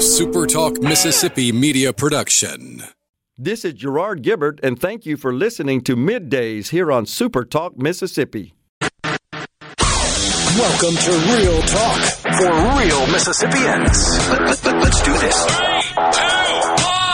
A SuperTalk Mississippi media production. This is Gerard Gibert, and thank you for listening to Middays here on SuperTalk Mississippi. Welcome to Real Talk for real Mississippians. Let, let, us do this.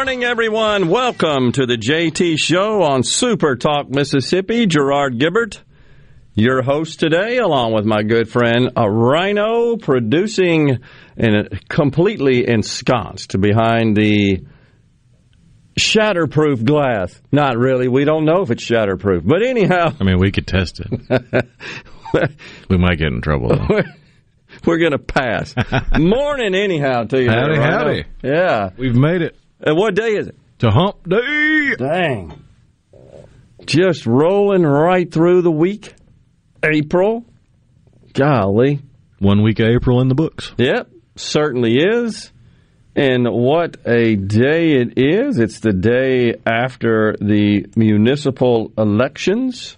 Morning, everyone. Welcome to the JT Show on Super Talk Mississippi. Gerard Gibert, your host today, along with my good friend a Rhino, producing and completely ensconced behind the shatterproof glass. Not really. We don't know if it's shatterproof, but anyhow. I mean, we could test it. we might get in trouble. Though. We're going to pass. Morning, anyhow, to you. Howdy, howdy. Yeah. We've made it. And what day is it? To hump day. Dang. Just rolling right through the week. April. Golly. One week of April in the books. Yep, certainly is. And what a day it is. It's the day after the municipal elections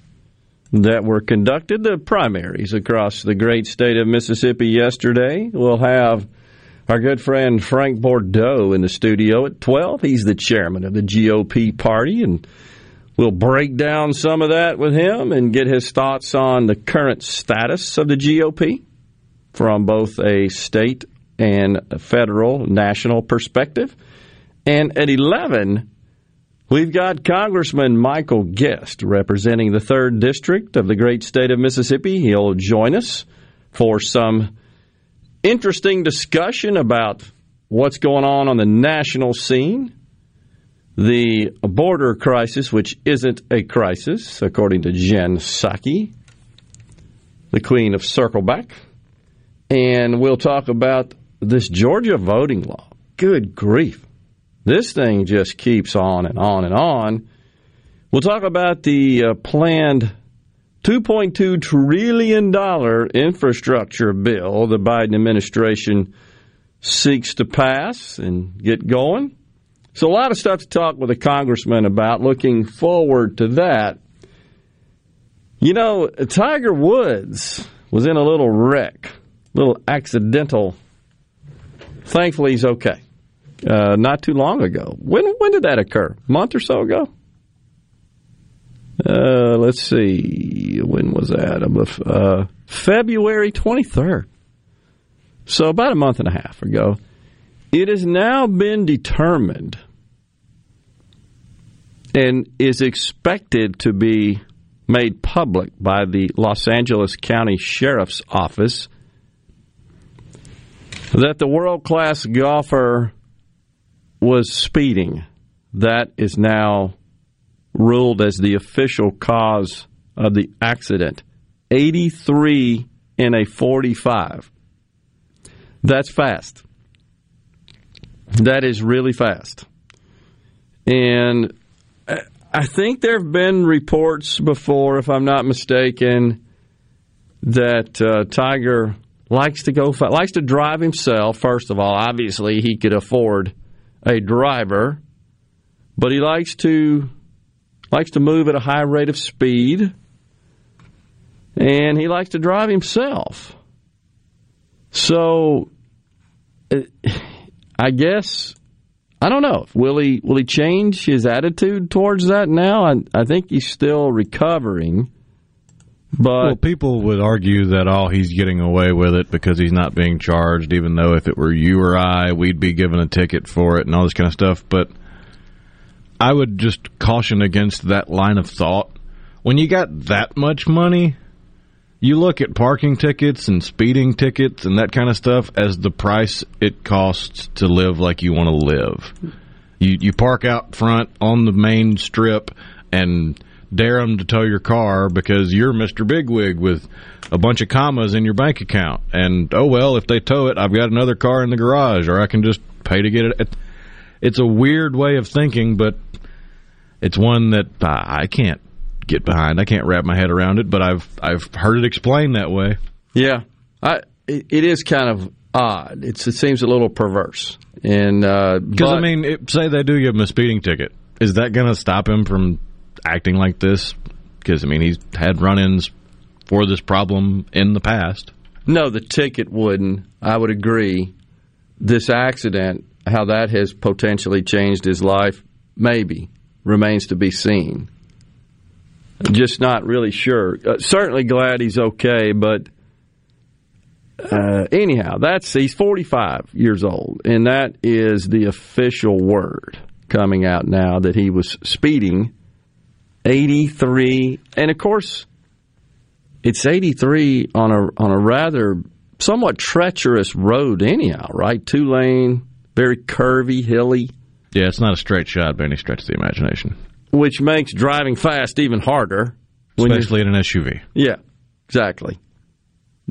that were conducted, the primaries across the great state of Mississippi yesterday. We'll have our good friend Frank Bordeaux in the studio at 12. He's the chairman of the GOP party, and we'll break down some of that with him and get his thoughts on the current status of the GOP from both a state and federal, national perspective. And at 11, we've got Congressman Michael Guest representing the 3rd District of the great state of Mississippi. He'll join us for some interesting discussion about what's going on on the national scene, the border crisis, which isn't a crisis, according to Jen Psaki, the queen of Circleback. And we'll talk about this Georgia voting law. Good grief. This thing just keeps on and on and on. We'll talk about the uh, planned $2.2 trillion infrastructure bill the Biden administration seeks to pass and get going. So, a lot of stuff to talk with a congressman about. Looking forward to that. You know, Tiger Woods was in a little wreck, little accidental. Thankfully, he's okay. Uh, not too long ago. When when did that occur? A month or so ago? Uh, let's see, when was that? Uh, February 23rd. So about a month and a half ago. It has now been determined and is expected to be made public by the Los Angeles County Sheriff's Office that the world class golfer was speeding. That is now ruled as the official cause of the accident 83 in a 45. That's fast. That is really fast. And I think there have been reports before, if I'm not mistaken, that uh, Tiger likes to go likes to drive himself. First of all, obviously he could afford a driver, but he likes to likes to move at a high rate of speed, and he likes to drive himself. So, uh, I guess I don't know. Will he will he change his attitude towards that now? I, I think he's still recovering. But well, people would argue that all oh, he's getting away with it because he's not being charged, even though if it were you or I, we'd be given a ticket for it and all this kind of stuff. But I would just caution against that line of thought. When you got that much money, you look at parking tickets and speeding tickets and that kind of stuff as the price it costs to live like you want to live. You you park out front on the main strip and dare them to tow your car because you're Mr. Bigwig with a bunch of commas in your bank account. And oh well, if they tow it, I've got another car in the garage, or I can just pay to get it. It's a weird way of thinking, but it's one that I can't get behind. I can't wrap my head around it, but I've I've heard it explained that way. Yeah, I, it is kind of odd. It's, it seems a little perverse, and because uh, I mean, it, say they do give him a speeding ticket, is that going to stop him from acting like this? Because I mean, he's had run-ins for this problem in the past. No, the ticket wouldn't. I would agree. This accident, how that has potentially changed his life, maybe remains to be seen. Just not really sure. Uh, certainly glad he's okay, but uh, anyhow, that's he's 45 years old, and that is the official word coming out now that he was speeding 83, and of course, it's 83 on a on a rather somewhat treacherous road, anyhow, right? Two lane, very curvy, hilly. Yeah, it's not a straight shot by any stretch of the imagination. Which makes driving fast even harder, especially in an SUV. Yeah, exactly.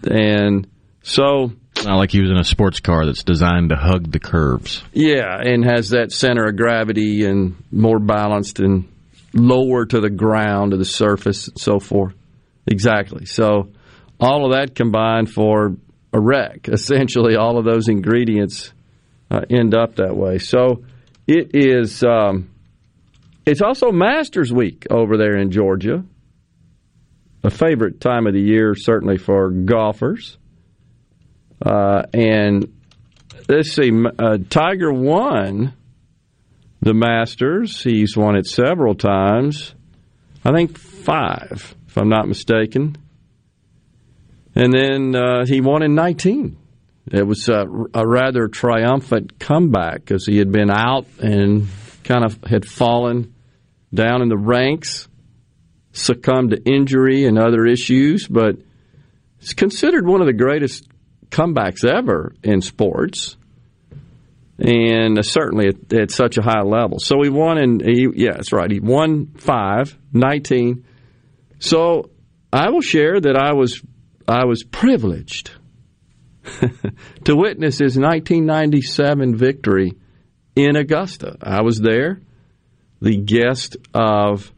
And so not like using a sports car that's designed to hug the curves. Yeah, and has that center of gravity and more balanced and lower to the ground to the surface and so forth. Exactly. So all of that combined for a wreck. Essentially, all of those ingredients uh, end up that way. So it is. Um, it's also Masters Week over there in Georgia. A favorite time of the year, certainly for golfers. Uh, and let's see, uh, Tiger won the Masters. He's won it several times. I think five, if I'm not mistaken. And then uh, he won in 19. It was a, a rather triumphant comeback because he had been out and kind of had fallen down in the ranks, succumbed to injury and other issues, but it's considered one of the greatest comebacks ever in sports, and certainly at, at, such a high level. So he won, and yeah, that's right. He won five, 19. So I will share that I was I was privileged to witness his 1997 victory in Augusta. I was there, the guest of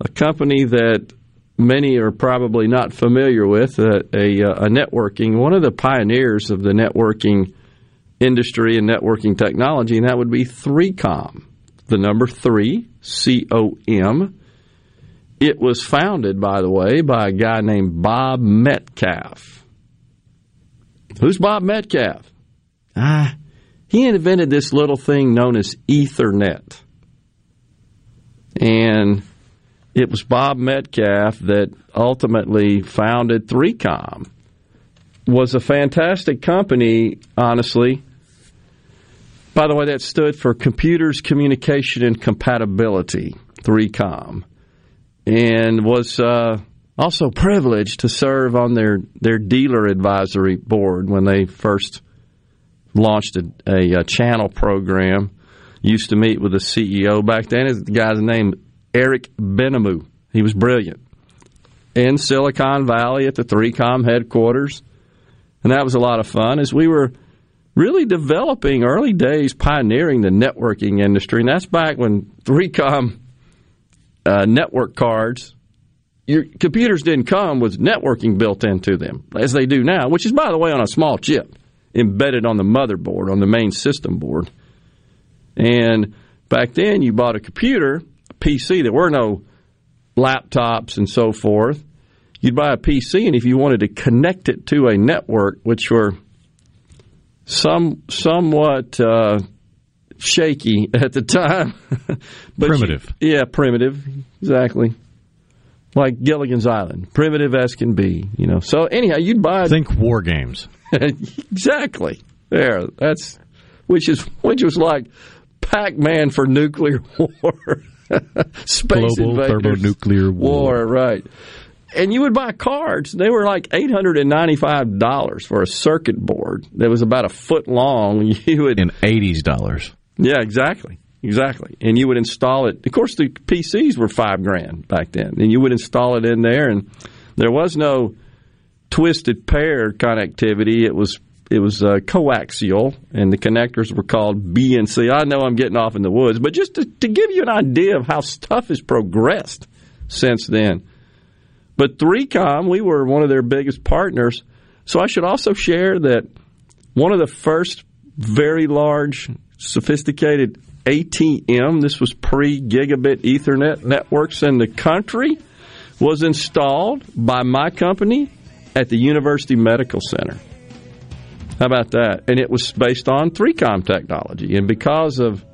a company that many are probably not familiar with a, a, a, networking, one of the pioneers of the networking industry and networking technology, and that would be 3Com, the number 3, C O M. It was founded, by the way, by a guy named Bob Metcalfe. Who's Bob Metcalfe? Ah, he invented this little thing known as Ethernet. And it was Bob Metcalfe that ultimately founded 3Com. Was a fantastic company, honestly. By the way, that stood for Computers, Communication, and Compatibility, 3Com, and was uh, also privileged to serve on their, their dealer advisory board when they first launched a, a, a channel program. Used to meet with the CEO back then. Is the guy's name Eric Benhamou. He was brilliant. In Silicon Valley at the 3Com headquarters. And that was a lot of fun as we were really developing early days, pioneering the networking industry. And that's back when 3Com uh, network cards, your computers didn't come with networking built into them as they do now, which is, by the way, on a small chip embedded on the motherboard, on the main system board. And back then, you bought a computer PC. There were no laptops and so forth. You'd buy a PC, and if you wanted to connect it to a network, which were some somewhat uh, shaky at the time, primitive, you, yeah, primitive, exactly, like Gilligan's Island, primitive as can be, you know. So anyhow, you'd buy think war games, exactly. There, that's which is which was like Pac-Man for nuclear war. Space Global thermonuclear war. war. Right. And you would buy cards. They were like eight hundred and ninety-five dollars for a circuit board that was about a foot long. You would in eighties dollars. Yeah, exactly. Exactly. And you would install it. Of course, the PCs were five grand back then, and you would install it in there, and there was no twisted pair connectivity. It was it was uh, coaxial, and the connectors were called BNC. I know I'm getting off in the woods, but just to, to give you an idea of how stuff has progressed since then. But 3Com, we were one of their biggest partners. So I should also share that one of the first very large, sophisticated ATM, this was pre gigabit Ethernet networks in the country, was installed by my company at the University Medical Center. How about that? And it was based on 3Com technology. And because of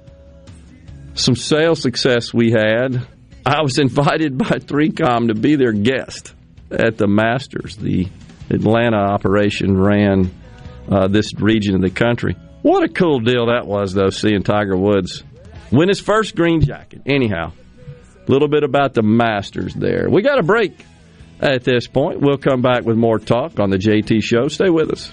some sales success we had, I was invited by 3Com to be their guest at the Masters. The Atlanta operation ran uh, this region of the country. What a cool deal that was, though, seeing Tiger Woods win his first green jacket. Anyhow, a little bit about the Masters there. We got a break at this point. We'll come back with more talk on the JT Show. Stay with us.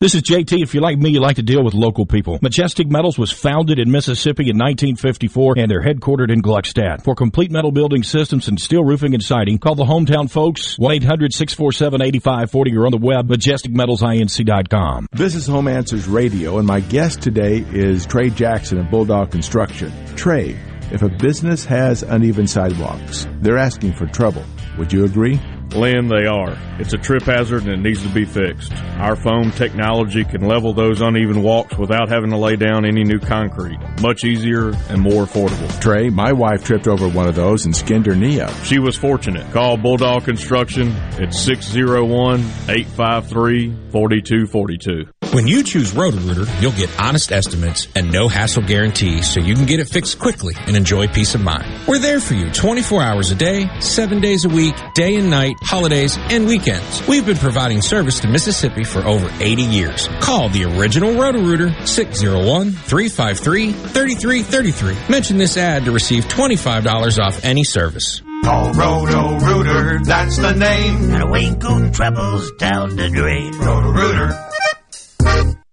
This is JT. If you're like me, you like to deal with local people. Majestic Metals was founded in Mississippi in 1954 and they're headquartered in Gluckstadt. For complete metal building systems and steel roofing and siding, call the hometown folks 1-800-647-8540 or on the web majesticmetalsinc.com. This is Home Answers Radio and my guest today is Trey Jackson of Bulldog Construction. Trey, if a business has uneven sidewalks, they're asking for trouble. Would you agree? Lynn, they are. It's a trip hazard and it needs to be fixed. Our foam technology can level those uneven walks without having to lay down any new concrete. Much easier and more affordable. Trey, my wife tripped over one of those and skinned her knee up. She was fortunate. Call Bulldog Construction at 601 853 4242. When you choose Roto-Rooter, you'll get honest estimates and no hassle guarantees so you can get it fixed quickly and enjoy peace of mind. We're there for you 24 hours a day, 7 days a week, day and night, holidays, and weekends. We've been providing service to Mississippi for over 80 years. Call the original Roto-Rooter 601-353-3333. Mention this ad to receive $25 off any service. Call Roto-Rooter, that's the name. And we go troubles down the drain. Roto-Rooter.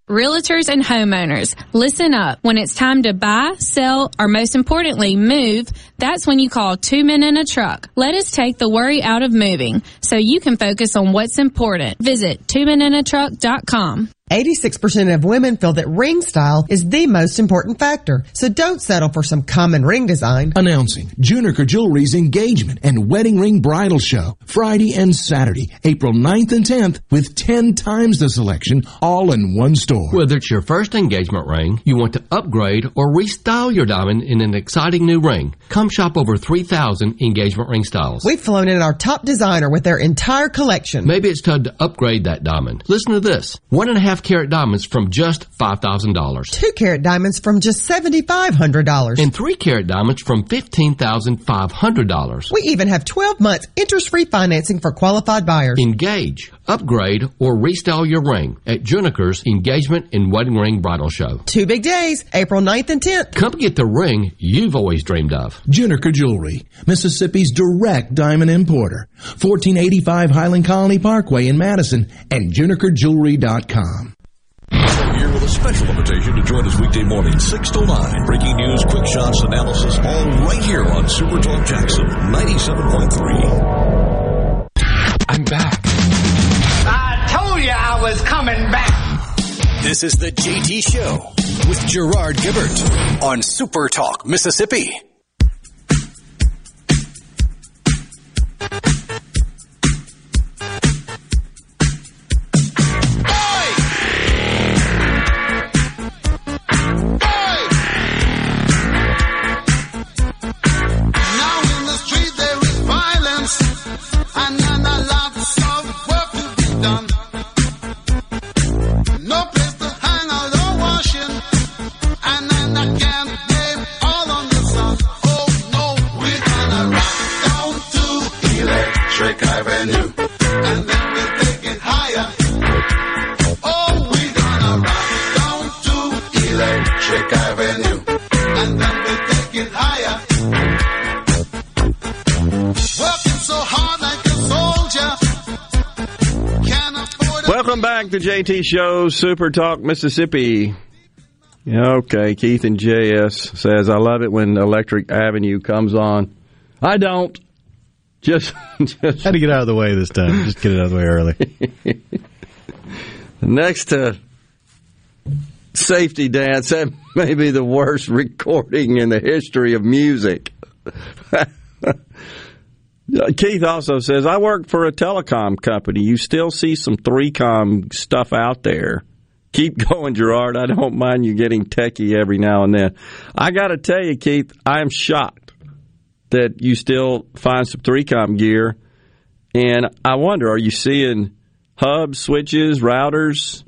Realtors and homeowners, listen up. When it's time to buy, sell, or most importantly, move, that's when you call two men in a truck. Let us take the worry out of moving so you can focus on what's important. Visit twomeninatruck.com. 86% of women feel that ring style is the most important factor. So don't settle for some common ring design. Announcing Juniker Jewelry's engagement and wedding ring bridal show Friday and Saturday, April 9th and 10th with 10 times the selection all in one store. Whether it's your first engagement ring, you want to upgrade or restyle your diamond in an exciting new ring, come shop over 3,000 engagement ring styles. We've flown in our top designer with their entire collection. Maybe it's time to upgrade that diamond. Listen to this. One and a half carat diamonds from just $5,000. Two carat diamonds from just $7,500. And three carat diamonds from $15,500. We even have 12 months interest free financing for qualified buyers. Engage, upgrade, or restyle your ring at Juniker's Engagement and Wedding Ring Bridal Show. Two big days, April 9th and 10th. Come get the ring you've always dreamed of. Juniker Jewelry, Mississippi's direct diamond importer. 1485 Highland Colony Parkway in Madison and junikerjewelry.com. Here with a special invitation to join us weekday morning, 6 to 9. Breaking news, quick shots, analysis, all right here on Super Talk Jackson 97.3. I'm back. Was coming back. This is the JT Show with Gerard Gibert on Super Talk, Mississippi. Back to JT Show, Super Talk, Mississippi. Okay, Keith and JS says, I love it when Electric Avenue comes on. I don't. Just, just Had to get out of the way this time. Just get it out of the way early. next to Safety Dance, that may be the worst recording in the history of music. Uh, Keith also says, I work for a telecom company. You still see some 3Com stuff out there. Keep going, Gerard. I don't mind you getting techie every now and then. I got to tell you, Keith, I am shocked that you still find some 3Com gear. And I wonder, are you seeing hubs, switches, routers,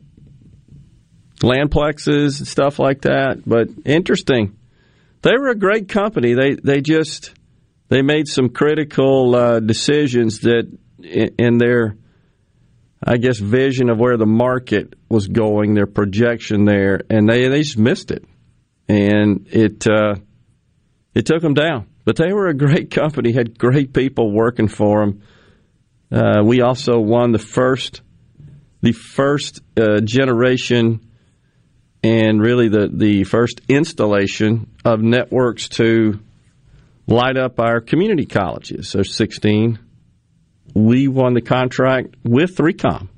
LANplexes, and stuff like that? But interesting. They were a great company. They they just they made some critical uh, decisions that in, in their I guess vision of where the market was going, their projection there, and they they just missed it, and it uh, it took them down. But they were a great company, had great people working for them. Uh, we also won the first the first uh, generation and really the the first installation of networks to light up our community colleges. There's 16 we won the contract with 3Com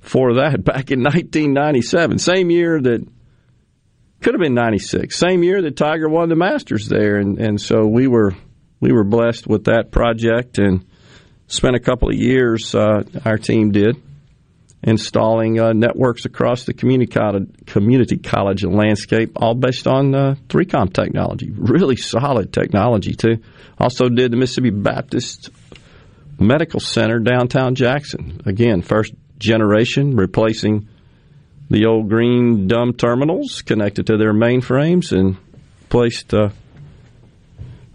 for that back in 1997, same year that could have been 96, same year that Tiger won the Masters there, and and so we were we were blessed with that project and spent a couple of years. Uh, our team did installing uh, networks across the community college, college landscape, all based on uh, 3Com technology. Really solid technology too. Also did the Mississippi Baptist Medical Center downtown Jackson. Again, first generation, replacing the old green dumb terminals connected to their mainframes and placed uh,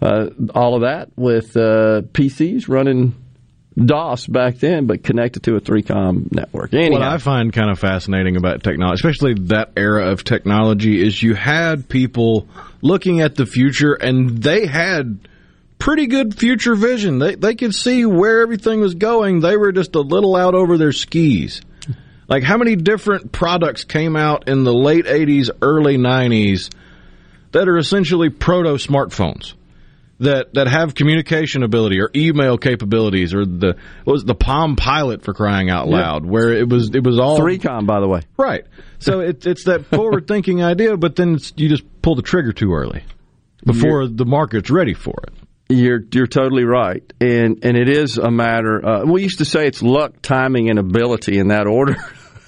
uh, all of that with uh, PCs running DOS back then, but connected to a 3Com network. Anyhow, What I find kind of fascinating about technology, especially that era of technology, is you had people looking at the future and they had pretty good future vision. They they could see where everything was going. They were just a little out over their skis. Like how many different products came out in the late 80s, early 90s that are essentially proto smartphones that that have communication ability or email capabilities or the what was it, the Palm Pilot for crying out loud where it was it was all 3Com by the way. Right. So it's it's that forward thinking idea but then it's, you just pull the trigger too early before the market's ready for it. You're you're totally right, and and it is a matter. Uh, we used to say it's luck, timing, and ability in that order.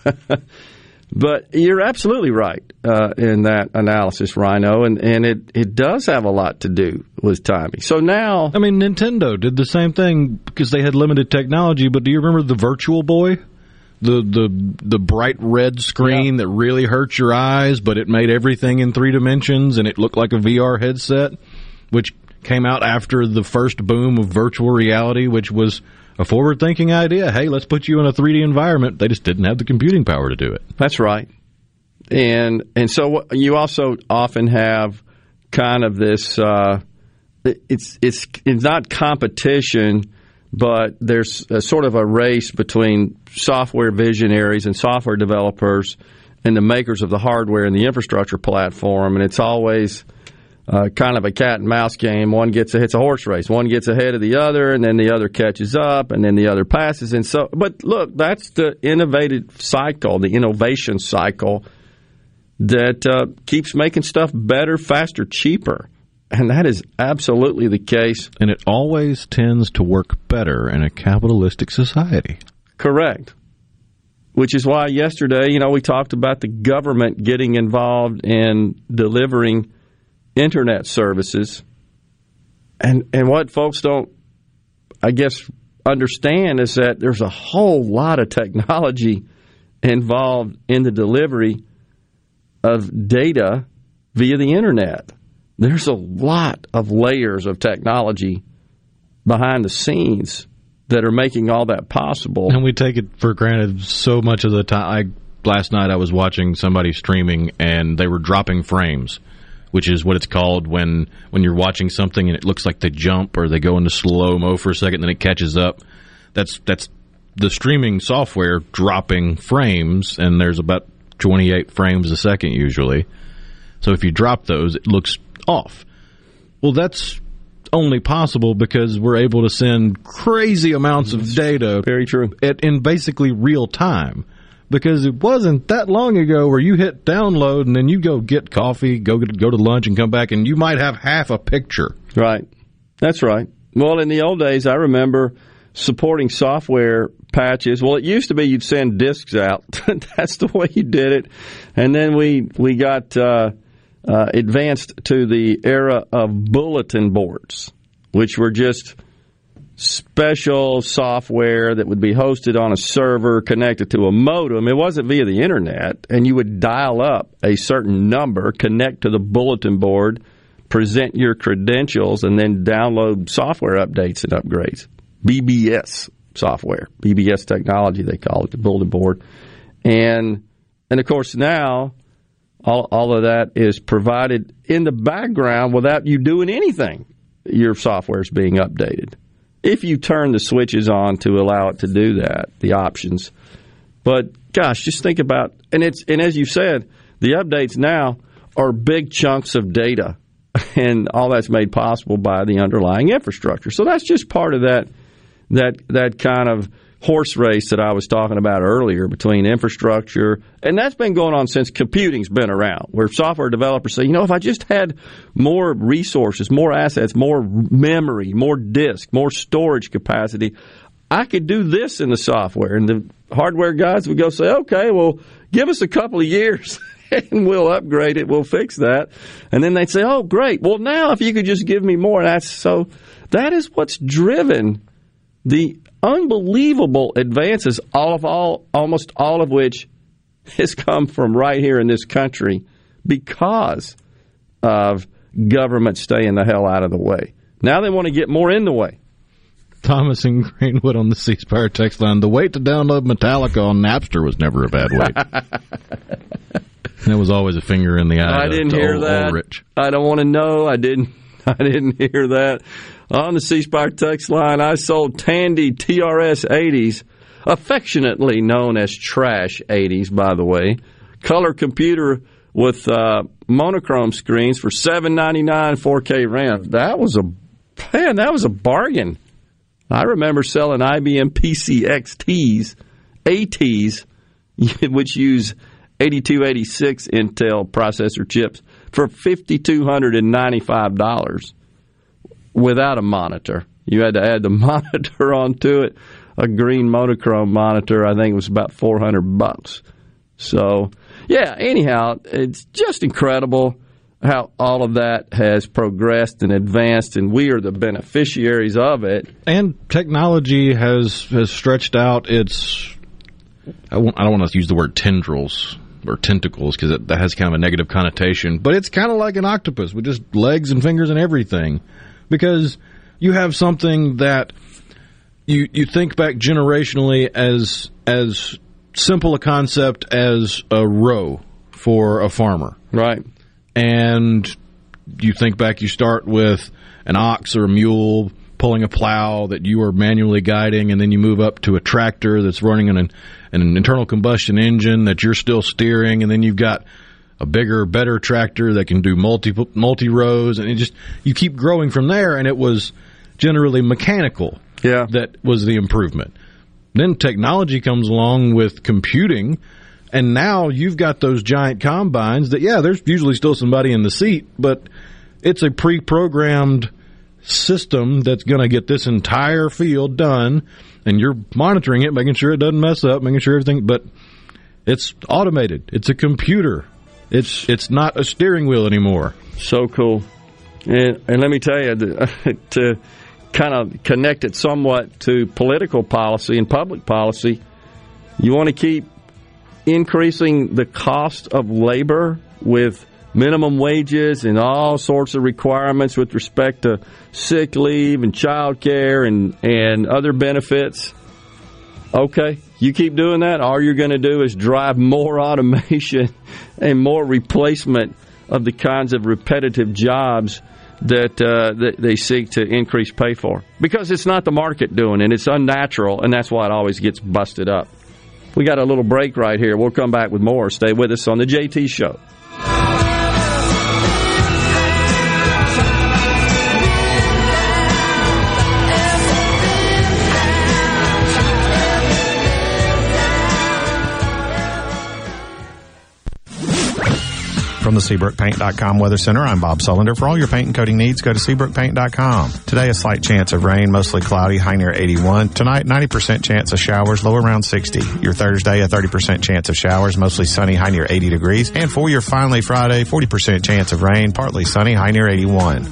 but you're absolutely right uh, in that analysis, Rhino, and and it it does have a lot to do with timing. So now, I mean, Nintendo did the same thing because they had limited technology. But do you remember the Virtual Boy? The the the bright red screen that really hurt your eyes, but it made everything in three dimensions, and it looked like a VR headset, which came out after the first boom of virtual reality, which was a forward thinking idea. Hey, let's put you in a 3D environment. They just didn't have the computing power to do it. That's right. And and so you also often have kind of this uh, it's it's it's not competition but there's a sort of a race between software visionaries and software developers and the makers of the hardware and the infrastructure platform and it's always uh, kind of a cat and mouse game. One gets a, it's a horse race. One gets ahead of the other, and then the other catches up, and then the other passes. And so, but look, that's the innovative cycle, the innovation cycle that uh, keeps making stuff better, faster, cheaper. And that is absolutely the case. And it always tends to work better in a capitalistic society. Correct. Which is why yesterday, you know, we talked about the government getting involved in delivering internet services. And and what folks don't I guess understand is that there's a whole lot of technology involved in the delivery of data via the internet. There's a lot of layers of technology behind the scenes that are making all that possible. And we take it for granted so much of the time. I, last night I was watching somebody streaming and they were dropping frames, which is what it's called when when you're watching something and it looks like they jump or they go into slow mo for a second, and then it catches up. That's that's the streaming software dropping frames, and there's about 28 frames a second usually. So if you drop those, it looks off. Well, that's only possible because we're able to send crazy amounts of data. Very true. At, in basically real time. Because it wasn't that long ago where you hit download and then you go get coffee, go get, go to lunch, and come back, and you might have half a picture. Right. That's right. Well, in the old days, I remember supporting software patches. Well, it used to be you'd send discs out. That's the way you did it. And then we we got uh, uh, advanced to the era of bulletin boards, which were just special software that would be hosted on a server connected to a modem. It wasn't via the internet, and you would dial up a certain number, connect to the bulletin board, present your credentials, and then download software updates and upgrades. BBS software, BBS technology, they call it, the bulletin board. And and of course now all, all of that is provided in the background without you doing anything. Your software is being updated. If you turn the switches on to allow it to do that, the options. But gosh, just think about and it's and as you said, the updates now are big chunks of data and all that's made possible by the underlying infrastructure. So that's just part of that that that kind of horse race that I was talking about earlier between infrastructure, and that's been going on since computing's been around, where software developers say, you know, if I just had more resources, more assets, more memory, more disk, more storage capacity, I could do this in the software. And the hardware guys would go say, okay, well, give us a couple of years. and we'll upgrade it. We'll fix that. And then they'd say, "Oh, great! Well, now if you could just give me more." And that's so. That is what's driven the unbelievable advances, all of all, almost all of which has come from right here in this country because of government staying the hell out of the way. Now they want to get more in the way. Thomas and Greenwood on the C Spire text line. The wait to download Metallica on Napster was never a bad wait. that was always a finger in the eye. I didn't hear that. Rich. I don't want to know. I didn't. I didn't hear that. On the C Spire text line, I sold Tandy TRS 80s, affectionately known as trash 80s, by the way. Color computer with uh, monochrome screens for seven ninety nine, 4K RAM. That was a man. That was a bargain. I remember selling IBM PCXTs, ATs, which use 8286 Intel processor chips for $5,295 without a monitor. You had to add the monitor onto it. A green monochrome monitor, I think it was about 400 bucks. So, yeah, anyhow, it's just incredible how all of that has progressed and advanced, and we are the beneficiaries of it. And technology has has stretched out its. I don't want to use the word tendrils or tentacles because that has kind of a negative connotation, but it's kind of like an octopus with just legs and fingers and everything, because you have something that you you think back generationally as as simple a concept as a row for a farmer, right? And you think back, you start with an ox or a mule pulling a plow that you are manually guiding, and then you move up to a tractor that's running an, an internal combustion engine that you're still steering, and then you've got a bigger, better tractor that can do multi multi rows, and it just you keep growing from there. And it was generally mechanical. Yeah, that was the improvement. Then technology comes along with computing, and now you've got those giant combines that yeah, there's usually still somebody in the seat, but it's a pre-programmed system that's going to get this entire field done, and you're monitoring it, making sure it doesn't mess up, making sure everything. But it's automated. It's a computer. It's it's not a steering wheel anymore. So cool. And, and let me tell you, to kind of connect it somewhat to political policy and public policy, you want to keep increasing the cost of labor with minimum wages and all sorts of requirements with respect to sick leave and child care and, and other benefits. Okay, you keep doing that, all you're going to do is drive more automation and more replacement of the kinds of repetitive jobs that, uh, that they seek to increase pay for. Because it's not the market doing it, it's unnatural, and that's why it always gets busted up. We got a little break right here. We'll come back with more. Stay with us on the JT Show. From the SeabrookPaint.com Weather Center, I'm Bob Sullender. For all your paint and coating needs, go to SeabrookPaint.com. Today, a slight chance of rain, mostly cloudy, high near 81. Tonight, 90% chance of showers, low around 60. Your Thursday, a 30% chance of showers, mostly sunny, high near 80 degrees. And for your finally Friday, 40% chance of rain, partly sunny, high near 81.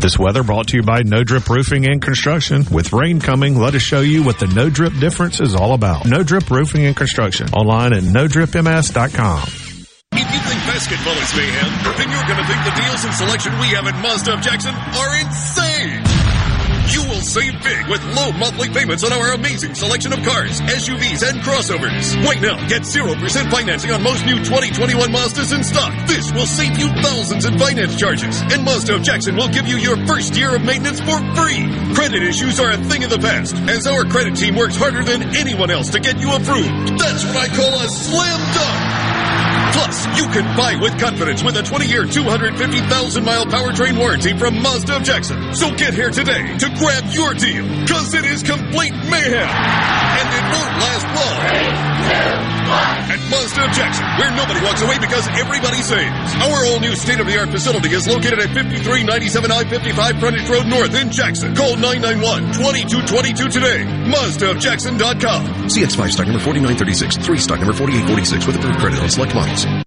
This weather brought to you by No Drip Roofing and Construction. With rain coming, let us show you what the No Drip difference is all about. No Drip Roofing and Construction. Online at NoDripMS.com. If you think basketball is mayhem, then you're going to think the deals and selection we have at Mazda Jackson are insane. You will save big with low monthly payments on our amazing selection of cars, SUVs, and crossovers. Right now, get 0% financing on most new 2021 Mazdas in stock. This will save you thousands in finance charges. And Mazda of Jackson will give you your first year of maintenance for free. Credit issues are a thing of the past, as our credit team works harder than anyone else to get you approved. That's what I call a slam dunk. Plus, you can buy with confidence with a 20-year, 250,000-mile powertrain warranty from Mazda of Jackson. So get here today to grab your deal, because it is complete mayhem. And it where nobody walks away because everybody saves. Our all-new state-of-the-art facility is located at 5397 I-55 Frontage Road North in Jackson. Call 991-2222 today. MazdaofJackson.com. CX5 stock number 4936, 3 stock number 4846 with approved credit on select models.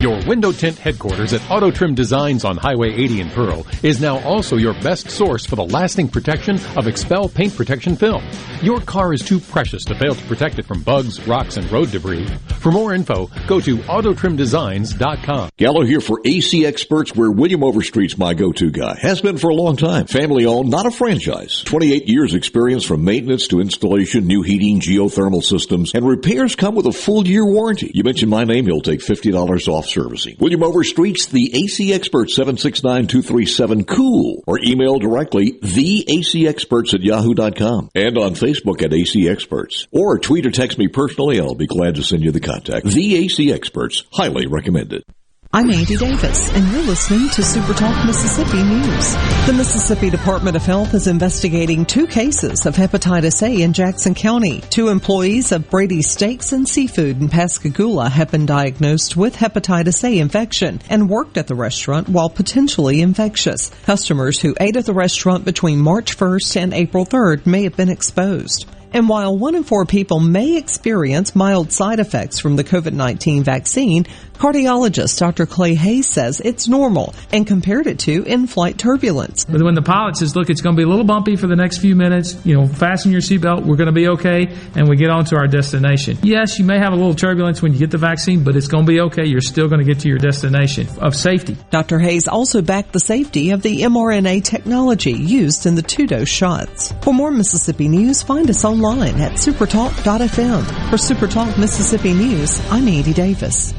Your window tint headquarters at Auto Trim Designs on Highway 80 in Pearl is now also your best source for the lasting protection of XPEL paint protection film. Your car is too precious to fail to protect it from bugs, rocks, and road debris. For more info, go to autotrimdesigns.com. Gallo here for AC Experts, where William Overstreet's my go-to guy. Has been for a long time. Family owned, not a franchise. 28 years experience from maintenance to installation, new heating, geothermal systems, and repairs come with a full year warranty. You mention my name, he'll take $50 off servicing. William Overstreet's the AC Expert 769-237-COOL or email directly theacexperts at yahoo.com and on Facebook at AC Experts. Or tweet or text me personally. I'll be glad to send you the contact. The AC Experts. Highly recommended. I'm Andy Davis, and you're listening to Super Talk Mississippi News. The Mississippi Department of Health is investigating two cases of hepatitis A in Jackson County. Two employees of Brady's Steaks and Seafood in Pascagoula have been diagnosed with hepatitis A infection and worked at the restaurant while potentially infectious. Customers who ate at the restaurant between March 1st and April 3rd may have been exposed. And while one in four people may experience mild side effects from the COVID-19 vaccine, cardiologist Dr. Clay Hayes says it's normal and compared it to in-flight turbulence. But when the pilot says, look, it's going to be a little bumpy for the next few minutes, you know, fasten your seatbelt, we're going to be okay, and we get on to our destination. Yes, you may have a little turbulence when you get the vaccine, but it's going to be okay. You're still going to get to your destination of safety. Dr. Hayes also backed the safety of the mRNA technology used in the two-dose shots. For more Mississippi news, find us online at supertalk.fm. For Supertalk Mississippi News, I'm Andy Davis.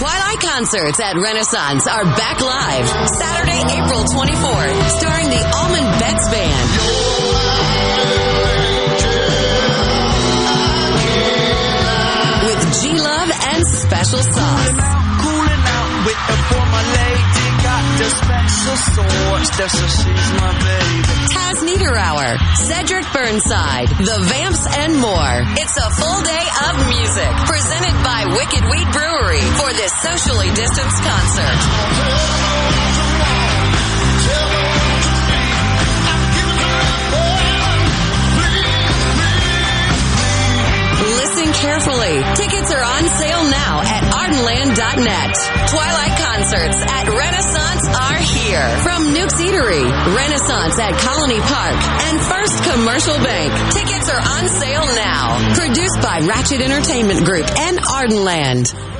Twilight concerts at Renaissance are back live Saturday, April 24th, starring the Allman Betts Band. With G Love and Special Sauce. Special sauce, that's so she's my baby. Taz Niederauer, Cedric Burnside, The Vamps, and more. It's a full day of music presented by Wicked Wheat Brewery for this socially distanced concert. Carefully. Tickets are on sale now at ardenland.net. Twilight concerts at Renaissance are here. From Nuke's Eatery, Renaissance at Colony Park, and First Commercial Bank. Tickets are on sale now. Produced by Ratchet Entertainment Group and Ardenland.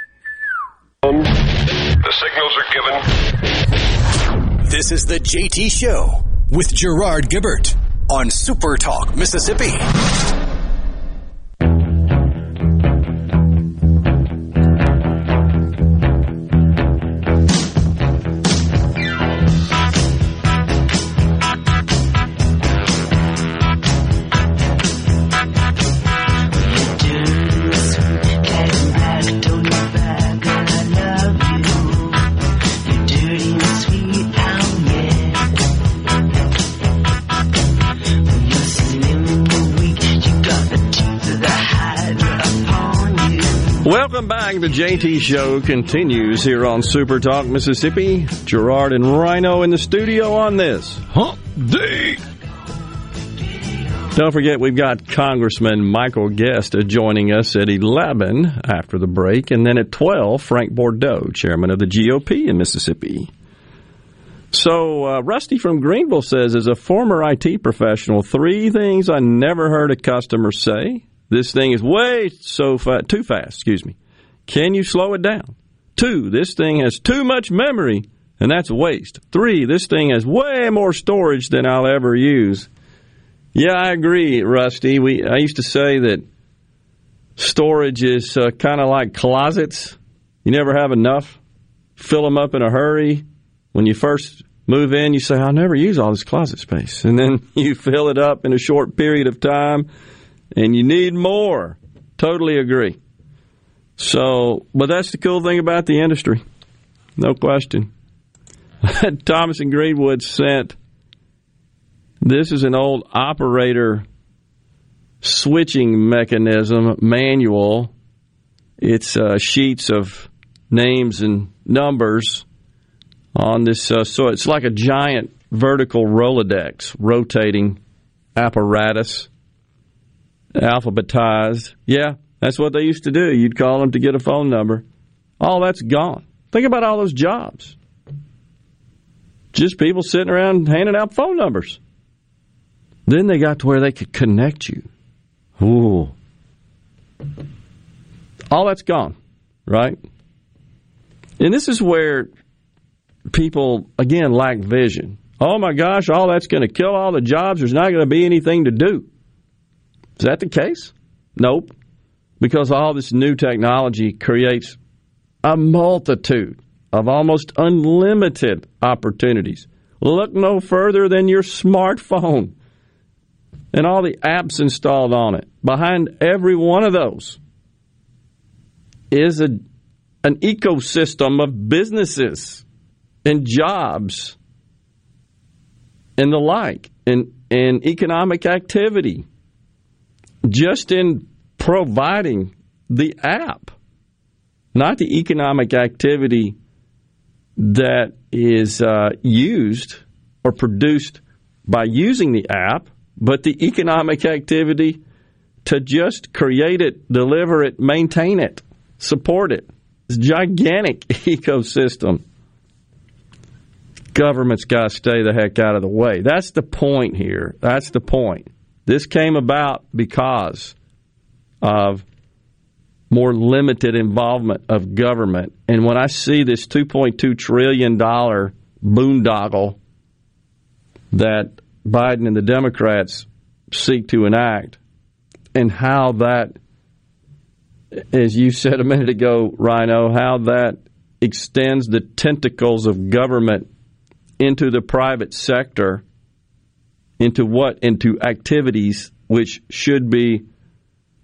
The signals are given. This is the JT Show with Gerard Gibert on Super Talk Mississippi. Back. The JT Show continues here on Super Talk Mississippi. Gerard and Rhino in the studio on this Hump Day. Don't forget, we've got Congressman Michael Guest joining us at 11 after the break, and then at 12, Frank Bordeaux, chairman of the GOP in Mississippi. So, uh, Rusty from Greenville says, as a former IT professional, three things I never heard a customer say. This thing is way so fa- too fast. Excuse me. Can you slow it down? Two, this thing has too much memory, and that's a waste. Three, this thing has way more storage than I'll ever use. Yeah, I agree, Rusty. We I used to say that storage is uh, kind of like closets. You never have enough. Fill them up in a hurry. When you first move in, you say, "I'll never use all this closet space," and then you fill it up in a short period of time and you need more. Totally agree. So, but that's the cool thing about the industry. No question. Thomas and Greenwood sent this is an old operator switching mechanism manual. It's uh, sheets of names and numbers on this. Uh, so it's like a giant vertical Rolodex rotating apparatus alphabetized. Yeah, that's what they used to do. You'd call them to get a phone number. All that's gone. Think about all those jobs. Just people sitting around handing out phone numbers. Then they got to where they could connect you. Ooh. All that's gone, right? And this is where people, again, lack vision. Oh my gosh, all that's going to kill all the jobs. There's not going to be anything to do. Is that the case? Nope. Because all this new technology creates a multitude of almost unlimited opportunities. Look no further than your smartphone and all the apps installed on it. Behind every one of those is a, an ecosystem of businesses and jobs and the like, and, and economic activity just in providing the app, not the economic activity that is uh, used or produced by using the app, but the economic activity to just create it, deliver it, maintain it, support it. It's a gigantic ecosystem. Government's got to stay the heck out of the way. That's the point here. That's the point. This came about because of more limited involvement of government. And when I see this $2.2 trillion boondoggle that Biden and the Democrats seek to enact, and how that, as you said a minute ago, Rhino, how that extends the tentacles of government into the private sector, into what? Into activities which should be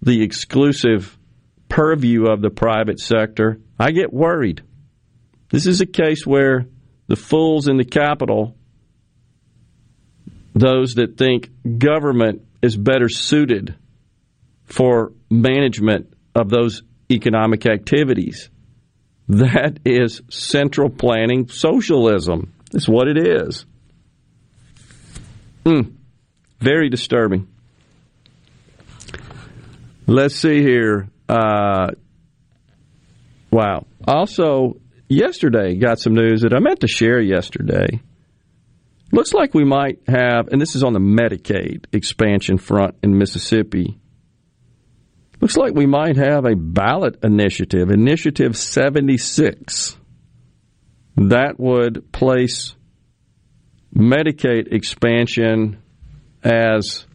the exclusive purview of the private sector, I get worried. This is a case where the fools in the capital, those that think government is better suited for management of those economic activities, that is central planning socialism. That's what it is. Mm, very disturbing. Let's see here. Uh, wow. Also, yesterday got some news that I meant to share yesterday. Looks like we might have, and this is on the Medicaid expansion front in Mississippi. Looks like we might have a ballot initiative, Initiative 76, that would place Medicaid expansion as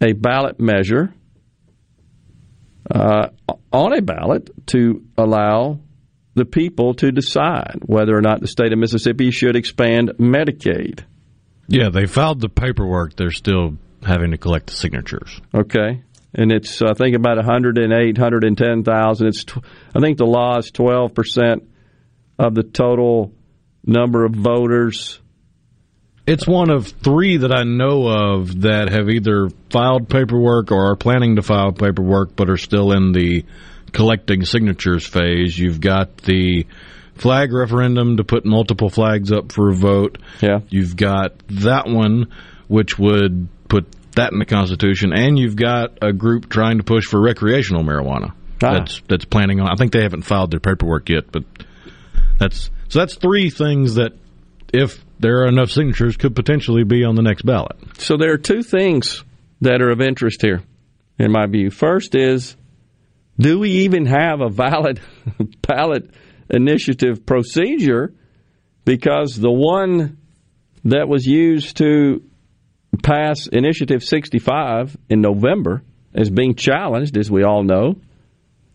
a ballot measure uh, on a ballot to allow the people to decide whether or not the state of Mississippi should expand Medicaid. Yeah, they filed the paperwork. They're still having to collect the signatures. Okay. And it's, I think, about 108, 110,000. It's, I think the law is 12% of the total number of voters. It's one of three that I know of that have either filed paperwork or are planning to file paperwork but are still in the collecting signatures phase. You've got the flag referendum to put multiple flags up for a vote. Yeah. You've got that one, which would put that in the Constitution, and you've got a group trying to push for recreational marijuana. Ah. That's that's planning on. I think they haven't filed their paperwork yet, but that's so that's three things that, if there are enough signatures, could potentially be on the next ballot. So there are two things that are of interest here, in my view. First is, do we even have a valid ballot initiative procedure? Because the one that was used to pass Initiative 65 in November is being challenged, as we all know,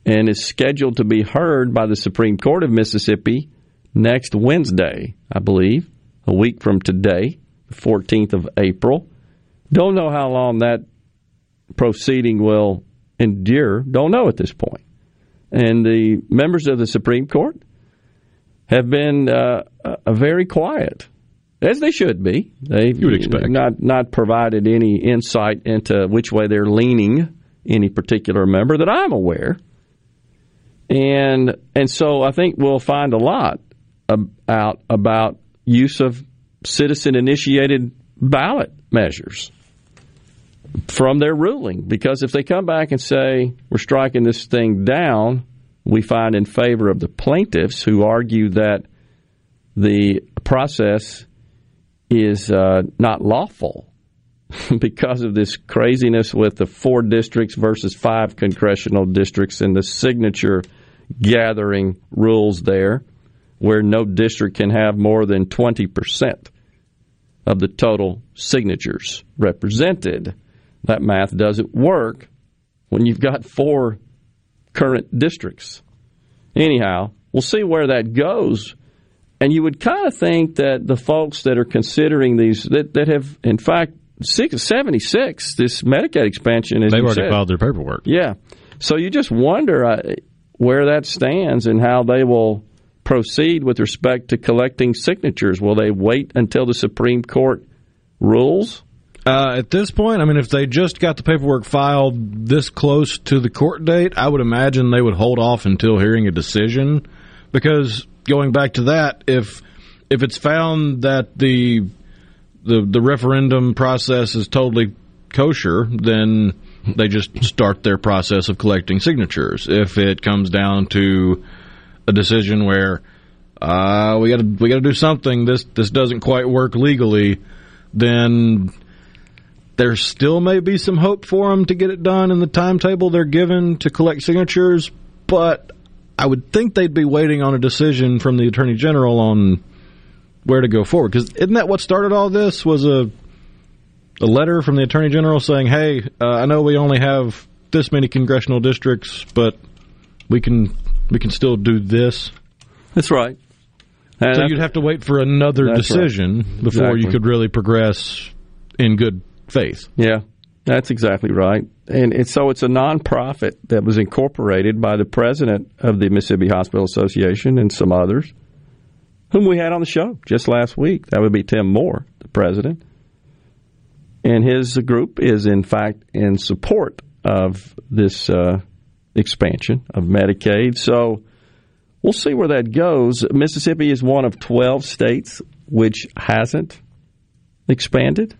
and is scheduled to be heard by the Supreme Court of Mississippi next Wednesday, I believe, a week from today, the 14th of April. Don't know how long that proceeding will endure. Don't know at this point. And the members of the Supreme Court have been uh, uh, very quiet, as they should be. They You would expect. not not provided any insight into which way they're leaning. Any particular member that I'm aware, and and so I think we'll find a lot out about use of citizen initiated ballot measures from their ruling. Because if they come back and say we're striking this thing down, we find in favor of the plaintiffs who argue that the process is uh, not lawful because of this craziness with the four districts versus five congressional districts and the signature gathering rules there, where no district can have more than 20% of the total signatures represented. That math doesn't work when you've got four current districts. Anyhow, we'll see where that goes. And you would kind of think that the folks that are considering these, that, that have, in fact, six, 76, this Medicaid expansion, is. They've already said, filed their paperwork. yeah. So you just wonder uh, where that stands and how they will proceed with respect to collecting signatures. Will they wait until the Supreme Court rules? Uh, at this point, I mean, if they just got the paperwork filed this close to the court date, I would imagine they would hold off until hearing a decision. Because going back to that, if if it's found that the the the referendum process is totally kosher, then they just start their process of collecting signatures. If it comes down to a decision where uh, we got to we got to do something, this this doesn't quite work legally, then there still may be some hope for them to get it done in the timetable they're given to collect signatures, but I would think they'd be waiting on a decision from the attorney general on where to go forward. Because isn't that what started all this? Was a a letter from the attorney general saying, "Hey, uh, I know we only have this many congressional districts, but we can we can still do this." That's right. And so you'd have to wait for another That's right. decision before you could really progress in good faith. Yeah, that's exactly right. And it's, so it's a nonprofit that was incorporated by the president of the Mississippi Hospital Association and some others, whom we had on the show just last week. That would be Tim Moore, the president. And his group is, in fact, in support of this uh, expansion of Medicaid. So we'll see where that goes. Mississippi is one of 12 states which hasn't expanded.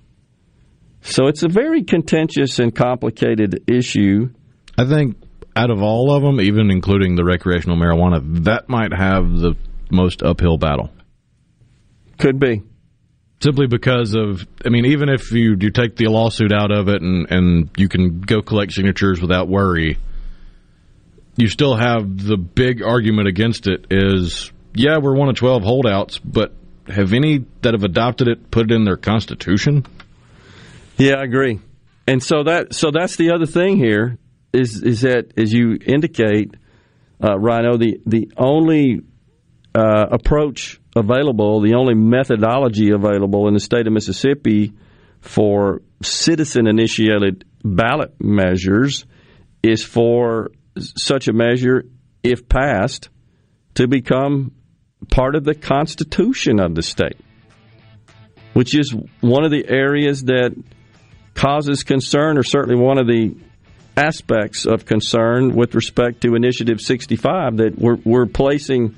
So it's a very contentious and complicated issue. I think out of all of them, even including the recreational marijuana, that might have the most uphill battle. Could be. Simply because of, I mean, even if you, you take the lawsuit out of it and, and you can go collect signatures without worry, you still have the big argument against it is, yeah, we're one of 12 holdouts, but have any that have adopted it put it in their constitution? Yeah, I agree. And so that so that's the other thing here is is that as you indicate, uh, Rhino, the the only uh, approach available, the only methodology available in the state of Mississippi for citizen initiated ballot measures is for such a measure, if passed, to become part of the constitution of the state, which is one of the areas that causes concern, or certainly one of the aspects of concern with respect to Initiative 65 that we're, we're placing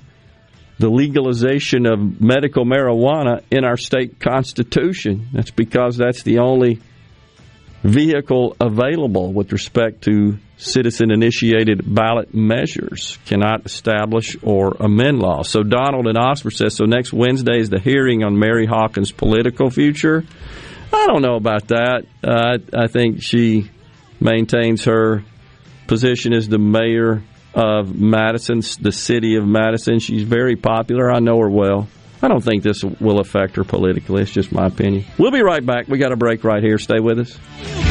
the legalization of medical marijuana in our state constitution. That's because that's the only vehicle available with respect to citizen initiated ballot measures cannot establish or amend law. So Donald in Oxford says so next Wednesday is the hearing on Mary Hawkins' political future. I don't know about that. Uh, I, I think she maintains her position as the mayor of Madison, the city of Madison. She's very popular. I know her well. I don't think this will affect her politically. It's just my opinion. We'll be right back. We got a break right here. Stay with us.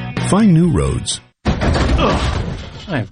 Find new roads. I've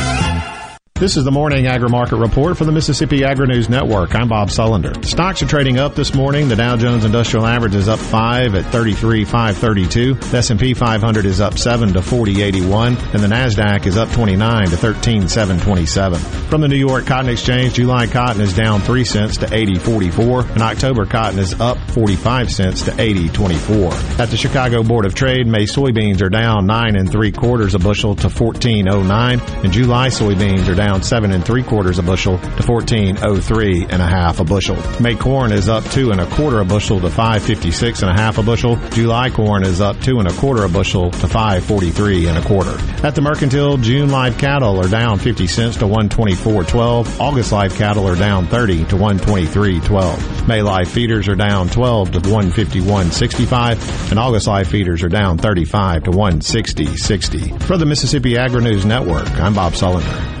This is the morning agri-market report for the Mississippi Agri-News Network. I'm Bob Sullender. Stocks are trading up this morning. The Dow Jones Industrial Average is up 5 at 33,532. The S&P 500 is up 7 to 4081. And the NASDAQ is up 29 to 13,727. From the New York Cotton Exchange, July cotton is down 3 cents to 80.44. And October cotton is up 45 cents to 80.24. At the Chicago Board of Trade, May soybeans are down 9 and 3 quarters a bushel to 14.09. And July soybeans are down seven and three quarters a bushel to fourteen oh three and a half a bushel. May corn is up two and a quarter a bushel to five fifty six and a half a bushel. July corn is up two and a quarter a bushel to five forty three and a quarter. At the mercantile, June live cattle are down fifty cents to one twenty four twelve. August live cattle are down thirty to one twenty three twelve. May live feeders are down twelve to one fifty one sixty five, and August live feeders are down thirty five to one sixty sixty. For the Mississippi Agri News Network, I'm Bob Sullender.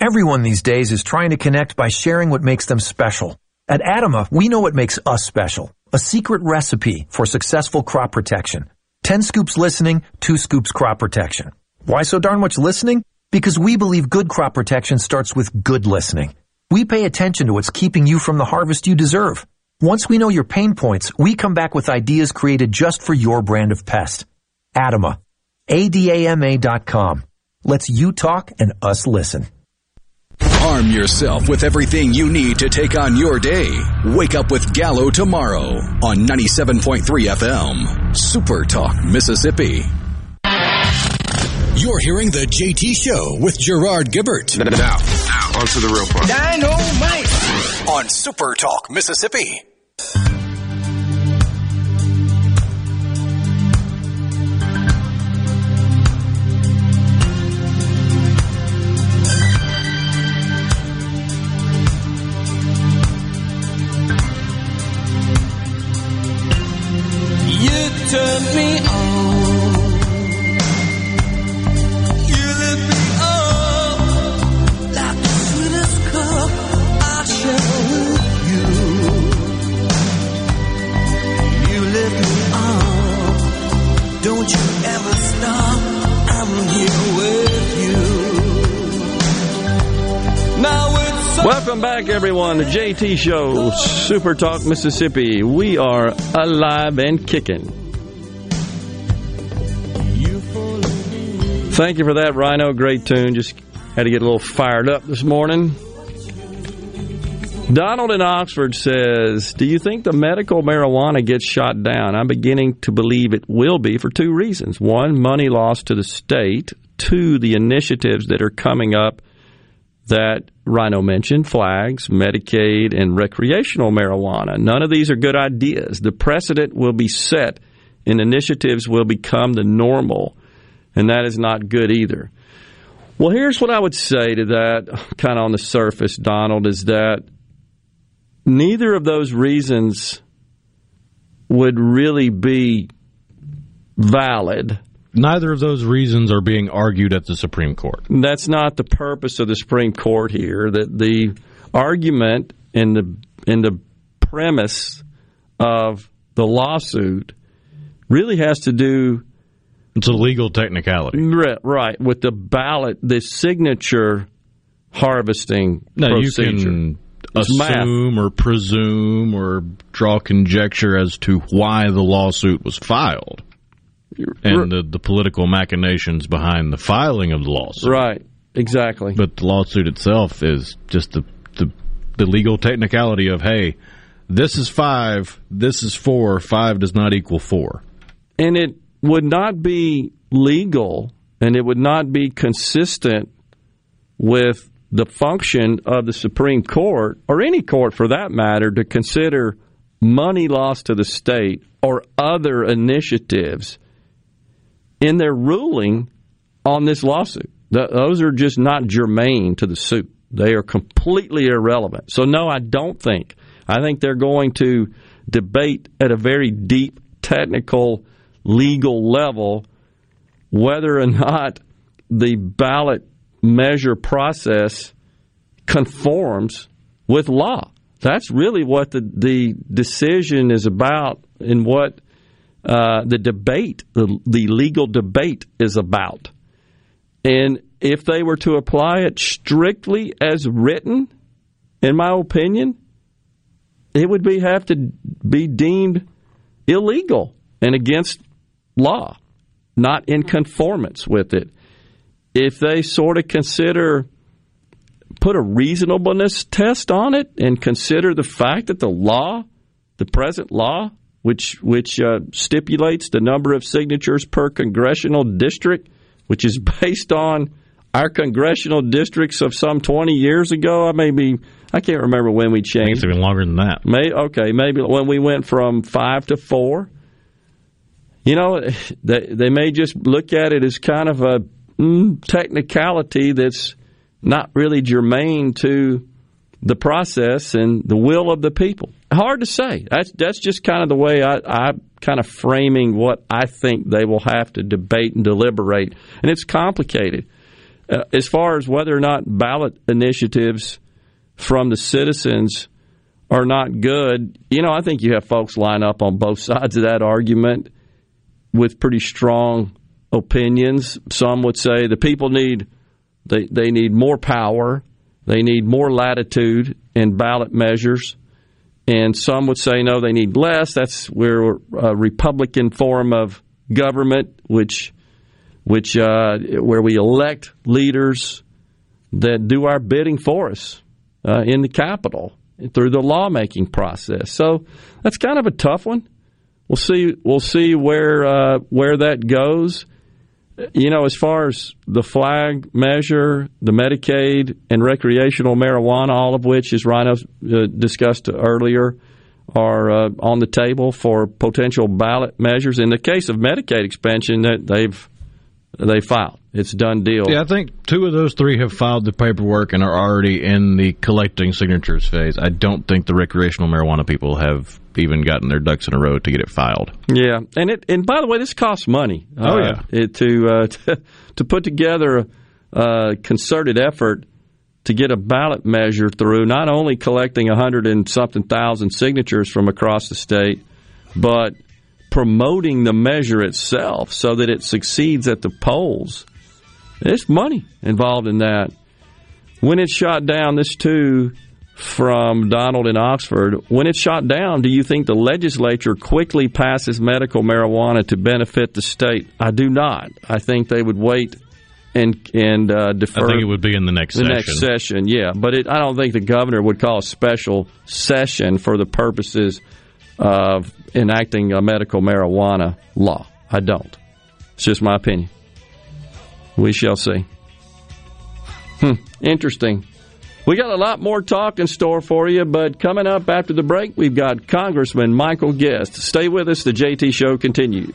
Everyone these days is trying to connect by sharing what makes them special. At Adama, we know what makes us special. A secret recipe for successful crop protection. 10 scoops listening, 2 scoops crop protection. Why so darn much listening? Because we believe good crop protection starts with good listening. We pay attention to what's keeping you from the harvest you deserve. Once we know your pain points, we come back with ideas created just for your brand of pest. Adama. A-D-A-M-A dot com. Let's you talk and us listen. Arm yourself with everything you need to take on your day. Wake up with Gallo tomorrow on 97.3 FM. Super Talk, Mississippi. You're hearing the JT Show with Gerard Gibert. Now, now, on to the real part. Dynamite! On Super Talk, Mississippi. Turn me on. You lift me up like the sweetest cup I share you. You lift me up. Don't you ever stop. I'm here with you. Now it's Welcome back, everyone. The JT Show, Super Talk, Mississippi. We are alive and kicking. Thank you for that, Rhino. Great tune. Just had to get a little fired up this morning. Donald in Oxford says, Do you think the medical marijuana gets shot down? I'm beginning to believe it will be for two reasons. One, money lost to the state. Two, the initiatives that are coming up that Rhino mentioned flags, Medicaid, and recreational marijuana. None of these are good ideas. The precedent will be set, and initiatives will become the normal and that is not good either. Well, here's what I would say to that, kind of on the surface, Donald, is that neither of those reasons would really be valid. Neither of those reasons are being argued at the Supreme Court. That's not the purpose of the Supreme Court here. That the argument in the in the premise of the lawsuit really has to do it's a legal technicality. Right, with the ballot, the signature harvesting now, procedure. you can assume or presume or draw conjecture as to why the lawsuit was filed and the, the political machinations behind the filing of the lawsuit. Right, exactly. But the lawsuit itself is just the, the, the legal technicality of, hey, this is five, this is four, five does not equal four. And it would not be legal and it would not be consistent with the function of the Supreme Court, or any court for that matter, to consider money lost to the state or other initiatives in their ruling on this lawsuit. Th- those are just not germane to the suit. They are completely irrelevant. So, no, I don't think. I think they're going to debate at a very deep, technical, legal level whether or not the ballot measure process conforms with law. That's really what the, the decision is about and what uh, the debate, the, the legal debate is about. And if they were to apply it strictly as written, in my opinion, it would be have to be deemed illegal and against law, not in conformance with it. If they sort of consider put a reasonableness test on it and consider the fact that the law, the present law, which which uh, stipulates the number of signatures per congressional district, which is based on our congressional districts of some 20 years ago. I maybe I can't remember when we changed. It's even longer than that. May okay, maybe when we went from five to four. You know, they they may just look at it as kind of a mm, technicality that's not really germane to the process and the will of the people. Hard to say. That's that's just kind of the way I, I kind of framing what I think they will have to debate and deliberate, and it's complicated. Uh, as far as whether or not ballot initiatives from the citizens are not good, you know, I think you have folks line up on both sides of that argument with pretty strong opinions. Some would say the people need they they need more power, they need more latitude in ballot measures, and some would say no, they need less. That's where a Republican form of government, which which uh, where we elect leaders that do our bidding for us uh, in the Capitol through the lawmaking process. So that's kind of a tough one. We'll see. We'll see where uh, where that goes. You know, as far as the flag measure, the Medicaid, and recreational marijuana, all of which, as Rhino uh, discussed earlier, are uh, on the table for potential ballot measures. In the case of Medicaid expansion, that they've they filed. It's done deal. Yeah, I think two of those three have filed the paperwork and are already in the collecting signatures phase. I don't think the recreational marijuana people have even gotten their ducks in a row to get it filed. Yeah, and it and by the way, this costs money. Oh uh, yeah, it, to, uh, to to put together a concerted effort to get a ballot measure through, not only collecting a hundred and something thousand signatures from across the state, but promoting the measure itself so that it succeeds at the polls. There's money involved in that. When it's shot down, this too from Donald in Oxford. When it's shot down, do you think the legislature quickly passes medical marijuana to benefit the state? I do not. I think they would wait and and uh, defer. I think it would be in the next the session. next session. Yeah, but it, I don't think the governor would call a special session for the purposes of enacting a medical marijuana law. I don't. It's just my opinion. We shall see. Hmm, interesting. We got a lot more talk in store for you, but coming up after the break, we've got Congressman Michael Guest. Stay with us. The JT Show continues.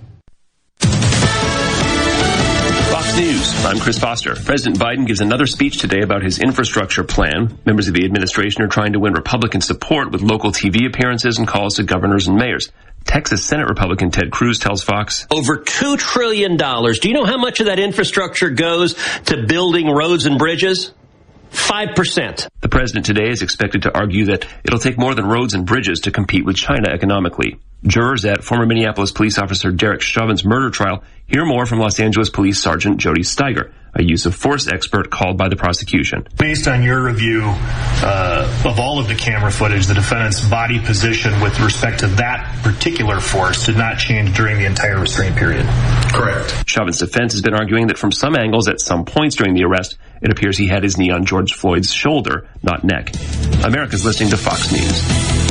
I'm Chris Foster. President Biden gives another speech today about his infrastructure plan. Members of the administration are trying to win Republican support with local TV appearances and calls to governors and mayors. Texas Senate Republican Ted Cruz tells Fox over $2 trillion. Do you know how much of that infrastructure goes to building roads and bridges? 5%. The president today is expected to argue that it'll take more than roads and bridges to compete with China economically. Jurors at former Minneapolis police officer Derek Chauvin's murder trial hear more from Los Angeles Police Sergeant Jody Stiger, a use of force expert called by the prosecution. Based on your review uh, of all of the camera footage, the defendant's body position with respect to that particular force did not change during the entire restraint period. Correct. Chauvin's defense has been arguing that from some angles at some points during the arrest, it appears he had his knee on George Floyd's shoulder, not neck. America's listening to Fox News.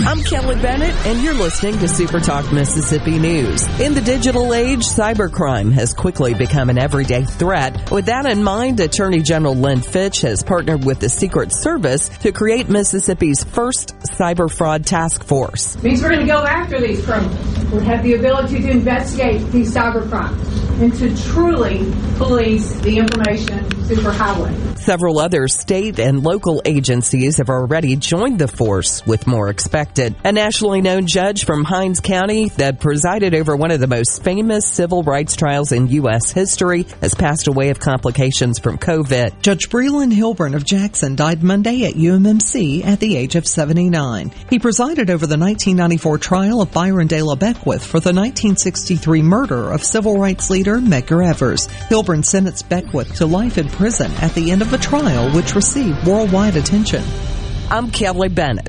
I'm Kelly Bennett, and you're listening to Super Talk Mississippi News. In the digital age, cybercrime has quickly become an everyday threat. With that in mind, Attorney General Lynn Fitch has partnered with the Secret Service to create Mississippi's first cyber fraud task force. It means we're going to go after these criminals. We have the ability to investigate these cyber crimes and to truly police the information superhighway. Several other state and local agencies have already joined the force, with more expected. A nationally known judge from Hinds County that presided over one of the most famous civil rights trials in U.S. history has passed away of complications from COVID. Judge Breland Hilburn of Jackson died Monday at UMMC at the age of 79. He presided over the 1994 trial of Byron De La Beckwith for the 1963 murder of civil rights leader Medgar Evers. Hilburn sentenced Beckwith to life in prison at the end of a trial which received worldwide attention. I'm Kelly Bennett.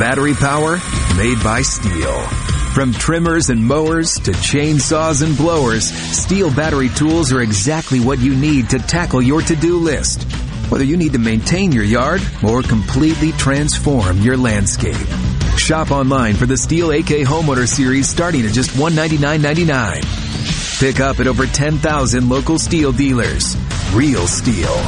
Battery power made by STIHL. From trimmers and mowers to chainsaws and blowers, STIHL battery tools are exactly what you need to tackle your to-do list. Whether you need to maintain your yard or completely transform your landscape. Shop online for the STIHL AK Homeowner Series starting at just $199.99. Pick up at over 10,000 local STIHL dealers. Real STIHL.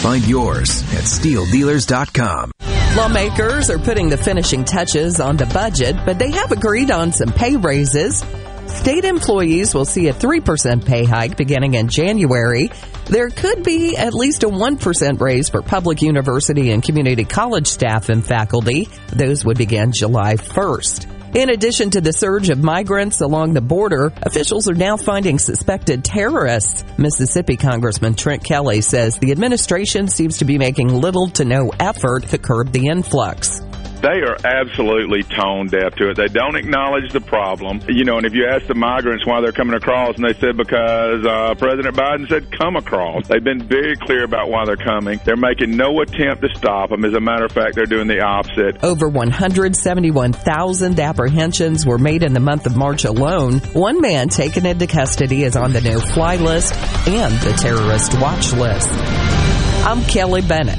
Find yours at stihldealers.com. Lawmakers are putting the finishing touches on the budget, but they have agreed on some pay raises. State employees will see a 3% pay hike beginning in January. There could be at least a 1% raise for public university and community college staff and faculty. Those would begin July 1st. In addition to the surge of migrants along the border, officials are now finding suspected terrorists. Mississippi Congressman Trent Kelly says the administration seems to be making little to no effort to curb the influx they are absolutely tone deaf to it. They don't acknowledge the problem. You know, and if you ask the migrants why they're coming across, and they said because uh, President Biden said come across. They've been very clear about why they're coming. They're making no attempt to stop them. As a matter of fact, they're doing the opposite. Over 171,000 apprehensions were made in the month of March alone. One man taken into custody is on the no-fly list and the terrorist watch list. I'm Kelly Bennett.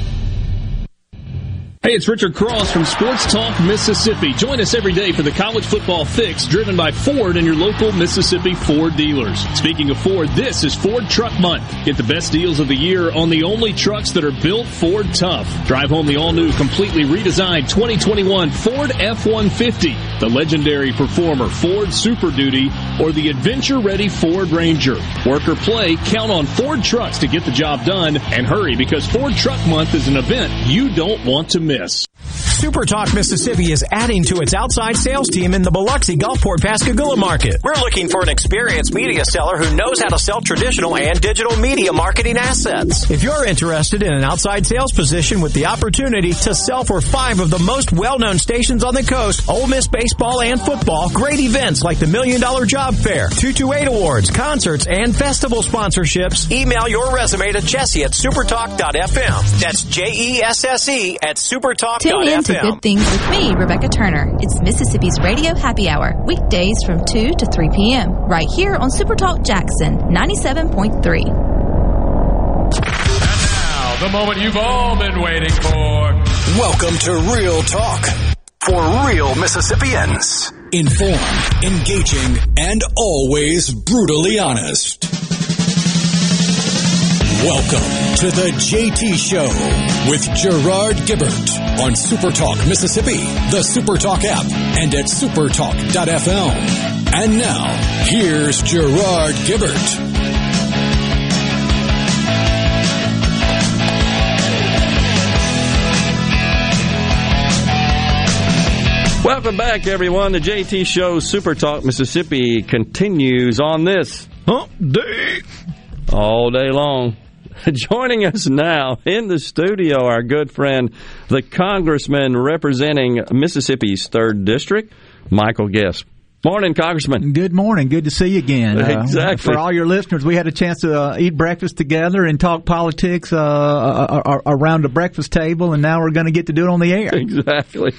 Hey, it's Richard Cross from Sports Talk Mississippi. Join us every day for the college football fix driven by Ford and your local Mississippi Ford dealers. Speaking of Ford, this is Ford Truck Month. Get the best deals of the year on the only trucks that are built Ford tough. Drive home the all new, completely redesigned 2021 Ford F-150, the legendary performer Ford Super Duty, or the adventure ready Ford Ranger. Work or play, count on Ford trucks to get the job done and hurry because Ford Truck Month is an event you don't want to miss miss. Super Talk Mississippi is adding to its outside sales team in the Biloxi Gulfport Pascagoula market. We're looking for an experienced media seller who knows how to sell traditional and digital media marketing assets. If you're interested in an outside sales position with the opportunity to sell for five of the most well-known stations on the coast, Ole Miss baseball and football, great events like the Million Dollar Job Fair, 228 Awards, concerts, and festival sponsorships, email your resume to Jesse at supertalk.fm. That's J-E-S-S-E at supertalk.fm. Tune in to Good Things with me, Rebecca Turner. It's Mississippi's Radio Happy Hour, weekdays from 2 to 3 p.m. right here on Supertalk Jackson 97.3. And Now, the moment you've all been waiting for. Welcome to Real Talk for real Mississippians. Informed, engaging, and always brutally honest. Welcome to the JT Show with Gerard Gibert on Supertalk Mississippi, the Supertalk app, and at supertalk.fm. And now, here's Gerard Gibert. Welcome back, everyone. The JT Show Super Talk Mississippi continues on this hump day all day long. Joining us now in the studio, our good friend, the congressman representing Mississippi's 3rd District, Michael Guest. Morning, Congressman. Good morning. Good to see you again. Exactly. Uh, for all your listeners, we had a chance to uh, eat breakfast together and talk politics uh, uh around the breakfast table, and now we're going to get to do it on the air. Exactly.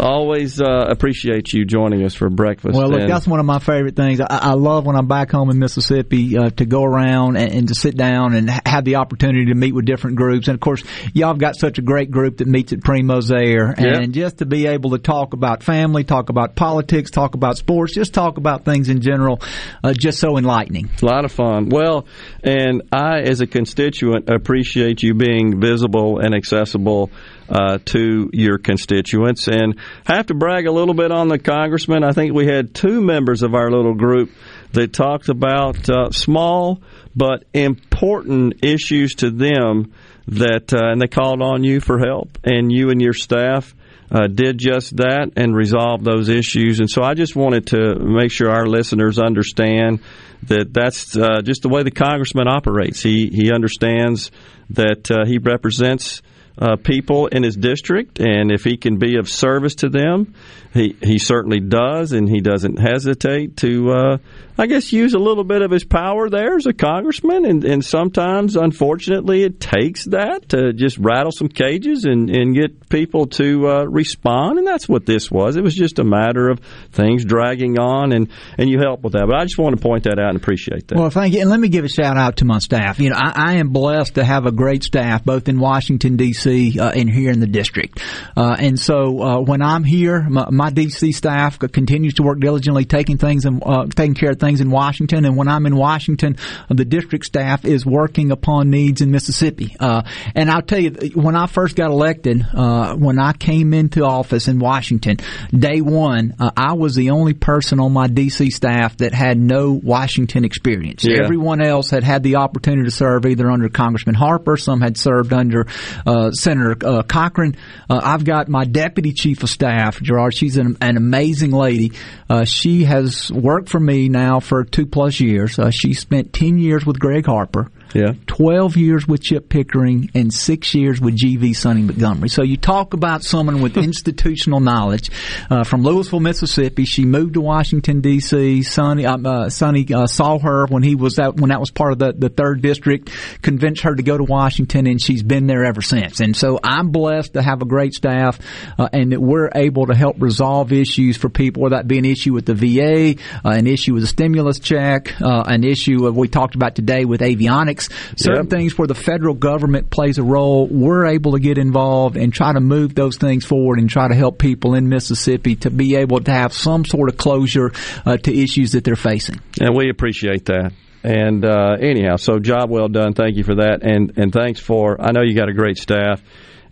Always uh, appreciate you joining us for breakfast. Well, look, and that's one of my favorite things. I, I love when I'm back home in Mississippi uh, to go around and, and, to sit down and have the opportunity to meet with different groups. And of course, y'all have got such a great group that meets at Primo's Air, and just to be able to talk about family, talk about politics, talk about sports sports, just talk about things in general, uh, just so enlightening. A lot of fun. Well, and I, as a constituent, appreciate you being visible and accessible. Uh, to your constituents. And I have to brag a little bit on the congressman. I think we had two members of our little group that talked about uh, small but important issues to them that, uh, and they called on you for help, and you and your staff uh, did just that and resolved those issues. And so I just wanted to make sure our listeners understand that that's uh, just the way the congressman operates. He he understands that uh, he represents uh, people in his district, and if he can be of service to them, he he certainly does, and he doesn't hesitate to, uh, I guess, use a little bit of his power there as a congressman, and, and sometimes, unfortunately, it takes that to just rattle some cages and, and get people to uh, respond, and that's what this was. It was just a matter of things dragging on, and and you help with that. But I just want to point that out and appreciate that. Well, thank you, and let me give a shout out to my staff. You know, I, I am blessed to have a great staff both in Washington D.C. Uh, and here in the district, uh, and so uh, when I'm here, my, my my DC staff continues to work diligently, taking things and uh, taking care of things in Washington. And when I'm in Washington, the district staff is working upon needs in Mississippi. Uh, and I'll tell you, when I first got elected, uh, when I came into office in Washington, day one, uh, I was the only person on my DC staff that had no Washington experience. Yeah. Everyone else had had the opportunity to serve either under Congressman Harper, some had served under uh, Senator uh, Cochran. I've got my deputy chief of staff, Gerard. She's an, an amazing lady. Uh, she has worked for me now for two plus years. Uh, she spent 10 years with Gregg Harper. Yeah. 12 years with Chip Pickering and six years with G.V. Sonny Montgomery. So you talk about someone with institutional knowledge uh, from Louisville, Mississippi. She moved to Washington, D.C. Sonny, uh, uh, Sonny uh, saw her when he was out, when that was part of the, the third district, convinced her to go to Washington, and she's been there ever since. And so I'm blessed to have a great staff uh, and that we're able to help resolve issues for people, whether that be an issue with the VA, uh, an issue with a stimulus check, an issue of, we talked about today with avionics certain yep. things where the federal government plays a role, we're able to get involved and try to move those things forward and try to help people in Mississippi to be able to have some sort of closure uh, to issues that they're facing. And we appreciate that. And uh, anyhow, so job well done. Thank you for that, and and thanks for. I know you got a great staff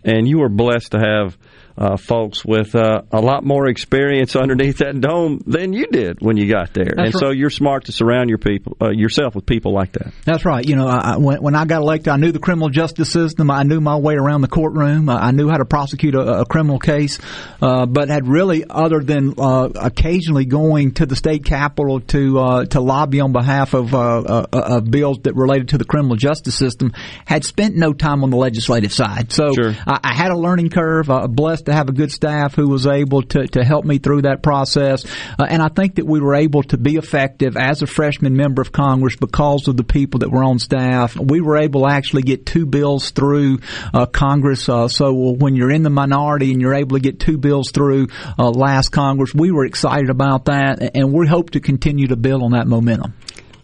and you were blessed to have uh, folks with uh, a lot more experience underneath that dome than you did when you got there, That's and so you're smart to surround your people uh, yourself with people like that. That's right. You know, I, when, when I got elected, I knew the criminal justice system. I knew my way around the courtroom. I, I knew how to prosecute a, a criminal case, uh, but had really, other than uh, occasionally going to the state capitol to uh, to lobby on behalf of of bills that related to the criminal justice system, had spent no time on the legislative side. So I, I had a learning curve. Uh, blessed to have a good staff who was able to, to help me through that process, uh, and I think that we were able to be effective as a freshman member of Congress because of the people that were on staff. We were able to actually get two bills through uh, Congress. Uh, so when you're in the minority and you're able to get two bills through uh, last Congress, we were excited about that, and we hope to continue to build on that momentum.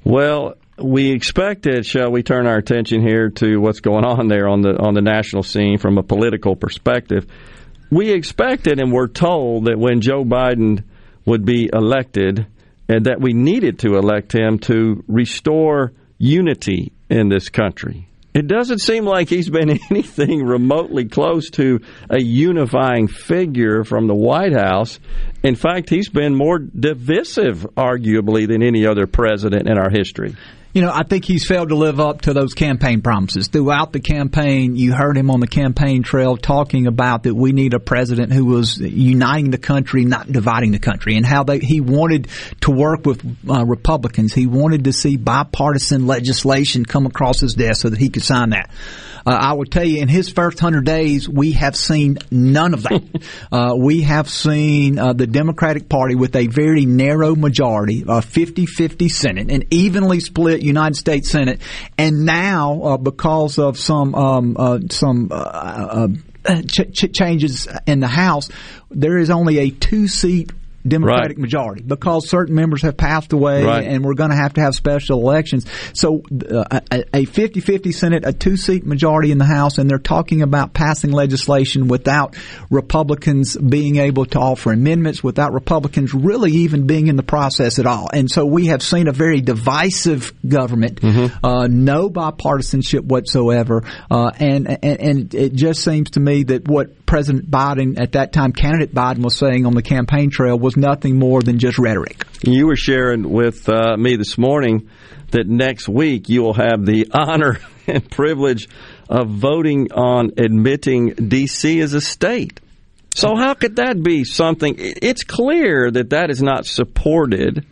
Well, we expected, shall we turn our attention here to what's going on there on the on the national scene from a political perspective. We expected and were told that when Joe Biden would be elected and that we needed to elect him to restore unity in this country. It doesn't seem like he's been anything remotely close to a unifying figure from the White House. In fact, he's been more divisive, arguably, than any other president in our history. You know, I think he's failed to live up to those campaign promises. Throughout the campaign, you heard him on the campaign trail talking about that we need a president who was uniting the country, not dividing the country, and how they, he wanted to work with uh, Republicans. He wanted to see bipartisan legislation come across his desk so that he could sign that. Uh, I will tell you, in his first hundred days, we have seen none of that. uh, we have seen uh, the Democratic Party with a very narrow majority, a 50-50 Senate, an evenly split United States Senate, and now uh, because of some um, uh, some uh, uh, ch- ch- changes in the House, there is only a two-seat Democratic majority because certain members have passed away Right. and we're going to have to have special elections. So uh, a a 50-50 Senate, a two-seat majority in the House, and they're talking about passing legislation without Republicans being able to offer amendments, without Republicans really even being in the process at all. And so we have seen a very divisive government, uh, no bipartisanship whatsoever, uh, and, and and it just seems to me that what President Biden at that time, candidate Biden was saying on the campaign trail was nothing more than just rhetoric. You were sharing with uh, me this morning that next week you will have the honor and privilege of voting on admitting D.C. as a state. So, how could that be something? It's clear that that is not supported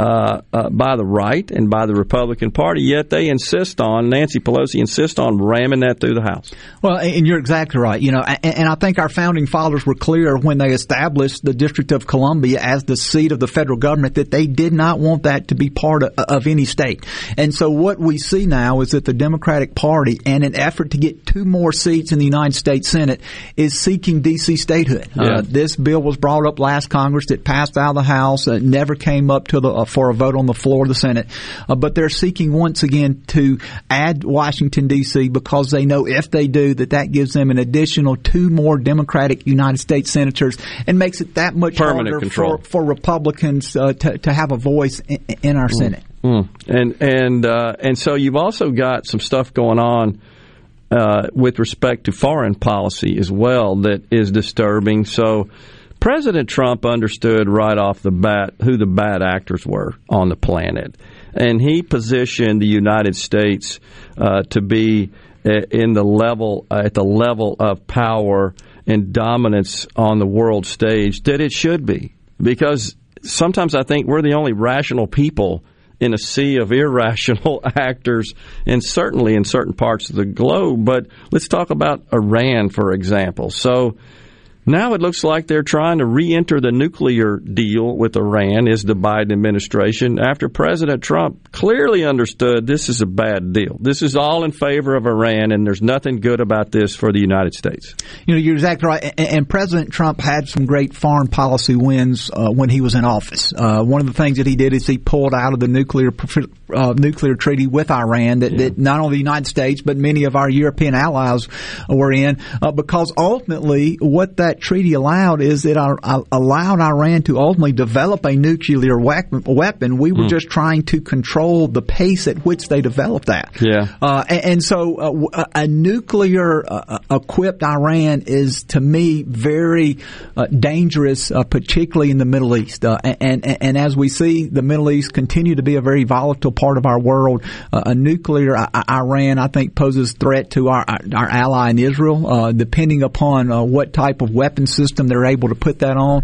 uh, uh, by the right and by the Republican Party, yet they insist on, Nancy Pelosi insists on ramming that through the House. Well, and you're exactly right. You know, and, and I think our founding fathers were clear when they established the District of Columbia as the seat of the federal government that they did not want that to be part of, of any state. And so what we see now is that the Democratic Party, in an effort to get two more seats in the United States Senate, is seeking D.C. statehood. Yeah. Uh, this bill was brought up last Congress. It passed out of the House. It never came up to the uh, for a vote on the floor of the Senate. Uh, but they're seeking once again to add Washington D.C. because they know if they do that that gives them an additional two more Democratic United States senators and makes it that much Permanent harder control. for for Republicans uh, to to have a voice in, in our Senate. Mm. And and uh, and so you've also got some stuff going on uh, with respect to foreign policy as well that is disturbing. So President Trump understood right off the bat who the bad actors were on the planet, and he positioned the United States uh, to be uh, in the level at the level of power and dominance on the world stage that it should be because sometimes I think we're the only rational people in a sea of irrational actors, and certainly in certain parts of the globe. But let's talk about Iran, for example. So now it looks like they're trying to re enter the nuclear deal with Iran, is the Biden administration, after President Trump clearly understood this is a bad deal. This is all in favor of Iran, and there's nothing good about this for the United States. You know, you're exactly right. And, President Trump had some great foreign policy wins uh, when he was in office. Uh, one of the things that he did is he pulled out of the nuclear uh, nuclear treaty with Iran that, that not only the United States but many of our European allies were in, uh, because ultimately what that that treaty allowed is it allowed Iran to ultimately develop a nuclear weapon. We were mm. just trying to control the pace at which they developed that. Yeah. Uh, and, and, so uh, a nuclear uh, equipped Iran is to me very uh, dangerous, uh, particularly in the Middle East. Uh, and, and, and as we see the Middle East continue to be a very volatile part of our world, a nuclear Iran, I think, poses threat to our our ally in Israel, depending upon what type of weapon system they're able to put that on.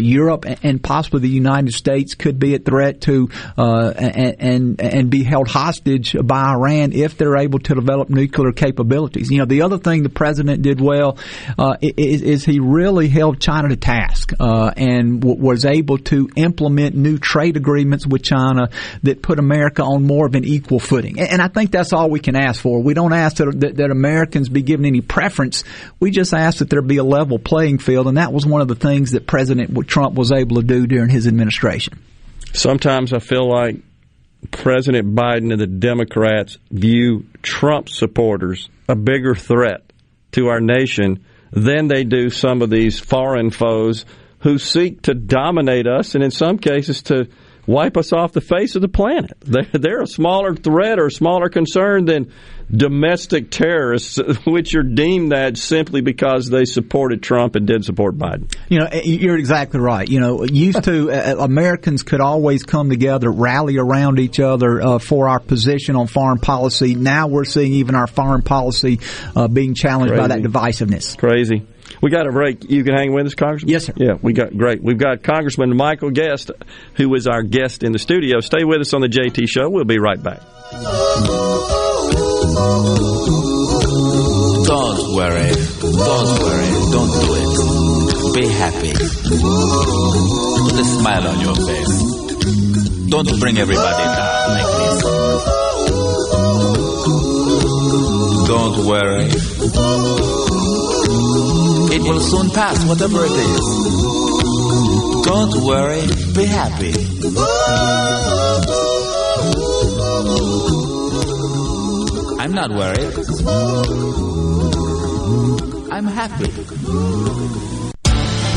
Europe and possibly the United States could be a threat to and, and and be held hostage by Iran if they're able to develop nuclear capabilities. You know, the other thing the president did well uh, is, is, he really held China to task uh, and w- was able to implement new trade agreements with China that put America on more of an equal footing. And, and I think that's all we can ask for. We don't ask that, that, that Americans be given any preference. We just ask that there be a level playing field, and that was one of the things that President Trump was able to do during his administration. Sometimes I feel like President Biden and the Democrats view Trump supporters a bigger threat to our nation than they do some of these foreign foes who seek to dominate us and in some cases to wipe us off the face of the planet. They're, a smaller threat or a smaller concern than domestic terrorists, which are deemed that simply because they supported Trump and did support Biden. You know, you're exactly right. You know, used to uh, Americans could always come together, rally around each other uh, for our position on foreign policy. Now we're seeing even our foreign policy uh, being challenged Crazy. by that divisiveness. Crazy. We got a break. You can hang with us, Congressman? Yes, sir. Yeah, we got great. We've got Congressman Michael Guest, who is our guest in the studio. Stay with us on the JT Show. We'll be right back. Don't worry. Don't worry. Don't do it. Be happy. Put a smile on your face. Don't bring everybody down like this. Don't worry. It will soon pass, whatever it is. Don't worry. Be happy. I'm not worried. I'm happy.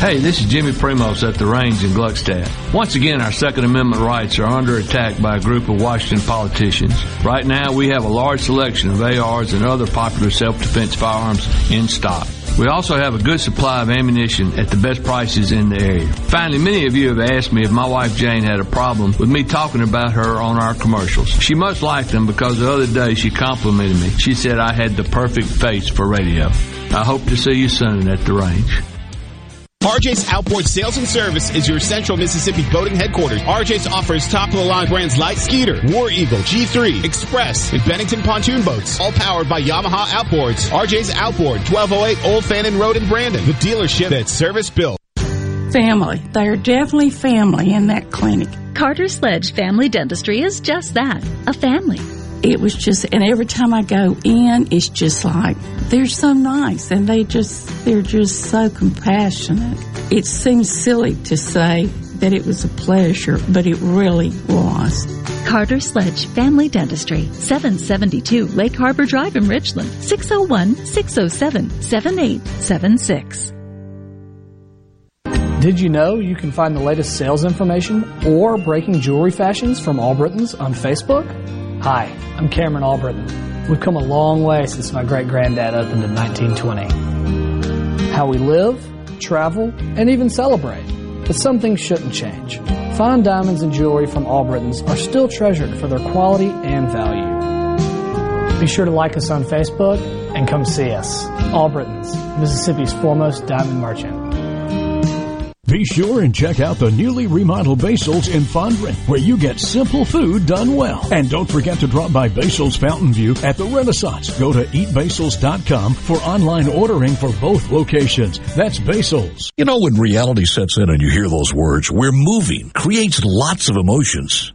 Hey, this is Jimmy Primos at the range in Gluckstadt. Once again, our Second Amendment rights are under attack by a group of Washington politicians. Right now, we have a large selection of ARs and other popular self-defense firearms in stock. We also have a good supply of ammunition at the best prices in the area. Finally, many of you have asked me if my wife Jane had a problem with me talking about her on our commercials. She must like them because the other day she complimented me. She said I had the perfect face for radio. I hope to see you soon at the range. RJ's Outboard Sales and Service is your central Mississippi boating headquarters. RJ's offers top of the line brands like Skeeter, War Eagle, G3, Xpress, and Bennington pontoon boats, all powered by Yamaha Outboards. RJ's Outboard, 1208 Old Fannin Road in Brandon, the dealership that's service built. Family. They're definitely family in that clinic. Carter Sledge Family Dentistry is just that, a family it was just, and every time I go in, it's just like, they're so nice and they just, they're just so compassionate. It seems silly to say that it was a pleasure, but it really was. Carter Sledge Family Dentistry, 772 Lake Harbor Drive in Richland, 601 607 7876. Did you know you can find the latest sales information or breaking jewelry fashions from Albritton's on Facebook? Hi, I'm Cameron Albritton. We've come a long way since my great granddad opened in 1920. How we live, travel, and even celebrate. But some things shouldn't change. Fine diamonds and jewelry from Albritton's are still treasured for their quality and value. Be sure to like us on Facebook and come see us. Albritton's, Mississippi's foremost diamond merchant. Be sure and check out the newly remodeled Basil's in Fondren, where you get simple food done well. And don't forget to drop by Basil's Fountain View at the Renaissance. Go to eatbasils.com for online ordering for both locations. That's Basil's. You know, when reality sets in and you hear those words, we're moving, creates lots of emotions.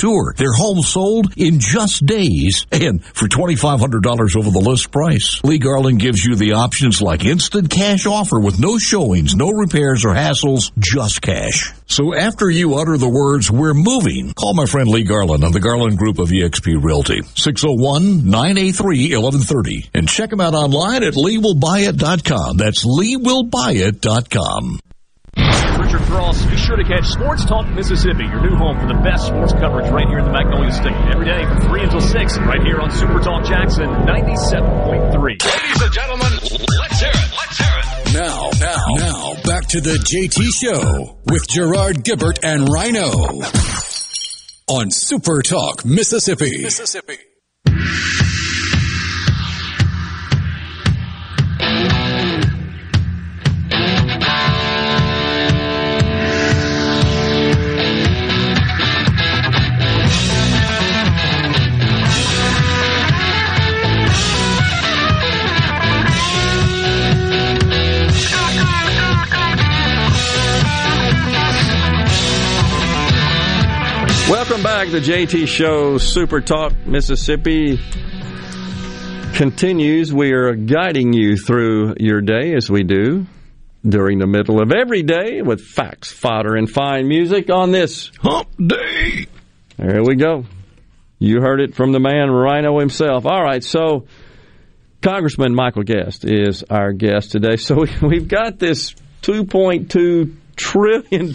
tour. Their home sold in just days and for $2,500 over the list price. Lee Garland gives you the options like instant cash offer with no showings, no repairs or hassles, just cash. So after you utter the words, we're moving, call my friend Lee Garland on the Garland Group of eXp Realty, 601-983-1130 and check him out online at leewillbuyit.com. That's leewillbuyit.com. Richard Cross. Be sure to catch Sports Talk Mississippi, your new home for the best sports coverage right here in the Magnolia State. Every day from 3 until 6, right here on Super Talk Jackson 97.3. Ladies and gentlemen, let's hear it. Let's hear it. Now, now, now, back to the JT Show with Gerard Gibert and Rhino on Super Talk Mississippi. Mississippi. Welcome back to JT Show Super Talk Mississippi continues. We are guiding you through your day as we do during the middle of every day with facts, fodder, and fine music on this hump day. There we go. You heard it from the man Rhino himself. All right, so Congressman Michael Guest is our guest today. So we've got this $2.2 trillion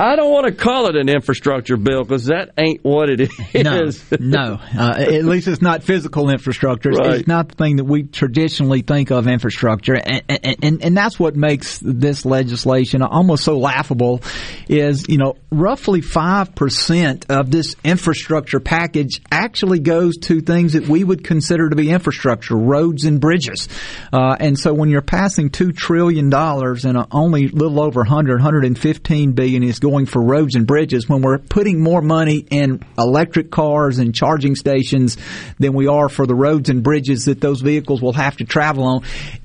I don't want to call it an infrastructure bill because that ain't what it is. No, no. Uh, at least it's not physical infrastructure. Right. It's not the thing that we traditionally think of infrastructure, and, and and that's what makes this legislation almost so laughable. Is you know roughly five percent of this infrastructure package actually goes to things that we would consider to be infrastructure, roads and bridges, uh, and so when you're passing two trillion dollars and only a little over 100, 115 billion is going going for roads and bridges when we're putting more money in electric cars and charging stations than we are for the roads and bridges that those vehicles will have to travel on.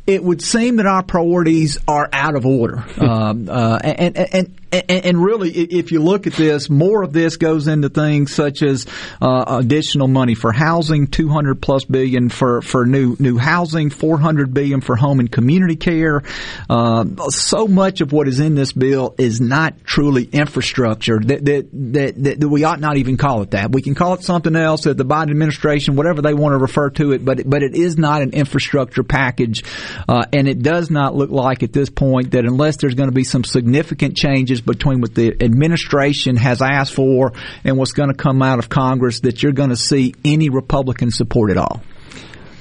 It would seem that our priorities are out of order. um, uh, and, and, and, and, really, if you look at this, more of this goes into things such as uh, additional money for housing, 200 plus billion for, for new new housing, 400 billion for home and community care. Uh, so much of what is in this bill is not truly infrastructure that, that, that, that, we ought not even call it that. We can call it something else that the Biden administration, whatever they want to refer to it, but, but it is not an infrastructure package. Uh, and it does not look like at this point that unless there's going to be some significant changes between what the administration has asked for and what's going to come out of Congress, that you're going to see any Republican support at all.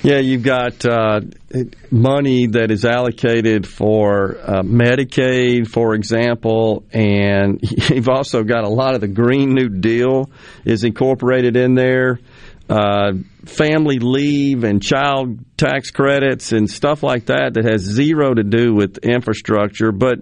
Yeah, you've got uh, money that is allocated for uh, Medicaid, for example, and you've also got a lot of the Green New Deal is incorporated in there. Uh, family leave and child tax credits and stuff like that that has zero to do with infrastructure, but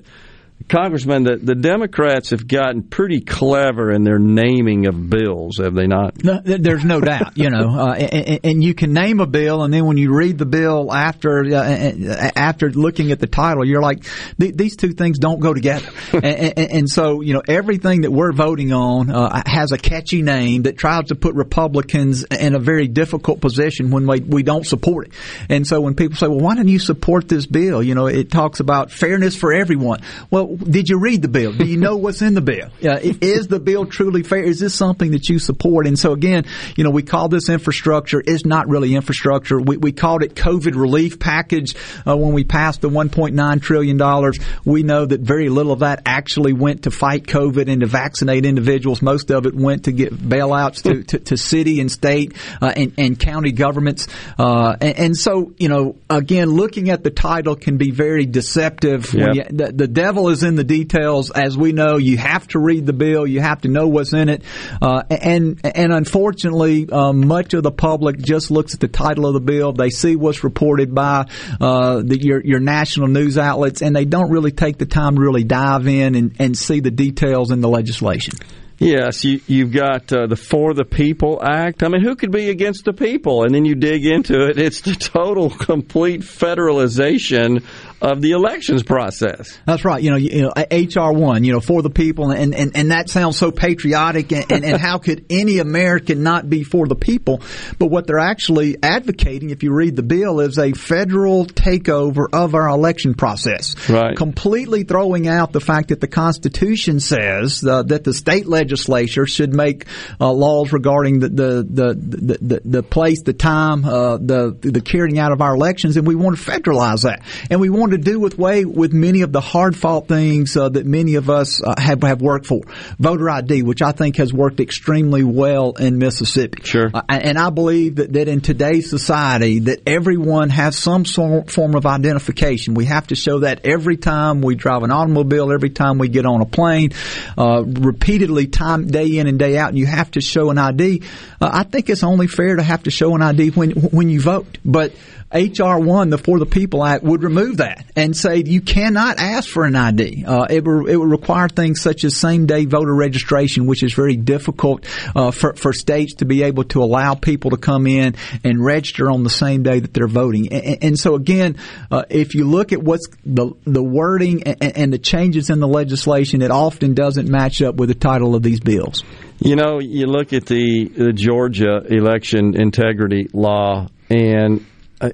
Congressman, the, the Democrats have gotten pretty clever in their naming of bills, have they not? No, there's no doubt, you know, uh, and, and, you can name a bill, and then when you read the bill after uh, after looking at the title, you're like, these two things don't go together. and, and, and, so, you know, everything that we're voting on uh, has a catchy name that tries to put Republicans in a very difficult position when we, we don't support it. And so when people say, well, why don't you support this bill? You know, it talks about fairness for everyone. Well, did you read the bill? Do you know what's in the bill? Uh, is the bill truly fair? Is this something that you support? And so again, you know, we call this infrastructure. It's not really infrastructure. We, we called it COVID relief package uh, when we passed the 1.9 trillion dollars. We know that very little of that actually went to fight COVID and to vaccinate individuals. Most of it went to get bailouts to, to, to city and state uh, and, and, county governments. Uh, and, and, so, you know, again, looking at the title can be very deceptive. Yep. You, the, the devil is in the details. As we know, you have to read the bill, you have to know what's in it, uh, and and unfortunately, um, much of the public just looks at the title of the bill. They see what's reported by uh, the, your your national news outlets, and they don't really take the time to really dive in and, and see the details in the legislation. Yes, you, you've got uh, the For the People Act. I mean, who could be against the people? And then you dig into it, it's the total, complete federalization of the elections process. That's right. You know, you know HR one, you know, for the people, and, and, and that sounds so patriotic. And, and, and how could any American not be for the people? But what they're actually advocating, if you read the bill, is a federal takeover of our election process. Right. Completely throwing out the fact that the Constitution says uh, that the state legislature should make uh, laws regarding the the, the the, the, the place, the time, uh, the the carrying out of our elections, and we want to federalize that, and we want to do with way with many of the hard fought things uh, that many of us uh, have have worked for. Voter ID, which I think has worked extremely well in Mississippi. Sure. Uh, and I believe that, that in today's society that everyone has some sort, form of identification. We have to show that every time we drive an automobile, every time we get on a plane, uh, repeatedly, time day in and day out. And you have to show an ID. Uh, I think it's only fair to have to show an ID when when you vote, but. HR one, the For the People Act, would remove that and say you cannot ask for an ID. Uh, it, would, it would require things such as same day voter registration, which is very difficult uh, for for states to be able to allow people to come in and register on the same day that they're voting. And, and so again, uh, if you look at what's the the wording and, and the changes in the legislation, it often doesn't match up with the title of these bills. You know, you look at the, the Georgia election integrity law, and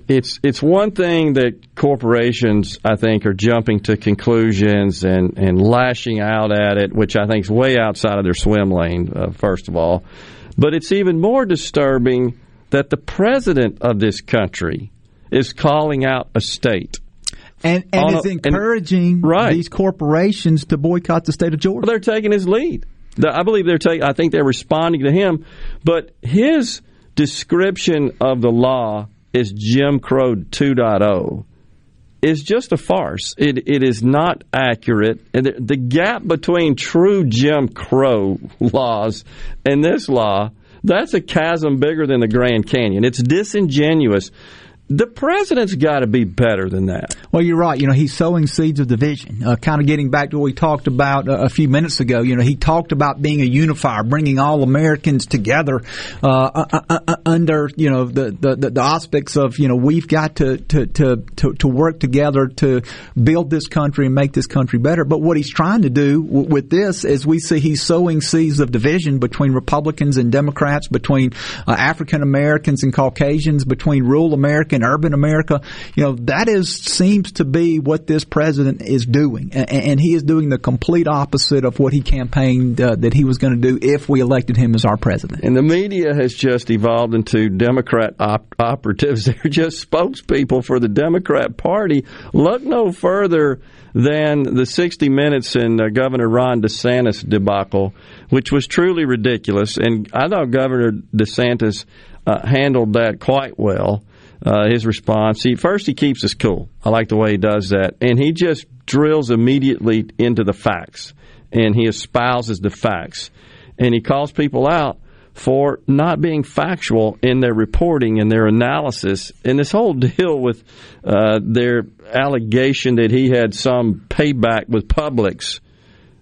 it's it's one thing that corporations I think are jumping to conclusions and and lashing out at it, which I think is way outside of their swim lane. Uh, first of all, but it's even more disturbing that the president of this country is calling out a state. And, and is a, encouraging and, right. these corporations to boycott the state of Georgia. Well, they're taking his lead. I believe they're taking. I think they're responding to him, but his description of the law is Jim Crow 2.0 is just a farce. It it is not accurate. The, the gap between true Jim Crow laws and this law, that's a chasm bigger than the Grand Canyon. It's disingenuous the president's got to be better than that. Well, you're right. You know, he's sowing seeds of division. Uh, kind of getting back to what we talked about uh, a few minutes ago. You know, he talked about being a unifier, bringing all Americans together uh, uh, uh, under you know the, the the aspects of you know we've got to to, to to to work together to build this country and make this country better. But what he's trying to do w- with this is we see he's sowing seeds of division between Republicans and Democrats, between African Americans and Caucasians, between rural America in urban America, you know, that is seems to be what this president is doing, and, and he is doing the complete opposite of what he campaigned uh, that he was going to do if we elected him as our president. And the media has just evolved into Democrat op- operatives; they're just spokespeople for the Democrat Party. Look no further than the 60 Minutes and uh, Governor Ron DeSantis debacle, which was truly ridiculous. And I thought Governor DeSantis uh, handled that quite well uh, his response. He first he keeps us cool. I like the way he does that, and he just drills immediately into the facts, and he espouses the facts, and he calls people out for not being factual in their reporting and their analysis. And this whole deal with uh, their allegation that he had some payback with Publix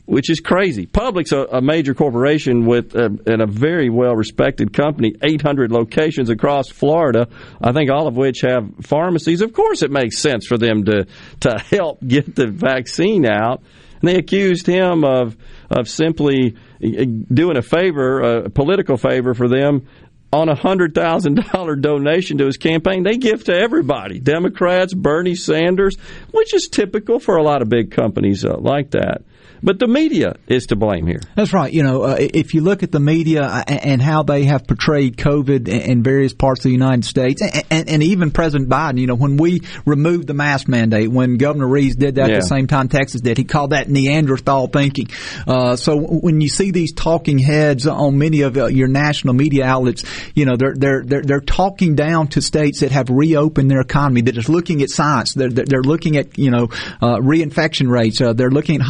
which is crazy. Publix, a, a major corporation with a, and a very well respected company, 800 locations across Florida, I think all of which have pharmacies. Of course, it makes sense for them to to help get the vaccine out. And they accused him of of simply uh, doing a favor, a political favor for them on a hundred thousand dollar donation to his campaign. They give to everybody, Democrats, Bernie Sanders, which is typical for a lot of big companies uh, like that. But the media is to blame here. That's right. You know, uh, if you look at the media uh, and how they have portrayed COVID in various parts of the United States, and, and, and even President Biden, you know, when we removed the mask mandate, when Governor Reeves did that yeah. at the same time Texas did, he called that Neanderthal thinking. Uh, so when you see these talking heads on many of uh, your national media outlets you know, they're they're they're, they're talking down to states that have reopened their economy, that is looking at science, they're they're, looking at you know uh, reinfection rates, uh, they're looking at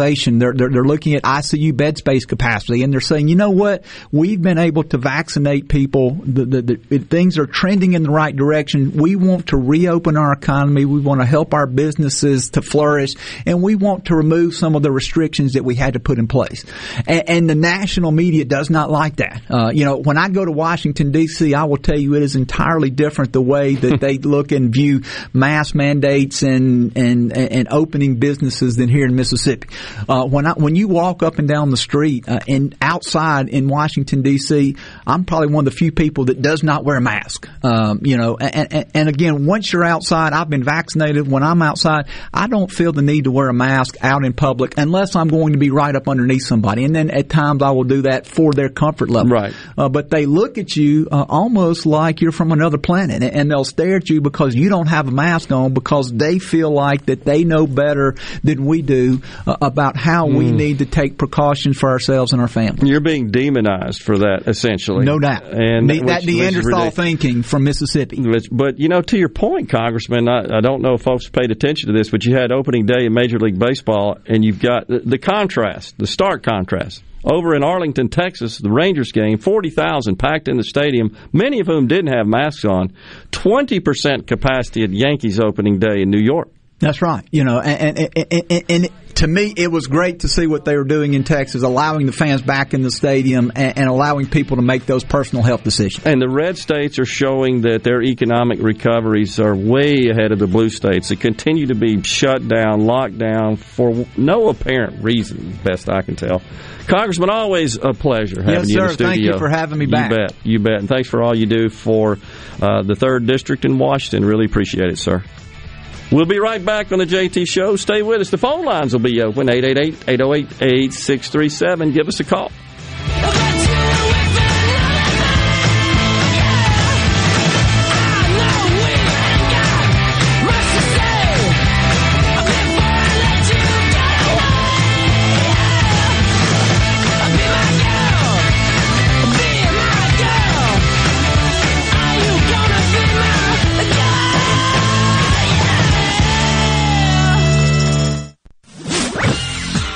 hospitalization, they're, they're they're looking at ICU bed space capacity, and they're saying, you know what, we've been able to vaccinate people, the, the, the things are trending in the right direction. We want to reopen our economy, we want to help our businesses to flourish, and we want to remove some of the restrictions that we had to put in place. And, and the national media does not like that. Uh, you know, when I go to Washington D.C., I will tell you it is entirely different the way that they look and view mask mandates and and and opening businesses than here in Mississippi. Uh, when I, when you walk up and down the street uh, and outside in Washington D.C., I'm probably one of the few people that does not wear a mask. Um, you know, and, and, and again, once you're outside, I've been vaccinated. When I'm outside, I don't feel the need to wear a mask out in public unless I'm going to be right up underneath somebody. And then at times I will do that for their comfort level. Right. Uh, but they look at you uh, almost like you're from another planet, and they'll stare at you because you don't have a mask on because they feel like that they know better than we do uh, about how mm. we hmm. need to take precautions for ourselves and our family. You're being demonized for that, essentially. No doubt. And which, that Neanderthal thinking from Mississippi. Which, but you know, to your point, Congressman, I, I, don't know if folks paid attention to this, but you had opening day in Major League Baseball, and you've got the, the contrast, the stark contrast over in Arlington, Texas, the Rangers game, 40,000 packed in the stadium, many of whom didn't have masks on. 20% capacity at Yankees opening day in New York. That's right. You know, and, and, and, and, to me, it was great to see what they were doing in Texas, allowing the fans back in the stadium and, allowing people to make those personal health decisions. And the red states are showing that their economic recoveries are way ahead of the blue states. They continue to be shut down, locked down for no apparent reason, best I can tell. Congressman, always a pleasure having yes, you sir. in the studio. Thank you for having me back. You bet. You bet. And thanks for all you do for uh, the third district in Washington. Really appreciate it, sir. We'll be right back on the JT Show. Stay with us. The phone lines will be open 888 808 8637. Give us a call.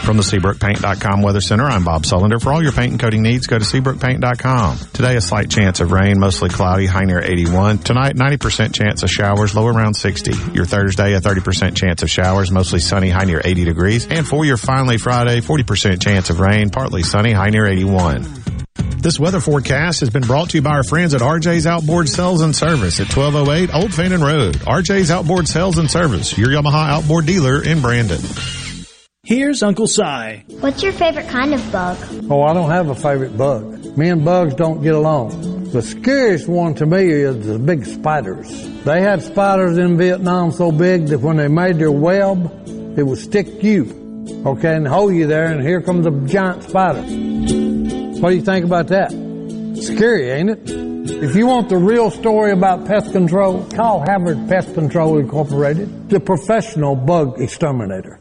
From the SeabrookPaint.com Weather Center, I'm Bob Sullender. For all your paint and coating needs, go to SeabrookPaint.com. Today, a slight chance of rain, mostly cloudy, high near 81. Tonight, 90% chance of showers, low around 60. Your Thursday, a 30% chance of showers, mostly sunny, high near 80 degrees. And for your finally Friday, 40% chance of rain, partly sunny, high near 81. This weather forecast has been brought to you by our friends at RJ's Outboard Sales and Service at 1208 Old Fannin Road. RJ's Outboard Sales and Service, your Yamaha outboard dealer in Brandon. Here's Uncle Si. What's your favorite kind of bug? Oh, I don't have a favorite bug. Me and bugs don't get along. The scariest one to me is the big spiders. They had spiders in Vietnam so big that when they made their web, it would stick you, okay, and hold you there, and here comes a giant spider. What do you think about that? Scary, ain't it? If you want the real story about pest control, call Havard Pest Control Incorporated, the professional bug exterminator.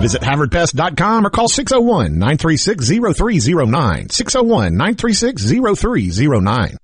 Visit HavardPest.com or call 601-936-0309. 601-936-0309.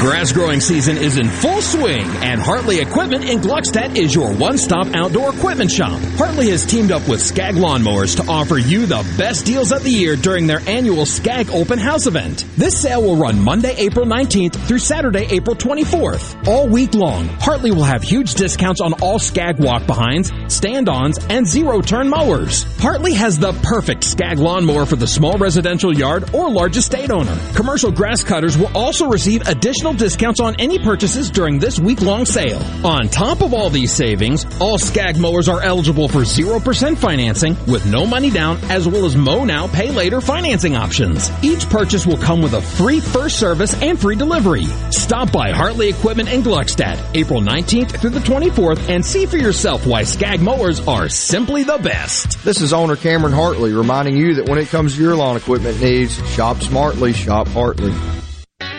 Grass growing season is in full swing, and Hartley Equipment in Gluckstadt is your one-stop outdoor equipment shop. Hartley has teamed up with Skag Lawnmowers to offer you the best deals of the year during their annual Skag Open House event. This sale will run Monday, April 19th through Saturday, April 24th. All week long, Hartley will have huge discounts on all Skag walk-behinds, stand-ons, and zero-turn mowers. Hartley has the perfect Skag lawnmower for the small residential yard or large estate owner. Commercial grass cutters will also receive additional additional discounts on any purchases during this week-long sale. On top of all these savings, all Skag mowers are eligible for 0% financing with no money down as well as mow now, pay later financing options. Each purchase will come with a free first service and free delivery. Stop by Hartley Equipment in Gluckstadt, April 19th through the 24th and see for yourself why Skag mowers are simply the best. This is owner Cameron Hartley reminding you that when it comes to your lawn equipment needs, shop smartly, shop Hartley.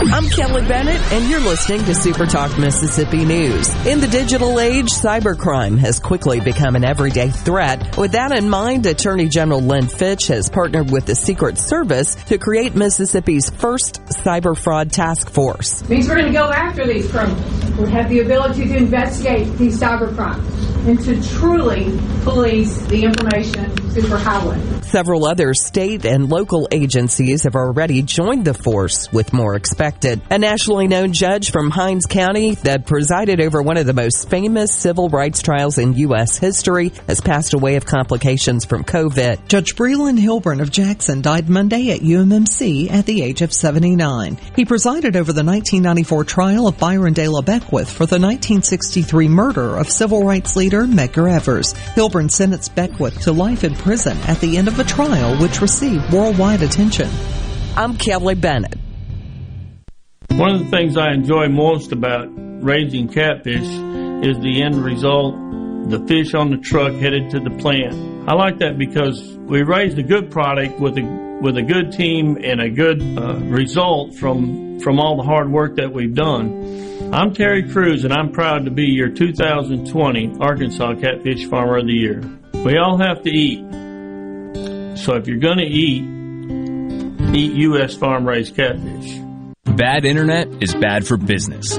I'm Kelly Bennett, and you're listening to Super Talk Mississippi News. In the digital age, cybercrime has quickly become an everyday threat. With that in mind, Attorney General Lynn Fitch has partnered with the Secret Service to create Mississippi's first cyber fraud task force. Means we're going to go after these criminals. We have the ability to investigate these cyber crimes and to truly police the information superhighway. Several other state and local agencies have already joined the force with more expected. A nationally known judge from Hinds County that presided over one of the most famous civil rights trials in U.S. history has passed away of complications from COVID. Judge Breland Hilburn of Jackson died Monday at UMMC at the age of 79. He presided over the 1994 trial of Byron De La Beckwith for the 1963 murder of civil rights leader Medgar Evers. Hilburn sentenced Beckwith to life in prison at the end of a trial which received worldwide attention. I'm Kelly Bennett. One of the things I enjoy most about raising catfish is the end result, the fish on the truck headed to the plant. I like that because we raised a good product with a with a good team and a good uh, result from from all the hard work that we've done. I'm Terry Cruz and I'm proud to be your 2020 Arkansas Catfish Farmer of the Year. We all have to eat. So if you're going to eat, eat U.S. farm raised catfish. Bad internet is bad for business.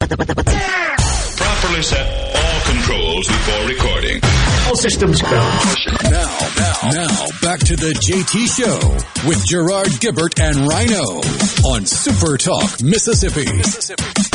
Properly set all controls before recording. All systems go. Now, now, now, back to the JT Show with Gerard Gibert and Rhino on Super Talk Mississippi. Mississippi.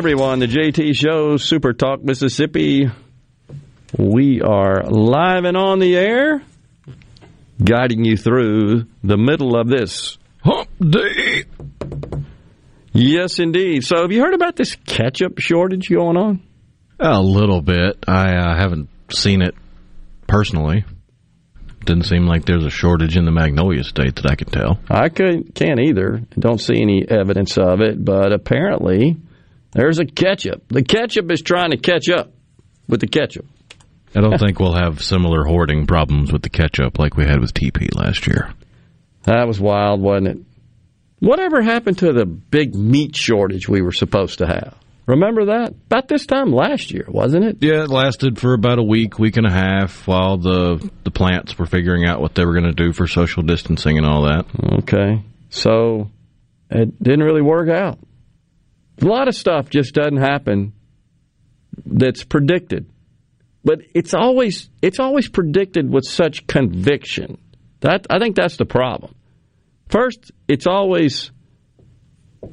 Everyone. The JT Show, Super Talk Mississippi. We are live and on the air, guiding you through the middle of this hump day. Yes, indeed. So, have you heard about this ketchup shortage going on? A little bit. I uh, haven't seen it personally. Didn't seem like there's a shortage in the Magnolia State that I could tell. I could, can't either. Don't see any evidence of it, but apparently there's a ketchup. The ketchup is trying to catch up with the ketchup. I don't think we'll have similar hoarding problems with the ketchup like we had with TP last year. That was wild, wasn't it? Whatever happened to the big meat shortage we were supposed to have? Remember that? About this time last year, wasn't it? Yeah, it lasted for about a week, week and a half while the the plants were figuring out what they were going to do for social distancing and all that. Okay. So it didn't really work out. A lot of stuff just doesn't happen that's predicted. But it's always it's always predicted with such conviction. That I think that's the problem. First, it's always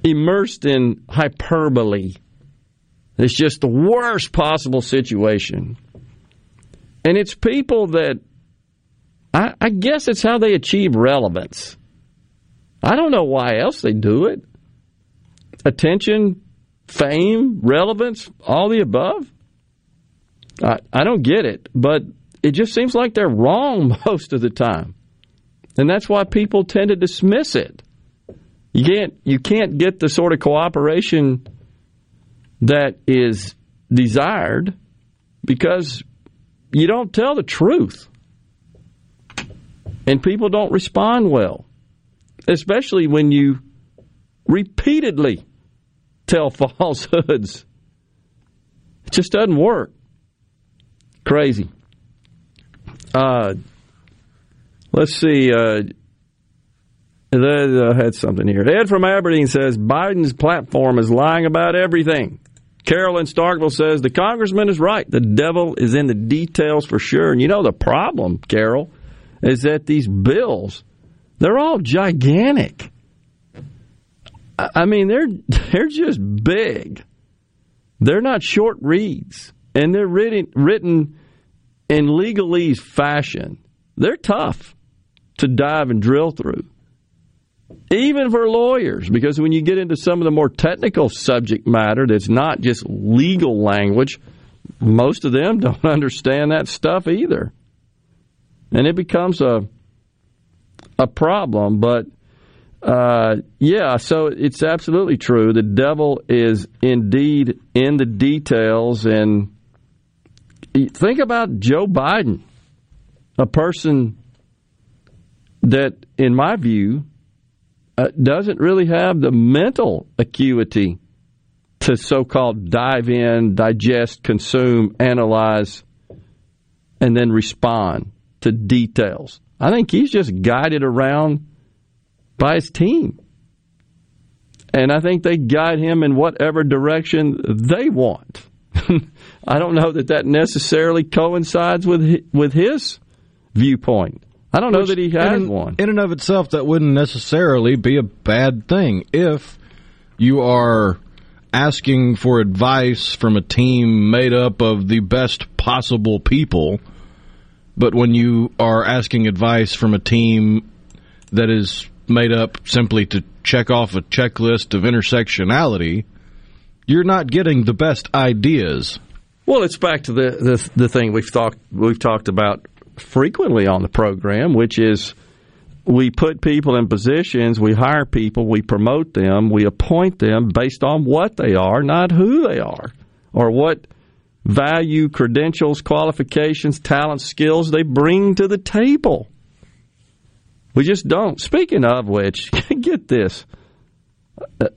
immersed in hyperbole. It's just the worst possible situation. And it's people that, I, I, guess it's how they achieve relevance. I don't know why else they do it. Attention, fame, relevance, all the above. I, I don't get it, but it just seems like they're wrong most of the time. And that's why people tend to dismiss it. You can't you can't get the sort of cooperation that is desired because you don't tell the truth. And people don't respond well, especially when you repeatedly tell falsehoods. It just doesn't work. Crazy. Uh, let's see. Uh, I had something here. Ed from Aberdeen says Biden's platform is lying about everything. Carolyn Starkville says the congressman is right. The devil is in the details for sure. And you know the problem, Carol, is that these bills, they're all gigantic. I mean, they're they're just big. They're not short reads, and they're written written in legalese fashion. They're tough to dive and drill through even for lawyers, because when you get into some of the more technical subject matter that's not just legal language, most of them don't understand that stuff either. And it becomes a a problem, but uh, yeah, so it's absolutely true. The devil is indeed in the details. And think about Joe Biden, a person that, in my view, uh, doesn't really have the mental acuity to so called dive in, digest, consume, analyze, and then respond to details. I think he's just guided around by his team. And I think they guide him in whatever direction they want. I don't know that that necessarily coincides with with his viewpoint. I don't know Which, that he has in, one. In and of itself, that wouldn't necessarily be a bad thing if you are asking for advice from a team made up of the best possible people. But when you are asking advice from a team that is made up simply to check off a checklist of intersectionality, you're not getting the best ideas. Well, it's back to the the, the thing we've talked we've talked about frequently on the program, which is we put people in positions, we hire people, we promote them, we appoint them based on what they are, not who they are, or what value, credentials, qualifications, talents, skills they bring to the table. We just don't. Speaking of which, get this.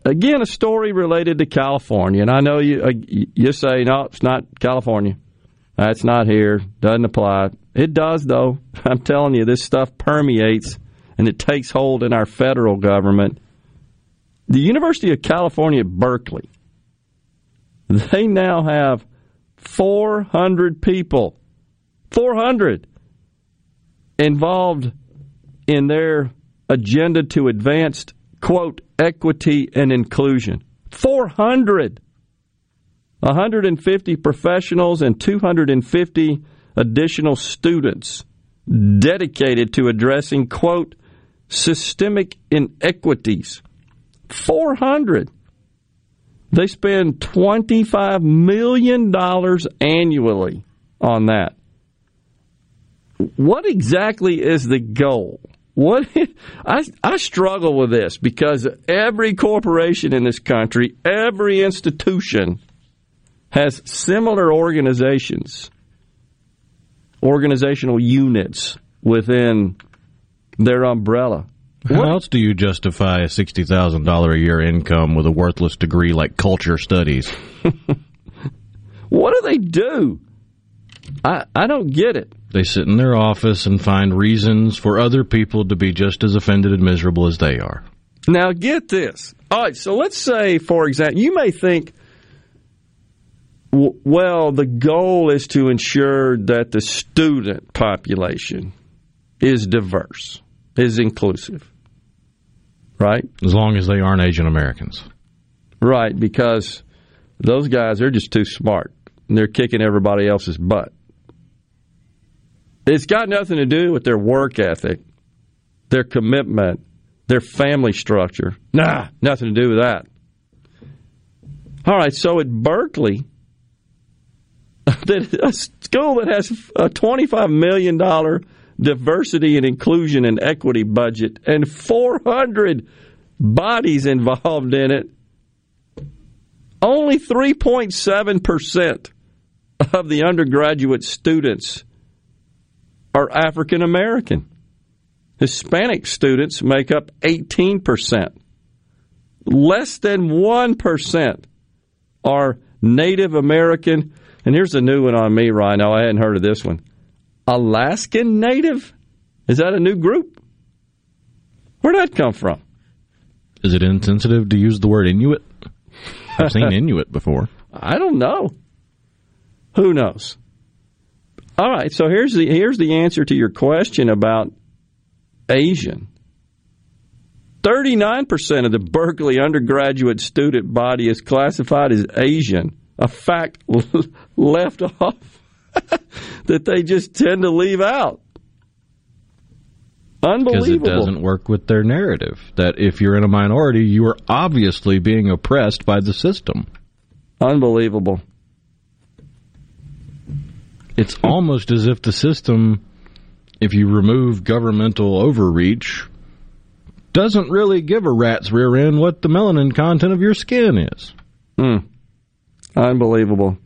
Again, a story related to California, and I know you uh, you say no, it's not California. That's not here. Doesn't apply. It does, though. I'm telling you, this stuff permeates and it takes hold in our federal government. The University of California, Berkeley, they now have 400 people, 400 involved in their agenda to advance, quote, equity and inclusion. 400. 150 professionals and 250 additional students dedicated to addressing, quote, systemic inequities. 400. They spend $25 million annually on that. What exactly is the goal? What I, I struggle with this because every corporation in this country, every institution has similar organizations, organizational units within their umbrella. How else do you justify a sixty thousand dollar a year income with a worthless degree like culture studies? what do they do? I I don't get it. They sit in their office and find reasons for other people to be just as offended and miserable as they are. Now get this. All right, so let's say, for example, you may think, well, the goal is to ensure that the student population is diverse, is inclusive right? As long as they aren't Asian Americans. Right, because those guys are just too smart. And they're kicking everybody else's butt. It's got nothing to do with their work ethic, their commitment, their family structure. Nah, nothing to do with that. All right, so at Berkeley, a school that has a $25 million diversity and inclusion and equity budget and 400 bodies involved in it, only 3.7% of the undergraduate students are African American. Hispanic students make up 18%. Less than 1% are Native American. And here's a new one on me, Rhino. I hadn't heard of this one. Alaskan Native? Is that a new group? Where'd that come from? Is it insensitive to use the word Inuit? I've seen Inuit before. I don't know. Who knows? All right, so here's the here's the answer to your question about Asian. 39% of the Berkeley undergraduate student body is classified as Asian, a fact left off that they just tend to leave out. Unbelievable. Because it doesn't work with their narrative that if you're in a minority, you are obviously being oppressed by the system. Unbelievable. It's almost as if the system, if you remove governmental overreach, doesn't really give a rat's rear end what the melanin content of your skin is. Hmm. Unbelievable.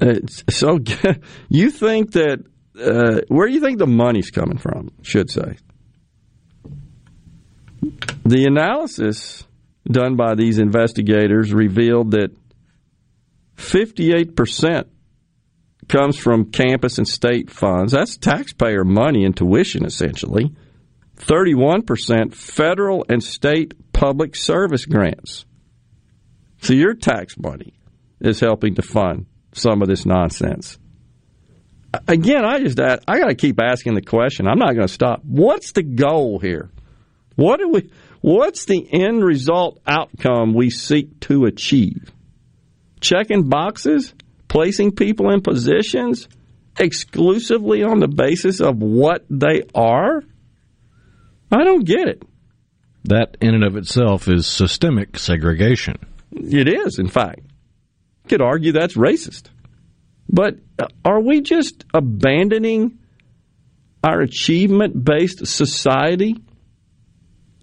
It's, so you think that uh, where do you think the money's coming from? Should say the analysis done by these investigators revealed that 58% comes from campus and state funds. That's taxpayer money and tuition, essentially. 31% federal and state public service grants. So your tax money is helping to fund some of this nonsense. Again, I just I got to keep asking the question. I'm not going to stop. What's the goal here? What do we? What's the end result outcome we seek to achieve? Checking boxes, placing people in positions exclusively on the basis of what they are? I don't get it. That in and of itself is systemic segregation. It is, in fact You could argue that's racist. But uh, are we just abandoning our achievement based society?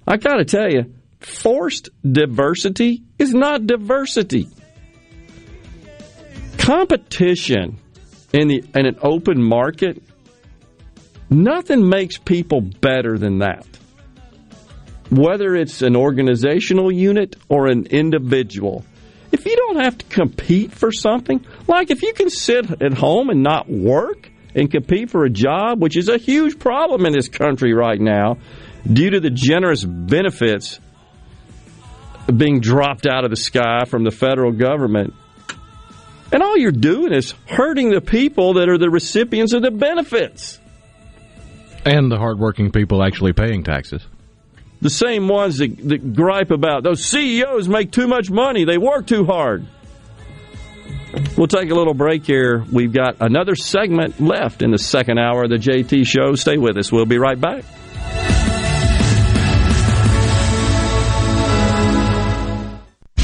I got to tell you, forced diversity is not diversity. Competition in, the, in an open market, nothing makes people better than that. Whether it's an organizational unit or an individual if you don't have to compete for something, like if you can sit at home and not work and compete for a job, which is a huge problem in this country right now due to the generous benefits being dropped out of the sky from the federal government. And all you're doing is hurting the people that are the recipients of the benefits. And the hardworking people actually paying taxes the same ones that, that gripe about those CEOs make too much money, they work too hard. We'll take a little break here. We've got another segment left in the second hour of the JT show. Stay with us. We'll be right back.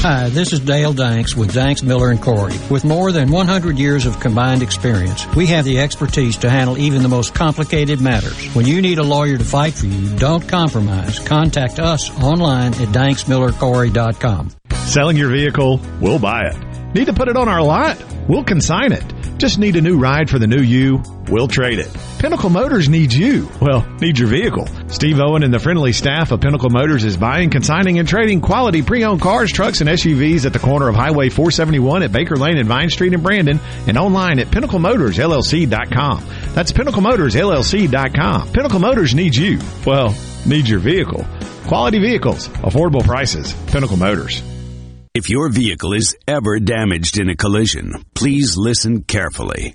Hi, this is Dale Danks with Danks Miller and Corey. With more than 100 years of combined experience, we have the expertise to handle even the most complicated matters. When you need a lawyer to fight for you, don't compromise. Contact us online at danksmillercorey.com. Selling your vehicle? We'll buy it. Need to put it on our lot? We'll consign it. Just need a new ride for the new you? We'll trade it. Pinnacle Motors needs you. Well, needs your vehicle. Steve Owen and the friendly staff of Pinnacle Motors is buying, consigning, and trading quality pre-owned cars, trucks, and SUVs at the corner of Highway 471 at Baker Lane and Vine Street in Brandon and online at pinnaclemotorsllc.com. That's pinnaclemotorsllc.com. Pinnacle Motors needs you. Well, needs your vehicle. Quality vehicles, affordable prices. Pinnacle Motors. If your vehicle is ever damaged in a collision, please listen carefully.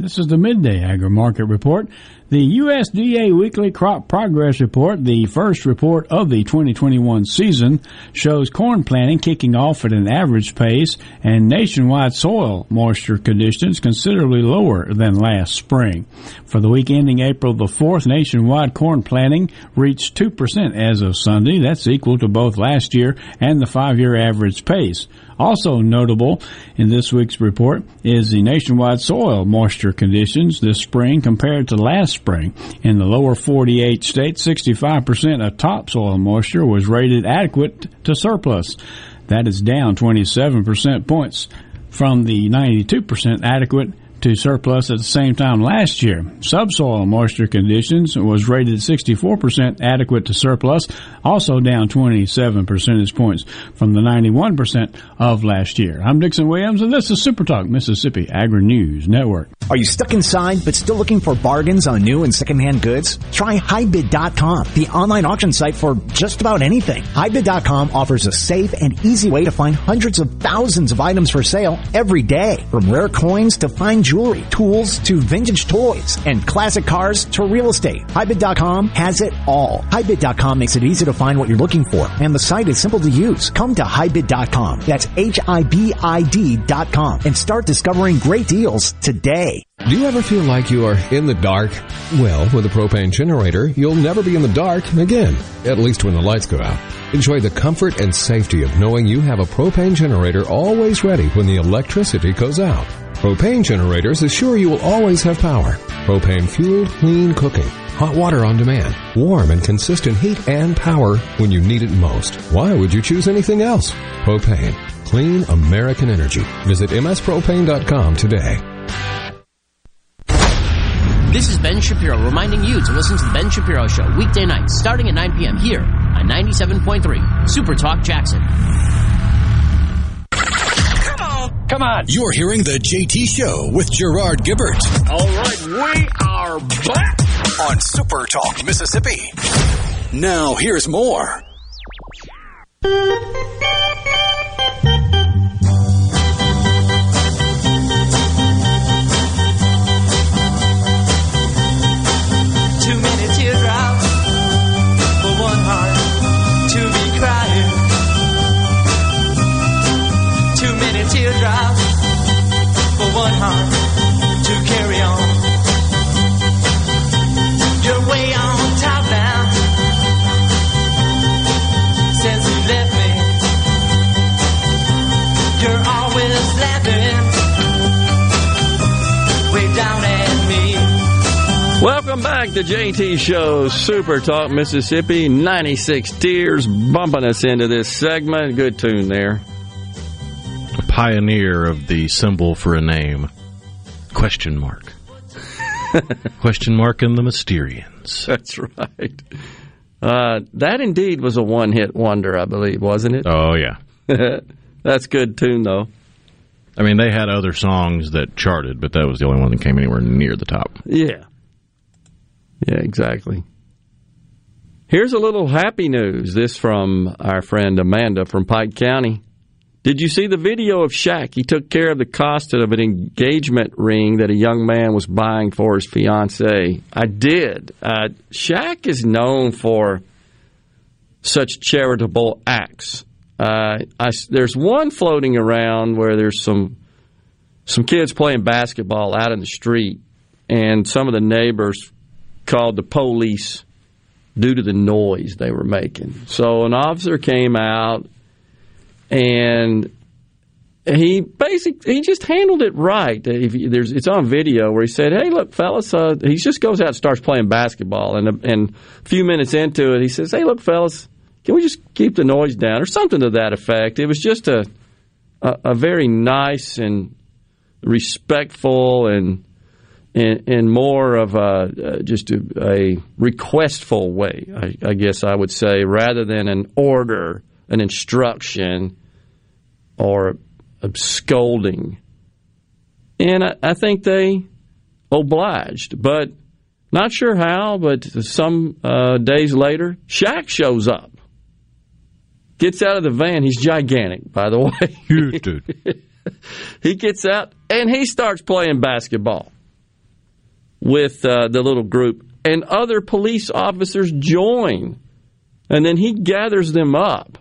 This is the Midday Agri Market Report. The USDA Weekly Crop Progress Report, the first report of the 2021 season, shows corn planting kicking off at an average pace and nationwide soil moisture conditions considerably lower than last spring. For the week ending April the 4th, nationwide corn planting reached 2% as of Sunday. That's equal to both last year and the five-year average pace. Also notable in this week's report is the nationwide soil moisture conditions this spring compared to last spring. In the lower 48 states, 65% of topsoil moisture was rated adequate to surplus. That is down 27 percent points from the 92% adequate to surplus at the same time last year. Subsoil moisture conditions was rated 64% adequate to surplus, also down 27 percentage points from the 91% of last year. I'm Dixon Williams, and this is Super Talk Mississippi Agri News Network. Are you stuck inside but still looking for bargains on new and secondhand goods? Try HiBid.com, the online auction site for just about anything. HiBid.com offers a safe and easy way to find hundreds of thousands of items for sale every day, from rare coins to fine jewelry, tools to vintage toys, and classic cars to real estate. HiBid.com has it all. HiBid.com makes it easy to find what you're looking for, and the site is simple to use. Come to HiBid.com. That's H-I-B-I-D.com and start discovering great deals today. Do you ever feel like you are in the dark? Well, with a propane generator, you'll never be in the dark again, at least when the lights go out. Enjoy the comfort and safety of knowing you have a propane generator always ready when the electricity goes out. Propane generators assure you will always have power. Propane fueled, clean cooking. Hot water on demand. Warm and consistent heat and power when you need it most. Why would you choose anything else? Propane. Clean American energy. Visit mspropane.com today. This is Ben Shapiro reminding you to listen to the Ben Shapiro Show weekday nights starting at 9 p.m. here on 97.3 Super Talk Jackson. Come on. You're hearing the JT Show with Gerard Gibert. All right, we are back on Super Talk Mississippi. Now, here's more. drive for one heart to carry on. You're way on top now since you left me. You're always laughing way down at me. Welcome back to JT Show Super Talk Mississippi. 96 Tears bumping us into this segment. Good tune there. Pioneer of the symbol for a name. Question mark. Question mark and the Mysterians. That's right. Uh, that indeed was a one hit wonder, I believe, wasn't it? Oh, yeah. That's good tune, though. I mean, they had other songs that charted, but that was the only one that came anywhere near the top. Yeah. Yeah, exactly. Here's a little happy news. This from our friend Amanda from Pike County. Did you see the video of Shaq? He took care of the cost of an engagement ring that a young man was buying for his fiancee. I did. Uh, Shaq is known for such charitable acts. Uh, I, there's one floating around where there's some some kids playing basketball out in the street, and some of the neighbors called the police due to the noise they were making. So an officer came out and he basically he just handled it right. There's it's on video where he said, "Hey, look, fellas," uh, he just goes out and starts playing basketball, and and a few minutes into it, he says, "Hey, look, fellas, can we just keep the noise down?" or something to that effect. It was just a a, a very nice and respectful and in, in more of a uh, just a, a, requestful way, I, I, guess I would say, rather than an order, an instruction, or scolding. And I, I think they obliged, but not sure how. But some uh, days later, Shaq shows up, gets out of the van. He's gigantic, by the way. Huge dude. he gets out and he starts playing basketball with uh, the little group, and other police officers join. And then he gathers them up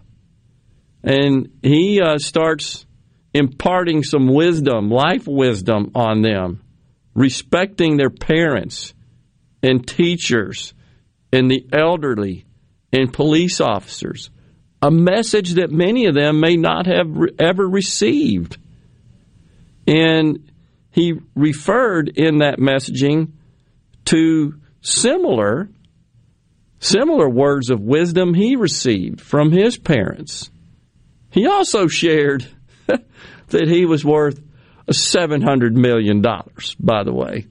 and he uh, starts imparting some wisdom, life wisdom on them, respecting their parents and teachers and the elderly and police officers. A message that many of them may not have re- ever received. And he referred in that messaging to similar similar words of wisdom he received from his parents. He also shared that he was worth $700 million, by the way.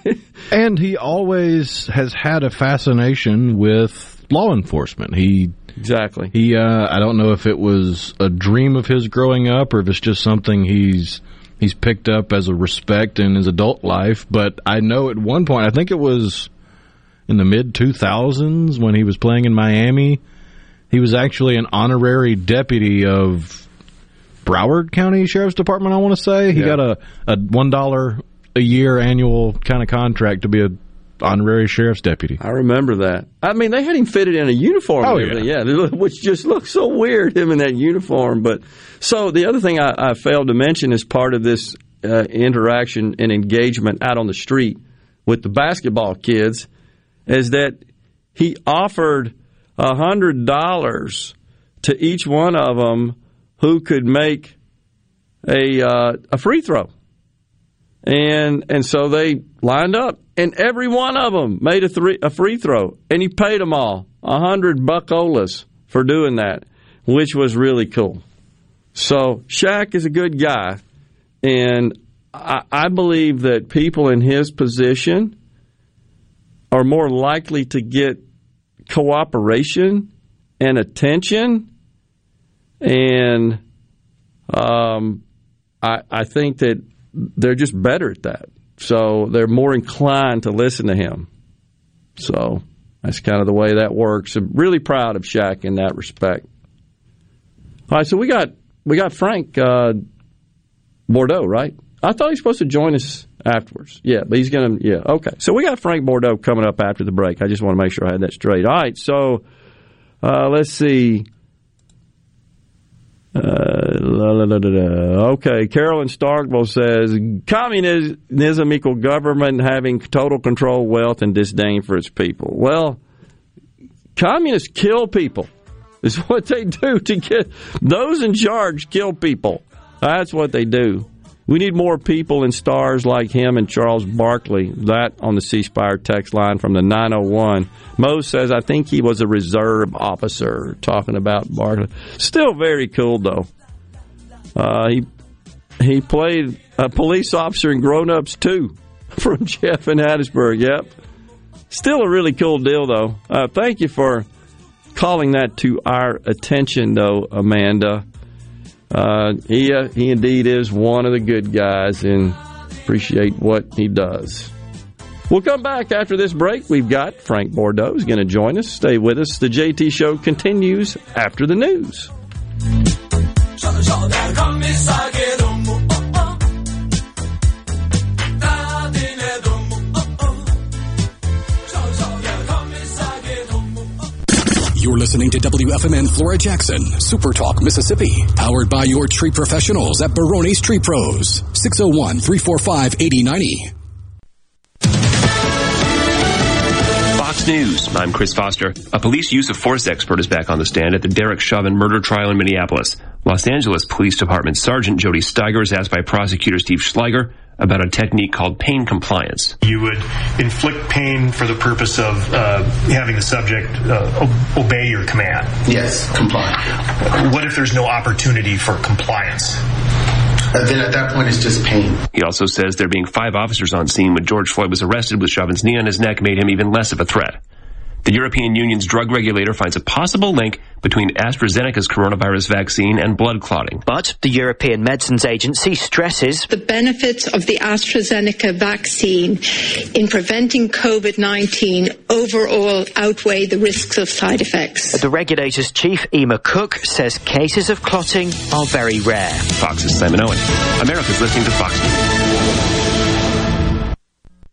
and he always has had a fascination with law enforcement. He Exactly. He uh, I don't know if it was a dream of his growing up or if it's just something he's he's picked up as a respect in his adult life. But I know at one point, I think it was in the mid 2000s when he was playing in Miami, he was actually an honorary deputy of Broward County Sheriff's Department. I want to say he yeah. got a a one dollar a year annual kind of contract to be a honorary sheriff's deputy. I remember that. I mean, they had him fitted in a uniform. Oh yeah, yeah, which just looks so weird him in that uniform. But so the other thing I, I failed to mention as part of this uh, interaction and engagement out on the street with the basketball kids is that he offered a hundred dollars to each one of them who could make a uh, a free throw. And and so they lined up, and every one of them made a three a free throw, and he paid them all a hundred buckolas for doing that, which was really cool. So Shaq is a good guy, and I, I believe that people in his position are more likely to get cooperation and attention, and um, I, I think that they're just better at that. So they're more inclined to listen to him. So that's kind of the way that works. I'm really proud of Shaq in that respect. All right, so we got we got Frank uh, Bordeaux, right? I thought he was supposed to join us afterwards. Yeah, but he's going to. Yeah, okay. So we got Frank Bordeaux coming up after the break. I just want to make sure I had that straight. All right, so uh, let's see. Uh, la, la, la, okay, Carolyn Starkville says communism equal government having total control, wealth, and disdain for its people. Well, communists kill people. Is what they do to get those in charge kill people. That's what they do. We need more people and stars like him and Charles Barkley. That on the C Spire text line from the 901. Mo says, I think he was a reserve officer, talking about Barkley. Still very cool, though. Uh, he he played a police officer in Grown Ups too, from Jeff in Hattiesburg. Yep. Still a really cool deal, though. Uh, thank you for calling that to our attention, though, Amanda. Uh, he, uh, he indeed is one of the good guys and appreciate what he does. We'll come back after this break. We've got Frank Bordeaux is going to join us. Stay with us. The JT Show continues after the news. You're listening to WFMN Flora Jackson, Super Talk, Mississippi, powered by your tree professionals at Barone's Tree Pros, 601 345 8090. Fox News. I'm Chris Foster. A police use of force expert is back on the stand at the Derek Chauvin murder trial in Minneapolis. Los Angeles Police Department Sergeant Jody Stiger is asked by prosecutor Steve Schleicher about a technique called pain compliance. You would inflict pain for the purpose of uh, having the subject uh, obey your command. Yes, comply. What if there's no opportunity for compliance? Uh, then at that point, it's just pain. He also says there being five officers on scene when George Floyd was arrested with Chauvin's knee on his neck made him even less of a threat. The European Union's drug regulator finds a possible link between AstraZeneca's coronavirus vaccine and blood clotting. But the European Medicines Agency stresses the benefits of the AstraZeneca vaccine in preventing COVID 19 overall outweigh the risks of side effects. The regulator's chief, Emer Cooke, says cases of clotting are very rare. Fox's Simon Owen. America's listening to Fox News.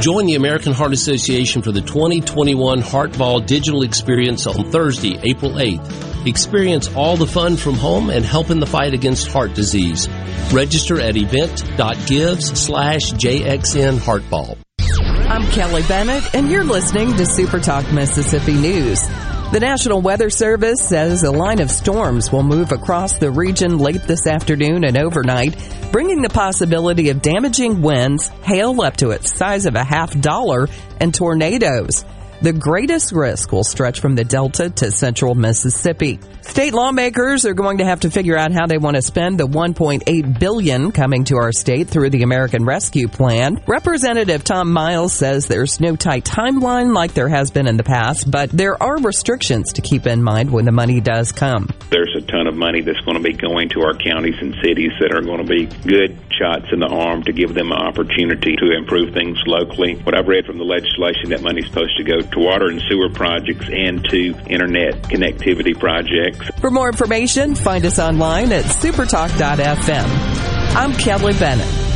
Join the American Heart Association for the 2021 Heartball Digital Experience on Thursday, April 8th. Experience all the fun from home and help in the fight against heart disease. Register at event.gives slash JXN Heartball. I'm Kelly Bennett, and you're listening to Super Talk Mississippi News. The National Weather Service says a line of storms will move across the region late this afternoon and overnight, bringing the possibility of damaging winds, hail up to its size of a half dollar, and tornadoes. The greatest risk will stretch from the Delta to central Mississippi. State lawmakers are going to have to figure out how they want to spend the 1.8 billion coming to our state through the American Rescue Plan. Representative Tom Miles says there's no tight timeline like there has been in the past, but there are restrictions to keep in mind when the money does come. There's a ton of money that's going to be going to our counties and cities that are going to be good shots in the arm to give them an opportunity to improve things locally. What I've read from the legislation, that money's supposed to go to water and sewer projects and to internet connectivity projects. For more information, find us online at supertalk.fm. I'm Kelly Bennett.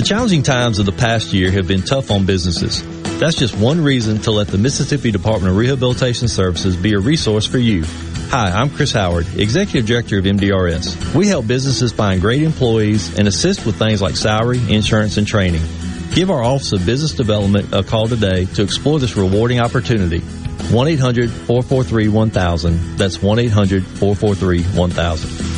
The challenging times of the past year have been tough on businesses. That's just one reason to let the Mississippi Department of Rehabilitation Services be a resource for you. Hi, I'm Chris Howard, Executive Director of MDRS. We help businesses find great employees and assist with things like salary, insurance, and training. Give our Office of Business Development a call today to explore this rewarding opportunity. 1-800-443-1000. That's 1-800-443-1000.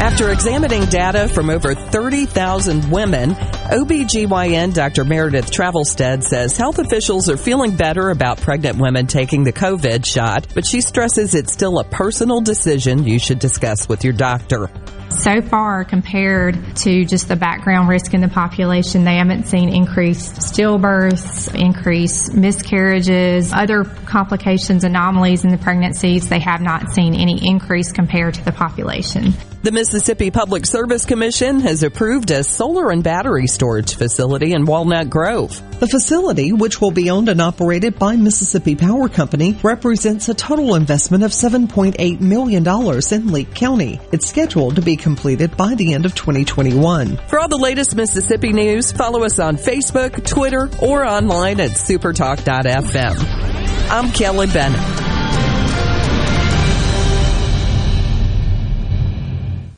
After examining data from over 30,000 women, OBGYN Dr. Meredith Travelstead says health officials are feeling better about pregnant women taking the COVID shot, but she stresses it's still a personal decision you should discuss with your doctor. So far, compared to just the background risk in the population, they haven't seen increased stillbirths, increased miscarriages, other complications, anomalies in the pregnancies. They have not seen any increase compared to the population. The Mississippi Public Service Commission has approved a solar and battery storage facility in Walnut Grove. The facility, which will be owned and operated by Mississippi Power Company, represents a total investment of $7.8 million in Leake County. It's scheduled to be completed by the end of 2021. For all the latest Mississippi news, follow us on Facebook, Twitter, or online at supertalk.fm. I'm Kelly Bennett.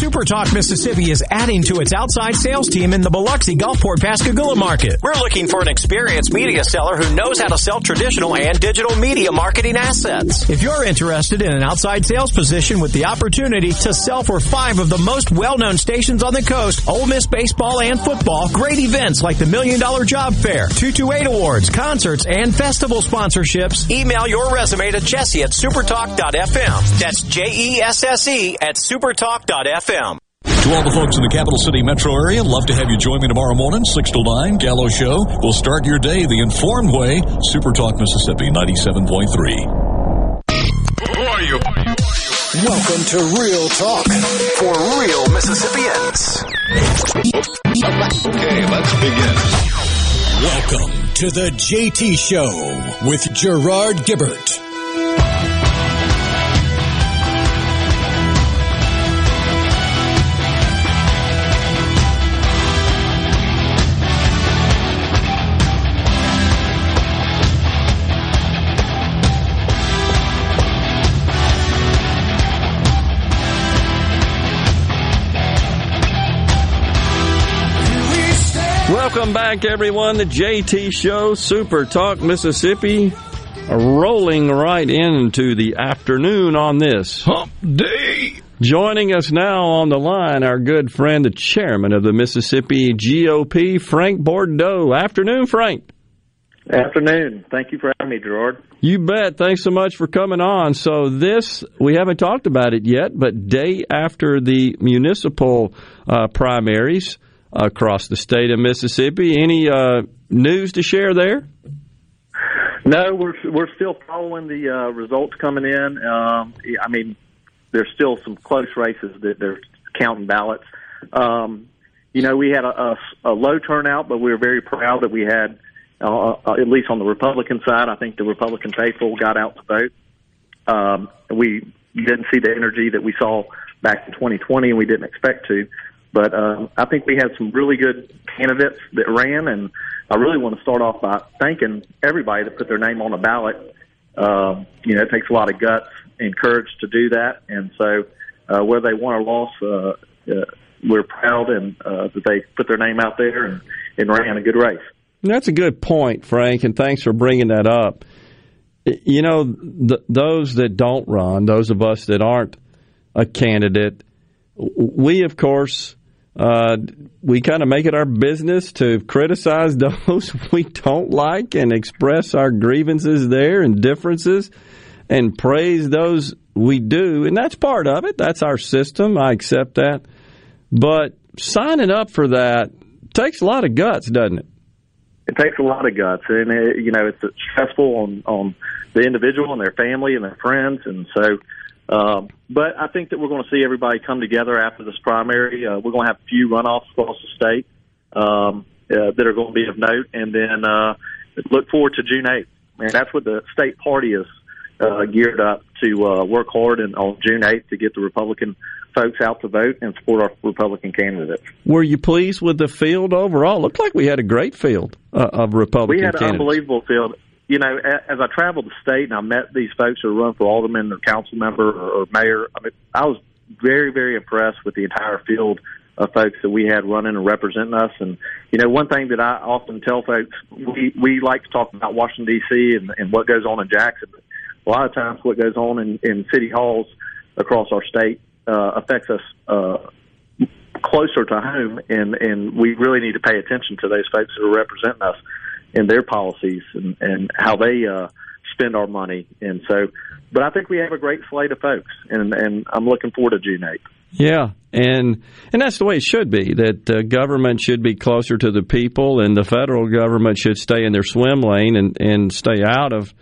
Super Talk Mississippi is adding to its outside sales team in the Biloxi Gulfport Pascagoula market. We're looking for an experienced media seller who knows how to sell traditional and digital media marketing assets. If you're interested in an outside sales position with the opportunity to sell for five of the most well-known stations on the coast, Ole Miss baseball and football, great events like the Million Dollar Job Fair, 228 Awards, concerts, and festival sponsorships, email your resume to Jesse at supertalk.fm. That's J-E-S-S-E at supertalk.fm. To all the folks in the capital city metro area, love to have you join me tomorrow morning, 6 to 9, Gallo Show. We'll start your day the informed way. Super Talk Mississippi 97.3. Who are you? Welcome to Real Talk for real Mississippians. Okay, let's begin. Welcome to the JT Show with Gerard Gibert. Welcome back, everyone. The JT Show, Super Talk Mississippi, rolling right into the afternoon on this hump day. Joining us now on the line, our good friend, the chairman of the Mississippi GOP, Frank Bordeaux. Afternoon, Frank. Afternoon. Thank you for having me, Gerard. You bet. Thanks so much for coming on. So, this, we haven't talked about it yet, but day after the municipal uh, primaries, across the state of Mississippi. Any uh, news to share there? No, we're we're still following the uh, results coming in. Um, I mean, there's still some close races that they're counting ballots. Um, you know, we had a, a, a low turnout, but we were very proud that we had, uh, uh, at least on the Republican side, I think the Republican faithful got out to vote. Um, we didn't see the energy that we saw back in 2020, and we didn't expect to. But uh, I think we had some really good candidates that ran, and I really want to start off by thanking everybody that put their name on the ballot. Uh, you know, it takes a lot of guts and courage to do that, and so uh, whether they won or lost, uh, uh, we're proud and uh, that they put their name out there and, and ran a good race. That's a good point, Frank, and thanks for bringing that up. You know, th- those that don't run, those of us that aren't a candidate, we, of course, uh, we kind of make it our business to criticize those we don't like and express our grievances there and differences and praise those we do. And that's part of it. That's our system. I accept that. But signing up for that takes a lot of guts, doesn't it? It takes a lot of guts, and it, you know it's stressful on on the individual and their family and their friends, and so um, but I think that we're going to see everybody come together after this primary. Uh, we're going to have a few runoffs across the state um, uh, that are going to be of note, and then uh, look forward to June 8th. And that's what the state party is uh, geared up to uh, work hard and on June 8th to get the Republican folks out to vote and support our Republican candidates. Were you pleased with the field overall? Looked like we had a great field uh, of Republican We had an candidates. unbelievable field. You know, as I traveled the state and I met these folks who run for alderman or council member or, or mayor, I mean, I was very, very impressed with the entire field of folks that we had running and representing us. And you know, one thing that I often tell folks, we we like to talk about Washington D.C. and, and what goes on in Jackson. But a lot of times, what goes on in, in city halls across our state uh, affects us uh, closer to home, and and we really need to pay attention to those folks that are representing us in their policies and and how they uh, spend our money. And so, but I think we have a great slate of folks, and and I'm looking forward to June 8th. Yeah, and and that's the way it should be. That government should be closer to the people, and the federal government should stay in their swim lane and and stay out of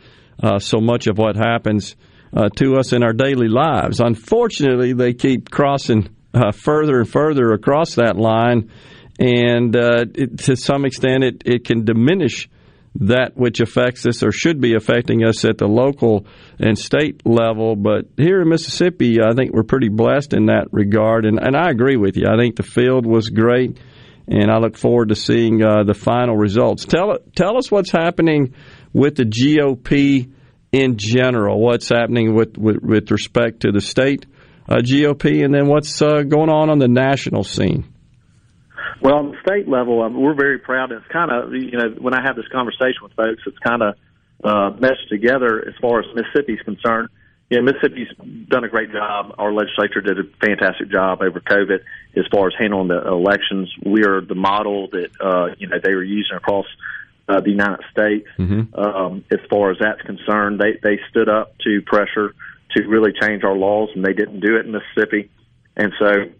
uh, so much of what happens uh, to us in our daily lives. Unfortunately, they keep crossing uh, further and further across that line, and uh, it, to some extent, it it can diminish that which affects us or should be affecting us at the local and state level. But here in Mississippi, I think we're pretty blessed in that regard. And, and I agree with you. I think the field was great, and I look forward to seeing uh, the final results. Tell tell us what's happening with the GOP in general. What's happening with with, with respect to the state uh, GOP, and then what's uh, going on on the national scene. Well, on the state level, um, we're very proud. It's kind of, you know, when I have this conversation with folks, it's kind of uh, meshed together as far as Mississippi's concerned. Yeah, Mississippi's done a great job. Our legislature did a fantastic job over COVID as far as handling the elections. We are the model that, uh, you know, they were using across uh, the United States. Mm-hmm. Um, as far as that's concerned, they, they stood up to pressure to really change our laws, and they didn't do it in Mississippi. And so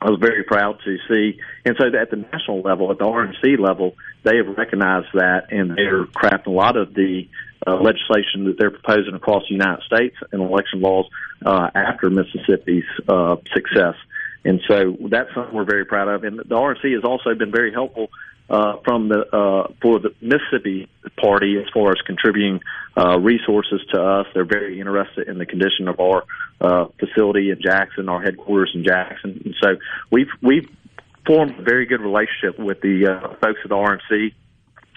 I was very proud to see. And so at the national level, at the RNC level, they have recognized that and they're crafting a lot of the uh, legislation that they're proposing across the United States and election laws uh, after Mississippi's uh, success. And so that's something we're very proud of. And the RNC has also been very helpful uh, from the uh, for the Mississippi Party as far as contributing uh, resources to us. They're very interested in the condition of our uh, facility in Jackson, our headquarters in Jackson, and so we've we've formed a very good relationship with the uh, folks at the RNC.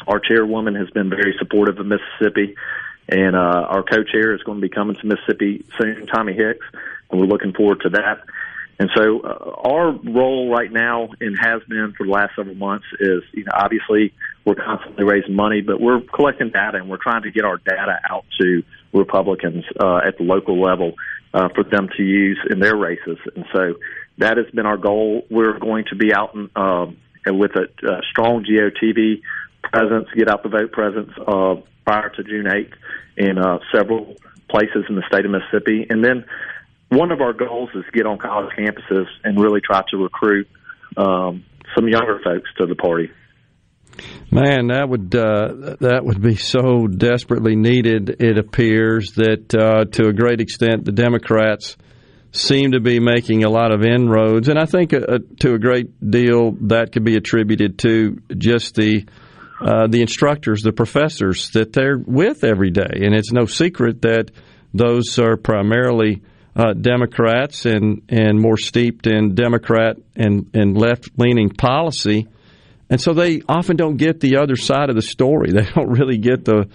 Our chairwoman has been very supportive of Mississippi, and uh, our co-chair is going to be coming to Mississippi soon, Tommy Hicks, and we're looking forward to that. And so uh, our role right now and has been for the last several months is, you know, obviously we're constantly raising money, but we're collecting data and we're trying to get our data out to Republicans uh, at the local level uh, for them to use in their races. And so that has been our goal. We're going to be out in, um, with a, a strong GOTV presence, get out the vote presence uh, prior to June 8th in uh, several places in the state of Mississippi. And then one of our goals is get on college campuses and really try to recruit um, some younger folks to the party. Man, that would uh, that would be so desperately needed. It appears that uh, to a great extent the Democrats seem to be making a lot of inroads, and I think uh, to a great deal that could be attributed to just the uh, the instructors, the professors that they're with every day, and it's no secret that those are primarily uh, Democrats and and more steeped in Democrat and and left leaning policy. And so they often don't get the other side of the story. They don't really get the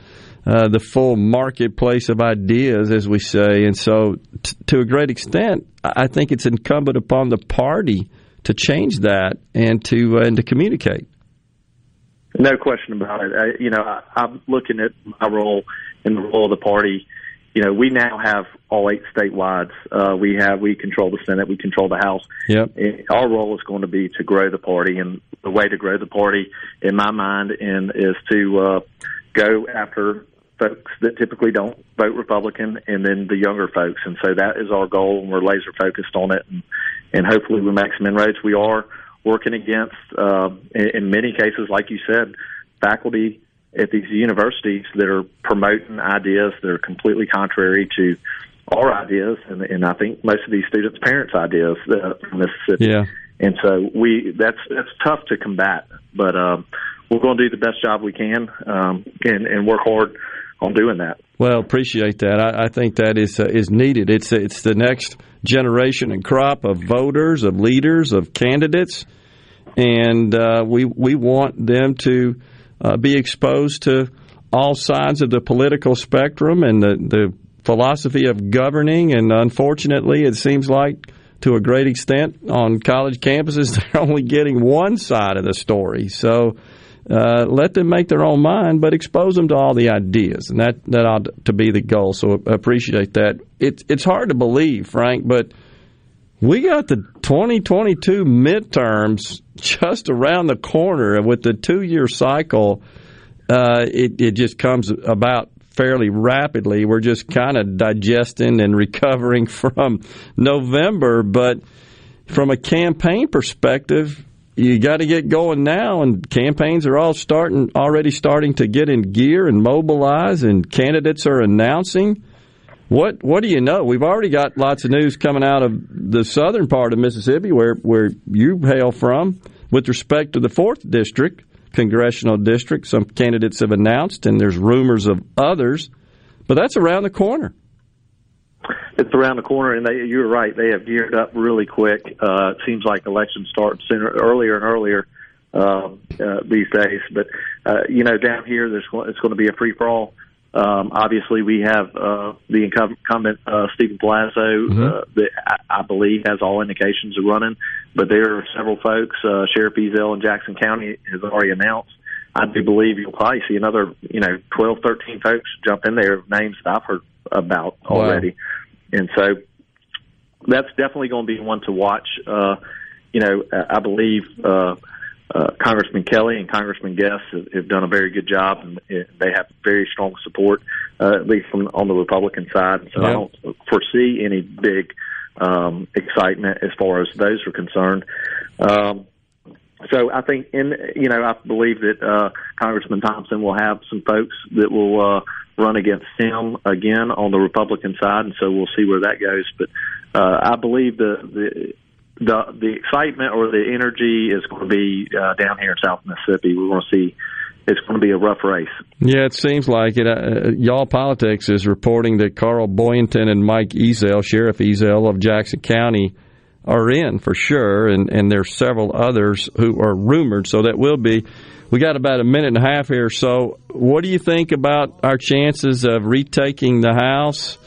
uh, the full marketplace of ideas, as we say. And so, t- to a great extent, I think it's incumbent upon the party to change that and to uh, and to communicate. No question about it. I, you know, I, I'm looking at my role in the role of the party. You know, we now have all eight statewide. Uh, we have we control the Senate, we control the House. Yep. Our role is going to be to grow the party, and the way to grow the party, in my mind, and is to uh, go after folks that typically don't vote Republican, and then the younger folks. And so that is our goal, and we're laser focused on it, and, and hopefully we make some inroads. We are working against, uh, in, in many cases, like you said, faculty at these universities that are promoting ideas that are completely contrary to our ideas, and, and I think most of these students' parents' ideas uh, from Mississippi. Yeah. And so we that's that's tough to combat, but um, we're going to do the best job we can um, and, and work hard on doing that. Well, appreciate that. I, I think that is uh, is needed. It's it's the next generation and crop of voters, of leaders, of candidates, and uh, we we want them to uh, be exposed to all sides of the political spectrum and the the philosophy of governing. And unfortunately, it seems like to a great extent on college campuses they're only getting one side of the story. So uh, let them make their own mind, but expose them to all the ideas, and that that ought to be the goal. So appreciate that. It's it's hard to believe, Frank, but we got the 2022 midterms just around the corner, and with the two year cycle, uh, it it just comes about fairly rapidly. We're just kind of digesting and recovering from November, but from a campaign perspective, you got to get going now, and campaigns are all starting already starting to get in gear and mobilize, and candidates are announcing. What what do you know? We've already got lots of news coming out of the southern part of Mississippi, where where you hail from, with respect to the fourth district congressional district. Some candidates have announced, and there's rumors of others, but that's around the corner it's around the corner, and they, you're right. They have geared up really quick. Uh, it seems like elections start sooner, earlier and earlier um, uh, these days. But uh, you know, down here, there's it's going to be a free for all. Um, obviously, we have uh, the incumbent uh, Steven Palazzo mm-hmm. uh, that I, I believe has all indications of running, but there are several folks. Uh, Sheriff Ezell in Jackson County has already announced. I do believe you'll probably see another, you know, 12, 13 folks jump in there, names that I've heard about already. And so that's definitely going to be one to watch. Uh, you know, I believe uh, uh, Congressman Kelly and Congressman Guest have, have done a very good job, and they have very strong support, uh, at least from on the Republican side. So yeah. I don't foresee any big um, excitement as far as those are concerned. Um, so I think in you know I believe that uh, Congressman Thompson will have some folks that will uh, run against him again on the Republican side, and so we'll see where that goes. But uh, I believe the the the the excitement or the energy is going to be uh, down here in South Mississippi. We're going to see it's going to be a rough race. Yeah, it seems like it. Uh, Y'all Politics is reporting that Carl Boyanton and Mike Ezell, Sheriff Ezell of Jackson County, are in for sure, and and there's several others who are rumored. So that will be we got about a minute and a half here. So, what do you think about our chances of retaking the House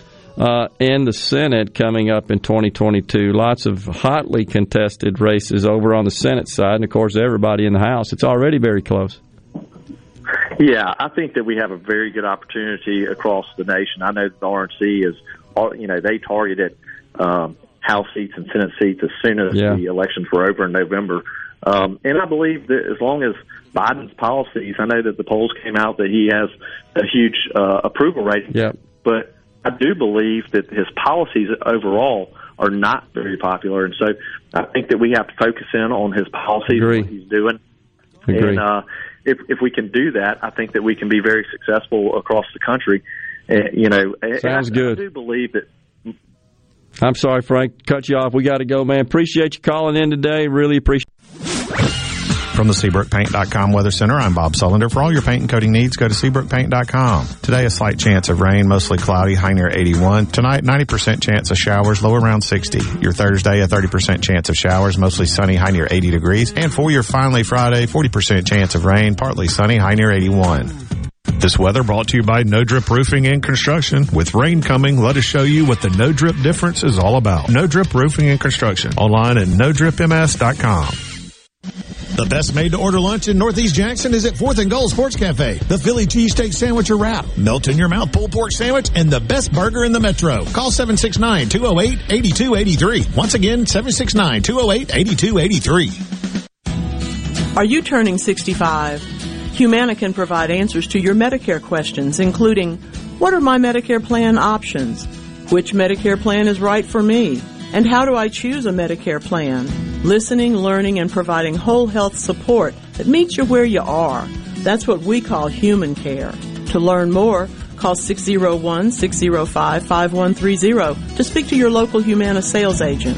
uh, and the Senate coming up in 2022? Lots of hotly contested races over on the Senate side, and of course, everybody in the House. It's already very close. Yeah, I think that we have a very good opportunity across the nation. I know the RNC is, you know, they targeted um, House seats and Senate seats as soon as yeah. the elections were over in November. Um, and I believe that as long as Biden's policies, I know that the polls came out that he has a huge uh, approval rating. Yeah. But I do believe that his policies overall are not very popular, and so I think that we have to focus in on his policies, Agree. what he's doing, Agree. and uh, if if we can do that, I think that we can be very successful across the country. Uh, you know, sounds I, good. I do believe that I'm sorry, Frank, cut you off. We got to go, man. Appreciate you calling in today. Really appreciate. From the SeabrookPaint.com Weather Center, I'm Bob Sullender. For all your paint and coating needs, go to SeabrookPaint.com. Today, a slight chance of rain, mostly cloudy, high near 81. Tonight, 90% chance of showers, low around 60. Your Thursday, a 30% chance of showers, mostly sunny, high near 80 degrees. And for your finally Friday, 40% chance of rain, partly sunny, high near 81. This weather brought to you by No Drip Roofing and Construction. With rain coming, let us show you what the No Drip difference is all about. No Drip Roofing and Construction. Online at NoDripMS.com. The best made to order lunch in Northeast Jackson is at 4th and Gold Sports Cafe. The Philly cheesesteak sandwich or wrap, melt in your mouth pulled pork sandwich, and the best burger in the metro. Call 769-208-8283. Once again, 769-208-8283. Are you turning 65? Humana can provide answers to your Medicare questions, including what are my Medicare plan options? Which Medicare plan is right for me? And how do I choose a Medicare plan? Listening, learning, and providing whole health support that meets you where you are. That's what we call human care. To learn more, call 601-605-5130 to speak to your local Humana sales agent.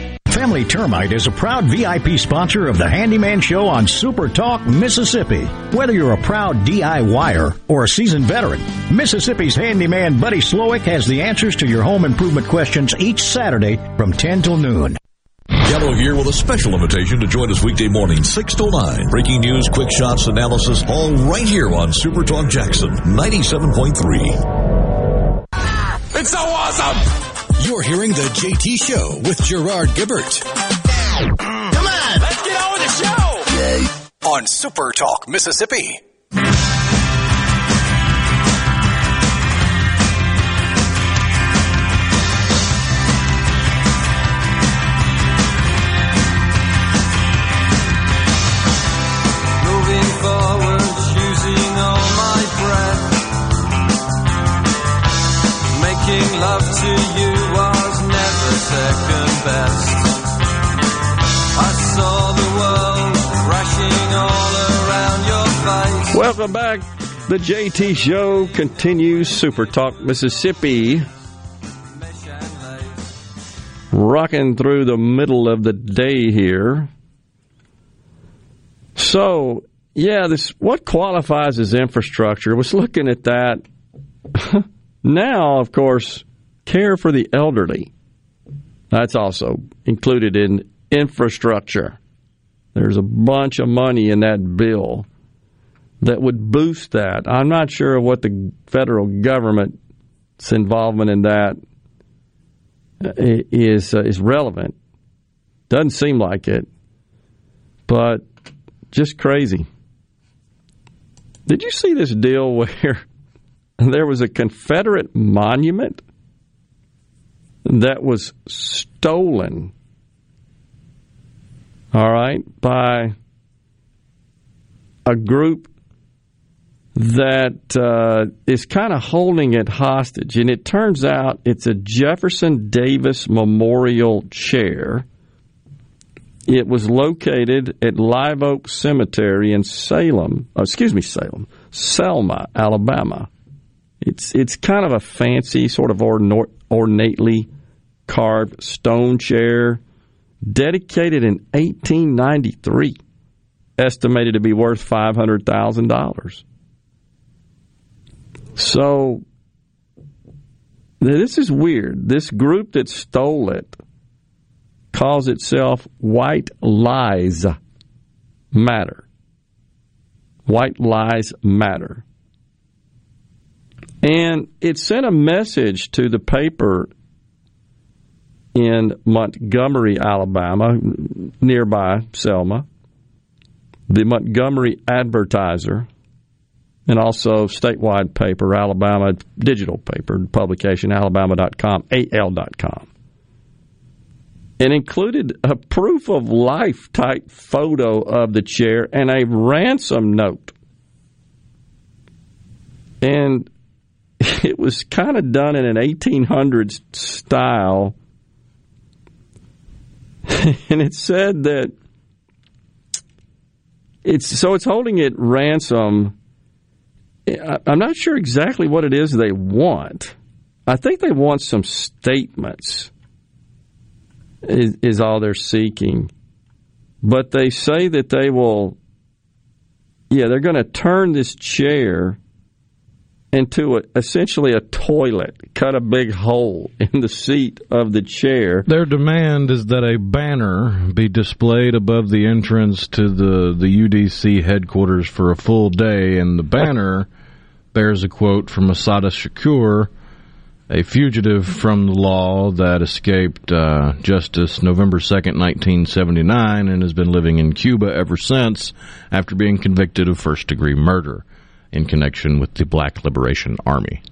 Family Termite is a proud VIP sponsor of the Handyman Show on Super Talk, Mississippi. Whether you're a proud DIYer or a seasoned veteran, Mississippi's handyman Buddy Slowick has the answers to your home improvement questions each Saturday from 10 till noon. Gallo here with a special invitation to join us weekday morning, 6 till 9. Breaking news, quick shots, analysis, all right here on Super Talk Jackson 97.3. It's so awesome! You're hearing the JT Show with Gerard Gibert. Come on, let's get on with the show. Yay. On Super Talk, Mississippi. Welcome back. The JT Show continues. Super Talk Mississippi. Rocking through the middle of the day here. So, yeah, this what qualifies as infrastructure. I Was looking at that. now, of course, care for the elderly. That's also included in infrastructure. There's a bunch of money in that bill that would boost that. I'm not sure what the federal government's involvement in that is uh, is relevant. Doesn't seem like it, but just crazy. Did you see this deal where there was a Confederate monument that was stolen? All right, by a group that uh, is kind of holding it hostage. And it turns out it's a Jefferson Davis Memorial Chair. It was located at Live Oak Cemetery in Salem, oh, excuse me, Salem, Selma, Alabama. It's it's kind of a fancy, sort of ornately carved stone chair, dedicated in 1893, estimated to be worth five hundred thousand dollars. So this is weird. This group that stole it calls itself White Lies Matter. White Lies Matter. And it sent a message to the paper in Montgomery, Alabama, nearby Selma, the Montgomery Advertiser, and also statewide paper, Alabama digital paper, publication, alabama.com, al.com. And included a proof of life type photo of the chair and a ransom note. And it was kind of done in an 1800s style. and it said that it's so it's holding it ransom. I'm not sure exactly what it is they want. I think they want some statements. Is, is all they're seeking, but they say that they will. Yeah, they're going to turn this chair into a, essentially a toilet, cut a big hole in the seat of the chair. Their demand is that a banner be displayed above the entrance to the, the UDC headquarters for a full day, and the banner bears a quote from Assata Shakur, a fugitive from the law that escaped uh, justice November 2nd, 1979, and has been living in Cuba ever since after being convicted of first degree murder in connection with the Black Liberation Army.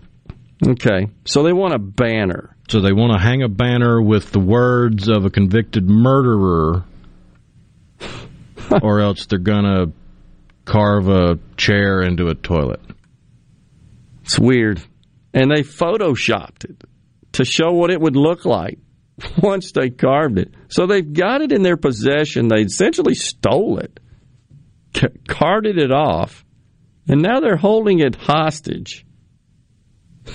Okay, so they want a banner. So they want to hang a banner with the words of a convicted murderer, or else they're going to carve a chair into a toilet. It's weird. And they photoshopped it to show what it would look like once they carved it. So they've got it in their possession. They essentially stole it, ca- carted it off, and now they're holding it hostage.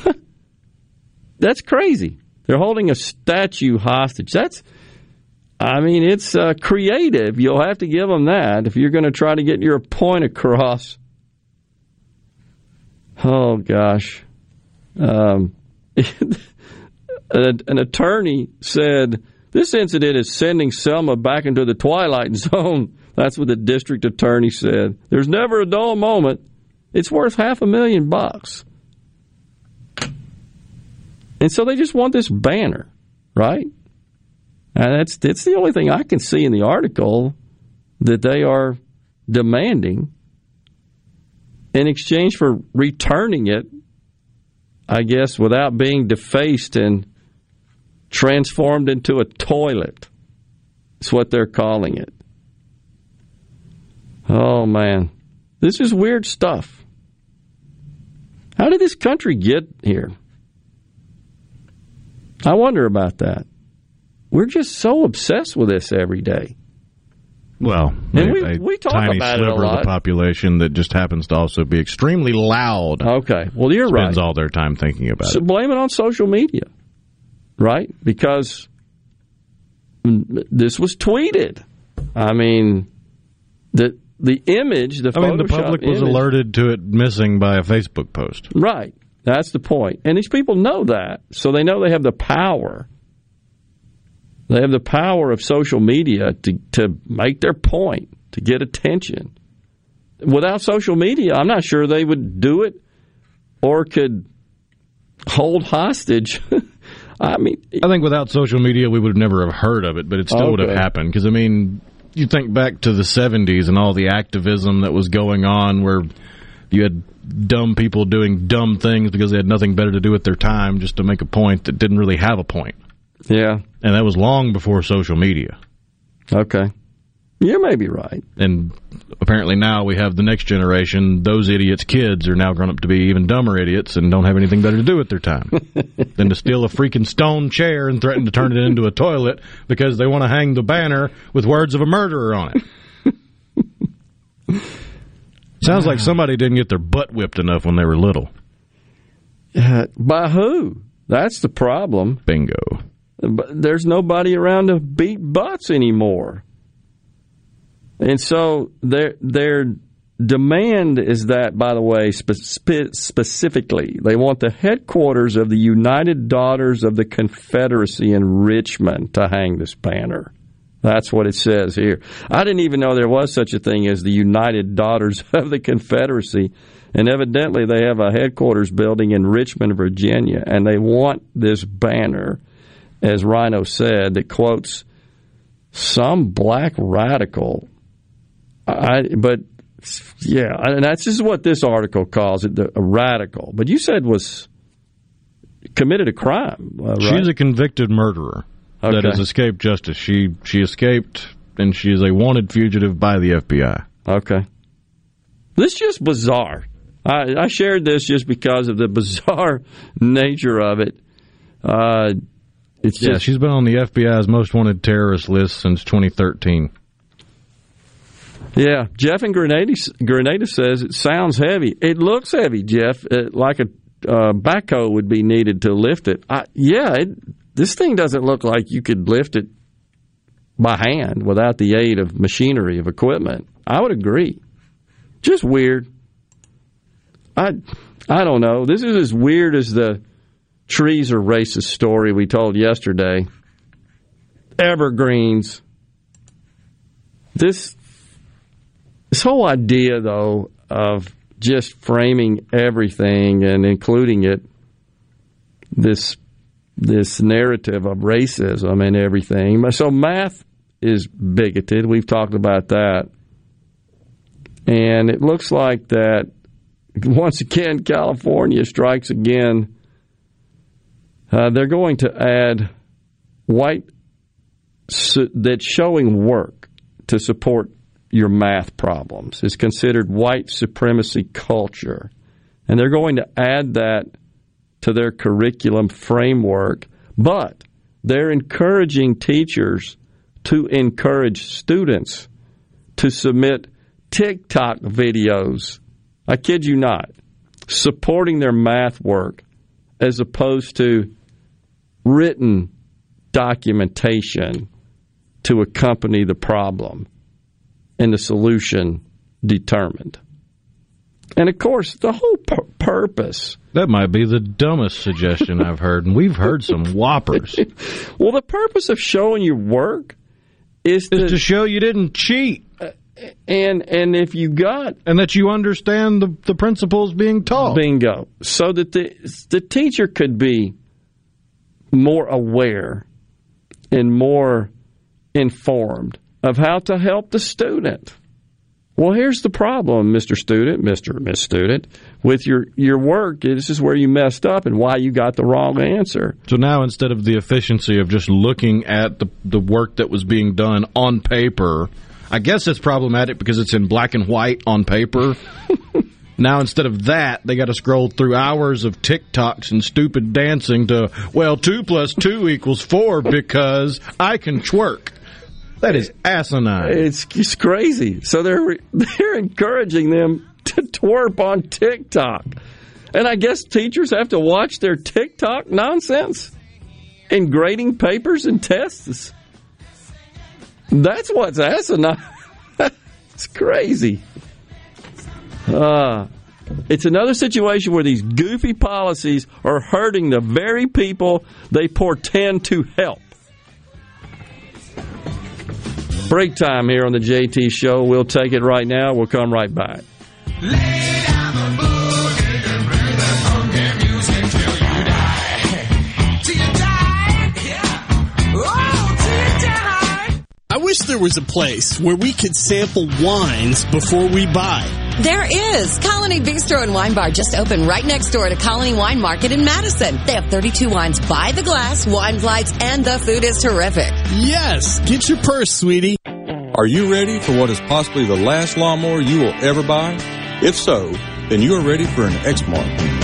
That's crazy. They're holding a statue hostage. That's, I mean, it's uh, creative. You'll have to give them that if you're going to try to get your point across. Oh gosh, um, an, an attorney said this incident is sending Selma back into the twilight zone. That's what the district attorney said. There's never a dull moment. It's worth half a million bucks. And so they just want this banner, right? And that's that's the only thing I can see in the article that they are demanding in exchange for returning it, I guess, without being defaced and transformed into a toilet. It's what they're calling it. Oh man, this is weird stuff. How did this country get here? I wonder about that. We're just so obsessed with this every day. Well, And a, we- a we talk tiny about it a sliver of the population that just happens to also be extremely loud. Okay, well you're spends right. all their time thinking about So it. blame it on social media, right? Because this was tweeted. I mean, the the image, the I mean, the Photoshop public was image- alerted to it missing by a Facebook post. Right. That's the point. And these people know that, so they know they have the power. They have the power of social media to, to make their point, to get attention. Without social media, I'm not sure they would do it or could hold hostage. I mean, I think without social media, we would have never have heard of it, but it still would have happened. Because I mean, you think back to the '70s and all the activism that was going on, where you had dumb people doing dumb things because they had nothing better to do with their time, just to make a point that didn't really have a point. Yeah, and that was long before social media. Okay, you may be right. And apparently now we have the next generation. Those idiots' kids are now grown up to be even dumber idiots and don't have anything better to do with their time than to steal a freaking stone chair and threaten to turn it into a toilet because they want to hang the banner with words of a murderer on it. Sounds like somebody didn't get their butt whipped enough when they were little. Uh, by who? That's the problem. Bingo. But there's nobody around to beat butts anymore. And so their their demand is that, by the way, spe- spe- specifically, they want the headquarters of the United Daughters of the Confederacy in Richmond to hang this banner. That's what it says here. I didn't even know there was such a thing as the United Daughters of the Confederacy. And evidently, they have a headquarters building in Richmond, Virginia, and they want this banner, as Rhino said, that quotes some black radical. I, but yeah, and that's just what this article calls it, the, a radical. But you said was committed a crime. Uh, right? She's a convicted murderer that has escaped justice. She she escaped and she is a wanted fugitive by the FBI. Okay. This is just bizarre. I, I shared this just because of the bizarre nature of it. Uh, It's yeah, just, she's been on the FBI's most wanted terrorist list since 2013. Yeah, Jeff in Grenada, Grenada says it sounds heavy. It looks heavy, Jeff, it, like a uh, backhoe would be needed to lift it. I, yeah, it, this thing doesn't look like you could lift it by hand without the aid of machinery, of equipment. I would agree. Just weird. I, I don't know. This is as weird as the trees are racist story we told yesterday. Evergreens. This this whole idea, though, of just framing everything and including it, this this narrative of racism and everything. So math is bigoted. We've talked about that, and it looks like that once again California strikes again. Uh, they're going to add white su- that's showing work to support your math problems. It's considered white supremacy culture. And they're going to add that to their curriculum framework, but they're encouraging teachers to encourage students to submit TikTok videos. I kid you not, supporting their math work as opposed to written documentation to accompany the problem and the solution determined. And of course, the whole pur- purpose. That might be the dumbest suggestion I've heard, and we've heard some whoppers. well, the purpose of showing your work is to, is to show you didn't cheat. Uh, and and if you got and that you understand the, the principles being taught bingo so that the the teacher could be more aware and more informed of how to help the student. Well, here's the problem, Mr. Student, Mr. Miss Student, with your, your work. This is where you messed up and why you got the wrong answer. So now instead of the efficiency of just looking at the, the work that was being done on paper, I guess it's problematic because it's in black and white on paper. now instead of that, they got to scroll through hours of TikToks and stupid dancing to, well, two plus two equals four because I can twerk. That is asinine. It's, it's crazy. So they're they're encouraging them to twerp on TikTok, and I guess teachers have to watch their TikTok nonsense in grading papers and tests. That's what's asinine. it's crazy. Uh, it's another situation where these goofy policies are hurting the very people they portend to help. Break time here on the JT Show. We'll take it right now. We'll come right back. I wish there was a place where we could sample wines before we buy. There is. Colony Bistro and Wine Bar just opened right next door to Colony Wine Market in Madison. They have 32 wines by the glass, wine flights, and the food is terrific. Yes. Get your purse, sweetie. Are you ready for what is possibly the last lawnmower you will ever buy? If so, then you are ready for an Exmark.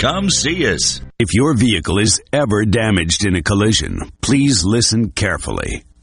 Come see us. If your vehicle is ever damaged in a collision, please listen carefully.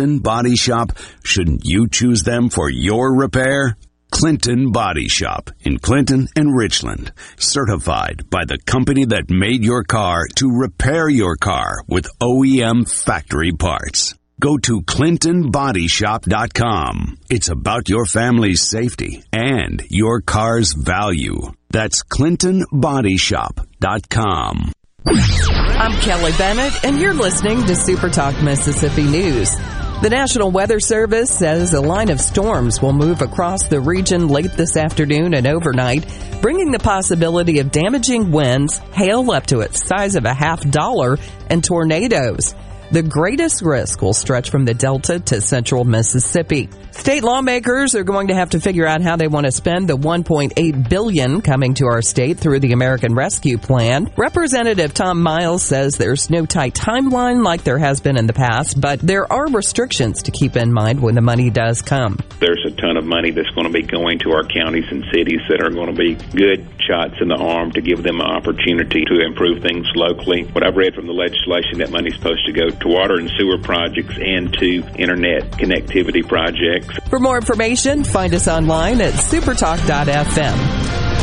Body Shop, shouldn't you choose them for your repair? Clinton Body Shop in Clinton and Richland. Certified by the company that made your car to repair your car with OEM factory parts. Go to ClintonBodyShop.com. It's about your family's safety and your car's value. That's ClintonBodyShop.com. I'm Kelly Bennett, and you're listening to Super Talk Mississippi News. The National Weather Service says a line of storms will move across the region late this afternoon and overnight, bringing the possibility of damaging winds, hail up to its size of a half dollar, and tornadoes. The greatest risk will stretch from the Delta to central Mississippi. State lawmakers are going to have to figure out how they want to spend the 1.8 billion coming to our state through the American Rescue Plan. Representative Tom Miles says there's no tight timeline like there has been in the past, but there are restrictions to keep in mind when the money does come. There's a ton of money that's going to be going to our counties and cities that are going to be good shots in the arm to give them an opportunity to improve things locally. What I've read from the legislation, that money's supposed to go to water and sewer projects and to internet connectivity projects. For more information, find us online at supertalk.fm.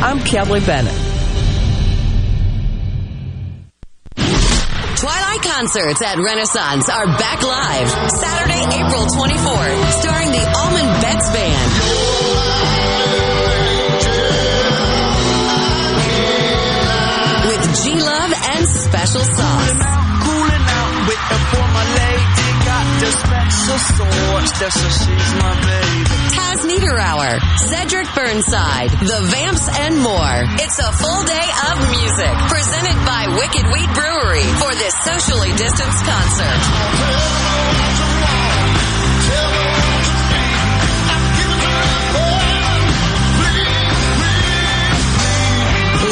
I'm Kelly Bennett. Twilight concerts at Renaissance are back live Saturday, April 24th, starring the Allman Betts Band. With G Love and Special Sauce. Got the special sauce. That's so she's my baby. Taz Niederauer, Cedric Burnside, The Vamps, and more. It's a full day of music presented by Wicked Wheat Brewery for this socially distanced concert.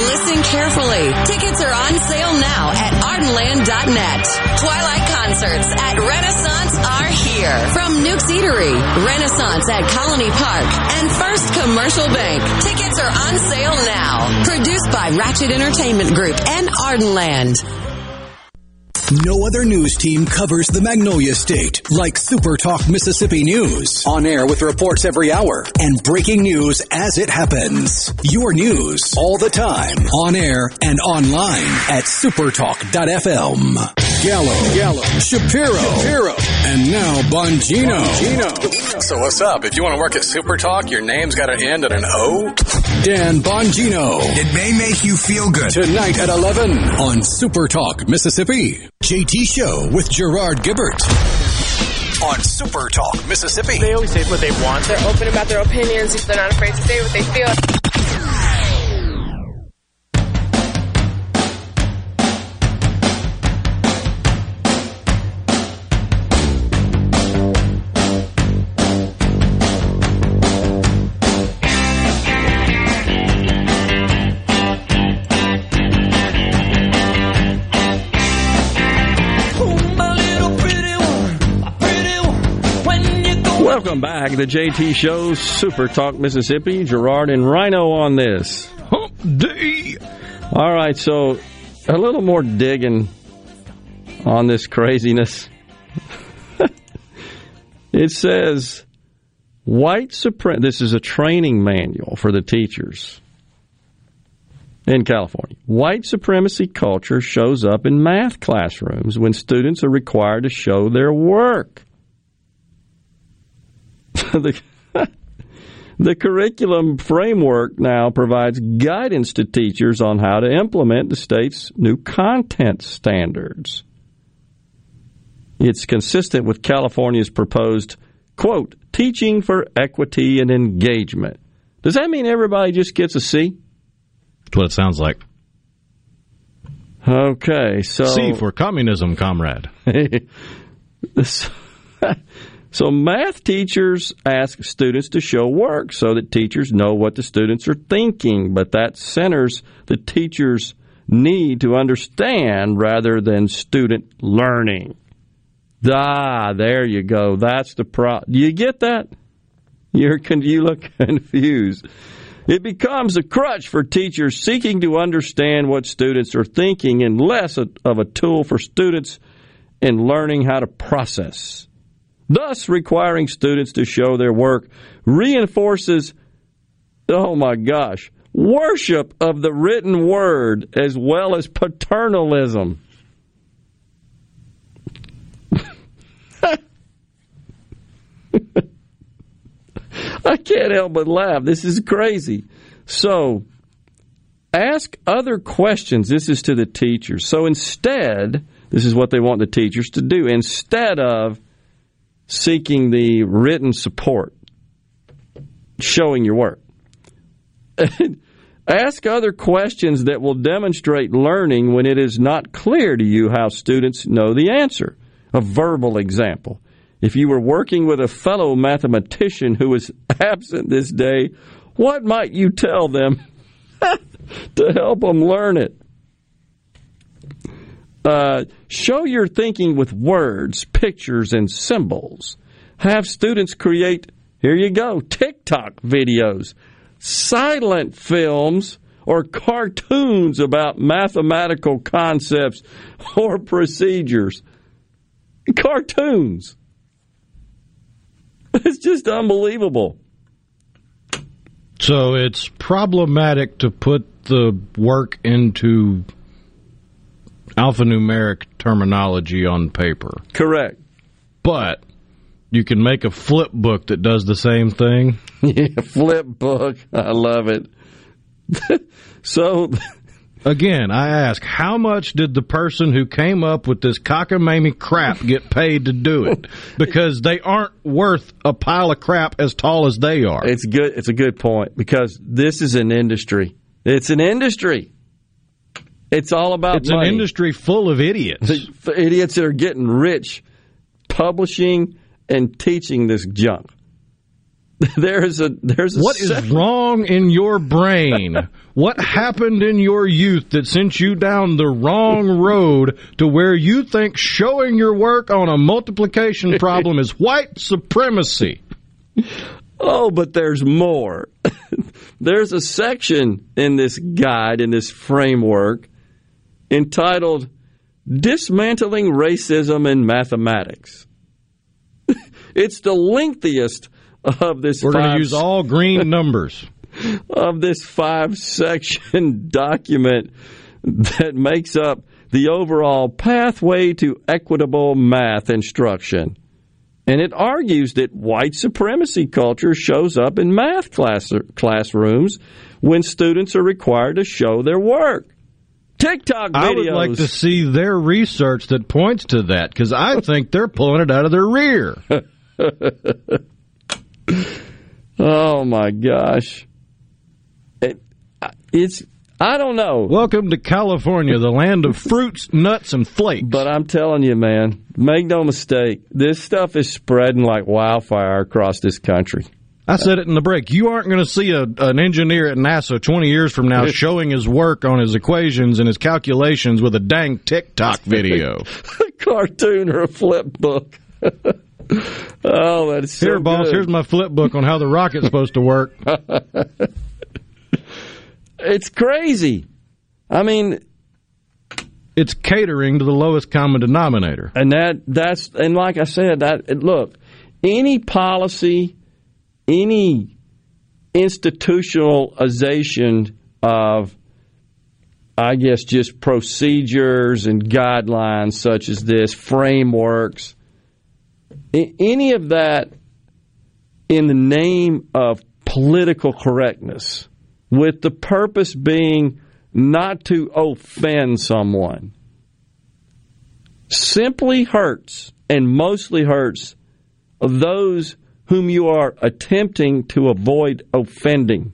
Listen carefully. Tickets are on sale now at ardenland.net. Twilight concerts at Renaissance are here. From Newk's Eatery, Renaissance at Colony Park, and First Commercial Bank. Tickets are on sale now. Produced by Ratchet Entertainment Group and Ardenland. No other news team covers the Magnolia State like Super Talk Mississippi News. On air with reports every hour and breaking news as it happens. Your news all the time. On air and online at supertalk.fm. Gallo, Gallo, Shapiro, Shapiro, and now Bongino. Bongino. So what's up? If you want to work at Super Talk, your name's got to end in an O. Dan Bongino. It may make you feel good. Tonight at 11 on Super Talk Mississippi. JT Show with Gerard Gibert. On Super Talk Mississippi. They always say what they want. They're open about their opinions. They're not afraid to say what they feel. Welcome back to JT Show, Super Talk Mississippi. Gerard and Rhino on this. Hump day. All right, so a little more digging on this craziness. it says white supremacy. This is a training manual for the teachers. in California. White supremacy culture shows up in math classrooms when students are required to show their work. the, the curriculum framework now provides guidance to teachers on how to implement the state's new content standards. It's consistent with California's proposed, quote, teaching for equity and engagement. Does that mean everybody just gets a C? That's what it sounds like. Okay, so C for communism, comrade. so math teachers ask students to show work so that teachers know what the students are thinking, but that centers the teacher's need to understand rather than student learning. Ah, there you go. That's the pro. Do you get that? You're con- you look confused. It becomes a crutch for teachers seeking to understand what students are thinking and less of a tool for students in learning how to process. Thus, requiring students to show their work reinforces, oh my gosh, worship of the written word as well as paternalism. I can't help but laugh. This is crazy. So, ask other questions. This is to the teachers. So instead, this is what they want the teachers to do. Instead of seeking the written support, showing your work, ask other questions that will demonstrate learning when it is not clear to you how students know the answer. A verbal example. If you were working with a fellow mathematician who is absent this day, what might you tell them to help them learn it? Uh, show your thinking with words, pictures, and symbols. Have students create, here you go, TikTok videos, silent films, or cartoons about mathematical concepts or procedures. Cartoons. It's just unbelievable. So it's problematic to put the work into alphanumeric terminology on paper. Correct. But you can make a flip book that does the same thing. Yeah, flip book. I love it. so Again, I ask, how much did the person who came up with this cockamamie crap get paid to do it? Because they aren't worth a pile of crap as tall as they are. It's good. It's a good point because this is an industry. It's an industry. It's all about It's money. an industry full of idiots. The idiots that are getting rich publishing and teaching this junk. There's a there's a What is wrong in your brain? what happened in your youth that sent you down the wrong road to where you think showing your work on a multiplication problem is white supremacy? Oh, but there's more. there's a section in this guide, in this framework, entitled Dismantling Racism in Mathematics. it's the lengthiest of this We're going to use all green numbers. of this five section document that makes up the overall pathway to equitable math instruction. And it argues that white supremacy culture shows up in math class, classrooms when students are required to show their work. TikTok videos. I would like to see their research that points to that because I think they're pulling it out of their rear. oh my gosh. It, it's I don't know. Welcome to California, the land of fruits, nuts, and flakes. But I'm telling you, man, make no mistake, this stuff is spreading like wildfire across this country. I said it in the break. You aren't going to see a, an engineer at NASA 20 years from now showing his work on his equations and his calculations with a dang TikTok video. a cartoon or a flip book. oh, that's so Here, boss, good. here's my flip book on how the rocket's supposed to work. It's crazy. I mean, it's catering to the lowest common denominator. And that that's and like I said, that look, any policy, any institutionalization of I guess, just procedures and guidelines such as this, frameworks, any of that in the name of political correctness, with the purpose being not to offend someone, simply hurts and mostly hurts those whom you are attempting to avoid offending.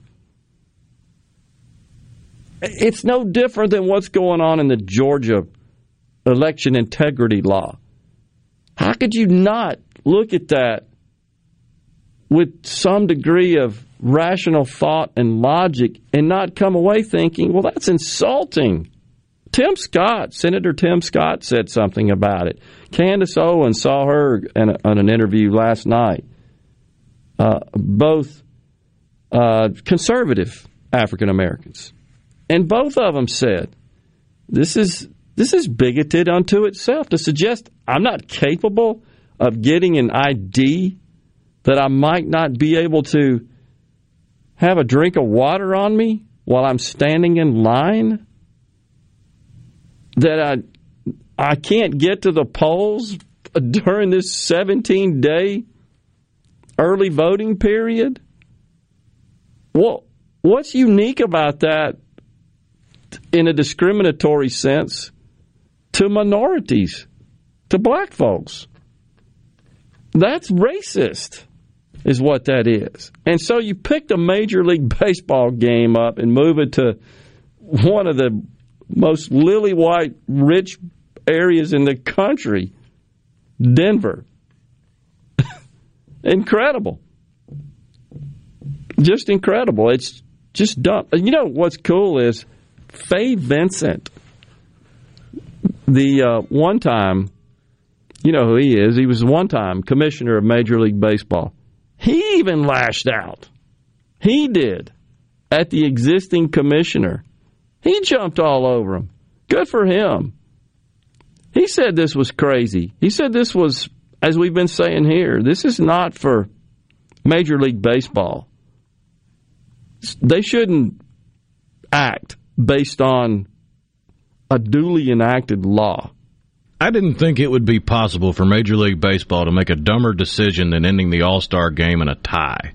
It's no different than what's going on in the Georgia election integrity law. How could you not look at that with some degree of rational thought and logic and not come away thinking, well, that's insulting? Tim Scott, Senator Tim Scott, said something about it. Candace Owen saw her in, a, in an interview last night. Uh, both uh, conservative African Americans, and both of them said, "This is this is bigoted unto itself to suggest I'm not capable of getting an ID that I might not be able to have a drink of water on me while I'm standing in line." That I I can't get to the polls during this 17 day early voting period? Well, what's unique about that in a discriminatory sense to minorities, to black folks? That's racist, is what that is. And so you picked a Major League Baseball game up and move it to one of the most lily white, rich areas in the country, Denver. Incredible. Just incredible. It's just dumb. You know what's cool is Fay Vincent, the uh, one time, you know who he is. He was one time commissioner of Major League Baseball. He even lashed out. He did at the existing commissioner. He jumped all over him. Good for him. He said this was crazy. He said this was, as we've been saying here, this is not for Major League Baseball. They shouldn't act based on a duly enacted law. I didn't think it would be possible for Major League Baseball to make a dumber decision than ending the All Star game in a tie.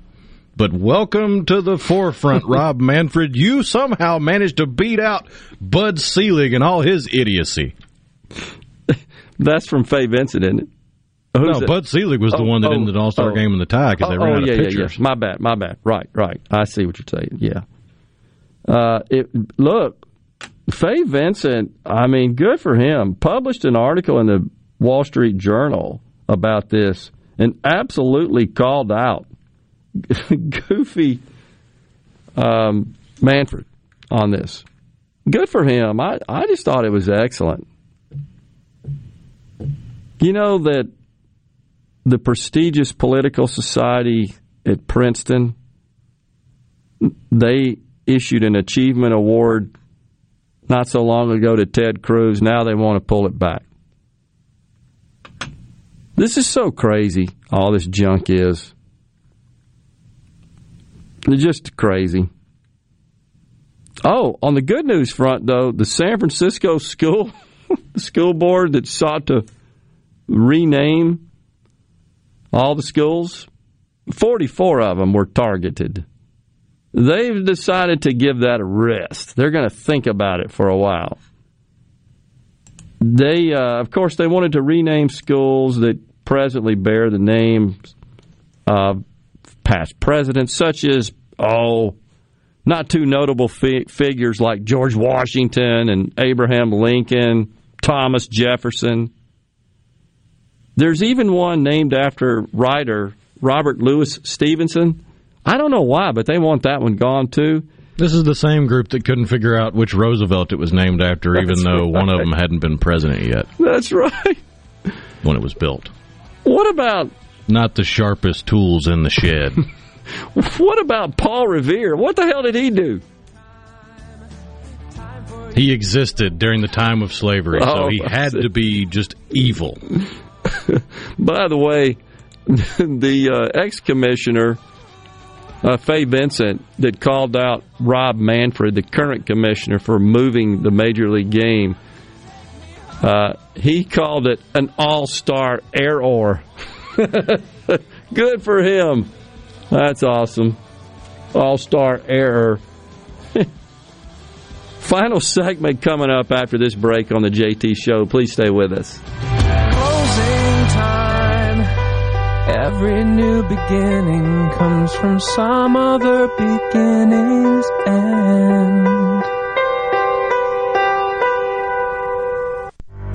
But welcome to the forefront, Rob Manfred. You somehow managed to beat out Bud Selig and all his idiocy. That's from Fay Vincent, isn't it? Who's no, Bud Selig was oh, the one that oh, ended the All Star oh, game in the tie because they oh, ran out yeah, of pitchers. Yeah, yeah. My bad, my bad. Right, right. I see what you're saying. Yeah. Uh, it, look, Fay Vincent. I mean, good for him. Published an article in the Wall Street Journal about this and absolutely called out Goofy um, Manfred on this. Good for him. I, I just thought it was excellent. You know that the prestigious political society at Princeton, they issued an achievement award not so long ago to Ted Cruz. Now they want to pull it back. This is so crazy, all this junk is. It's just crazy. Oh, on the good news front, though, the San Francisco school, school board that sought to rename all the schools, 44 of them were targeted. They've decided to give that a rest. They're going to think about it for a while. They, uh, of course, they wanted to rename schools that presently bear the names of past presidents, such as, oh, not too notable fi- figures like George Washington and Abraham Lincoln, Thomas Jefferson. There's even one named after writer Robert Louis Stevenson. I don't know why, but they want that one gone too. This is the same group that couldn't figure out which Roosevelt it was named after, That's even though right. one of them hadn't been president yet. That's right. When it was built. What about. Not the sharpest tools in the shed. what about Paul Revere? What the hell did he do? He existed during the time of slavery, oh, so he had to be just evil. By the way, the uh, ex commissioner uh, Fay Vincent that called out Rob Manfred, the current commissioner, for moving the major league game. Uh, he called it an all-star error. Good for him. That's awesome. All-star error. Final segment coming up after this break on the JT Show. Please stay with us. Every new beginning comes from some other beginning's end.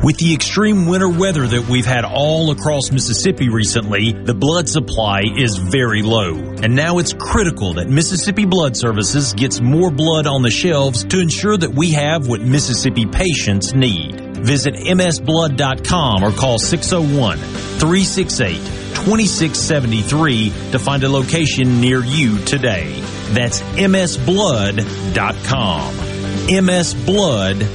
With the extreme winter weather that we've had all across Mississippi recently, the blood supply is very low. And now it's critical that Mississippi Blood Services gets more blood on the shelves to ensure that we have what Mississippi patients need. Visit msblood.com or call 601 368 2673 to find a location near you today. That's msblood.com. msblood.com.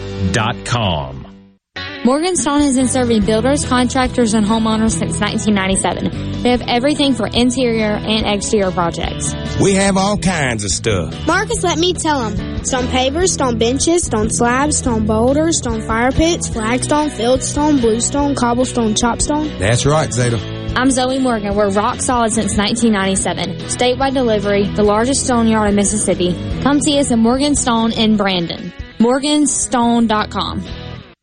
Morganstone has been serving builders, contractors, and homeowners since 1997. They have everything for interior and exterior projects. We have all kinds of stuff. Marcus, let me tell them. Stone pavers, stone benches, stone slabs, stone boulders, stone fire pits, flagstone, fieldstone, bluestone, cobblestone, chopstone. That's right, Zeta. I'm Zoe Morgan. We're rock solid since 1997. Statewide delivery, the largest stone yard in Mississippi. Come see us at Morgan Stone in Brandon. Morganstone.com.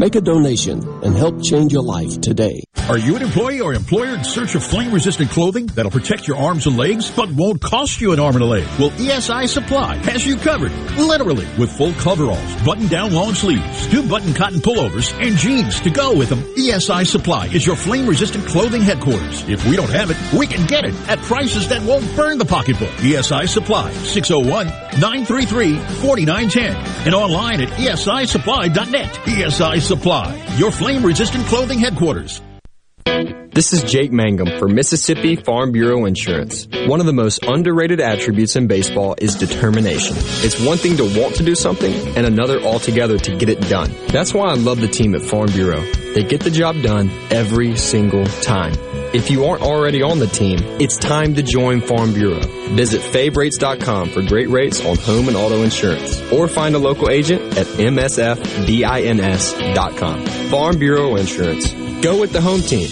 Make a donation and help change your life today. Are you an employee or employer in search of flame resistant clothing that'll protect your arms and legs but won't cost you an arm and a leg? Well, ESI Supply has you covered, literally, with full coveralls, button down long sleeves, two button cotton pullovers, and jeans to go with them. ESI Supply is your flame resistant clothing headquarters. If we don't have it, we can get it at prices that won't burn the pocketbook. ESI Supply, 601 933 4910 and online at esisupply.net. ESI Supply, your flame resistant clothing headquarters. This is Jake Mangum for Mississippi Farm Bureau Insurance. One of the most underrated attributes in baseball is determination. It's one thing to want to do something and another altogether to get it done. That's why I love the team at Farm Bureau. They get the job done every single time. If you aren't already on the team, it's time to join Farm Bureau. Visit favrates.com for great rates on home and auto insurance or find a local agent at msfbins.com. Farm Bureau Insurance. Go with the home team.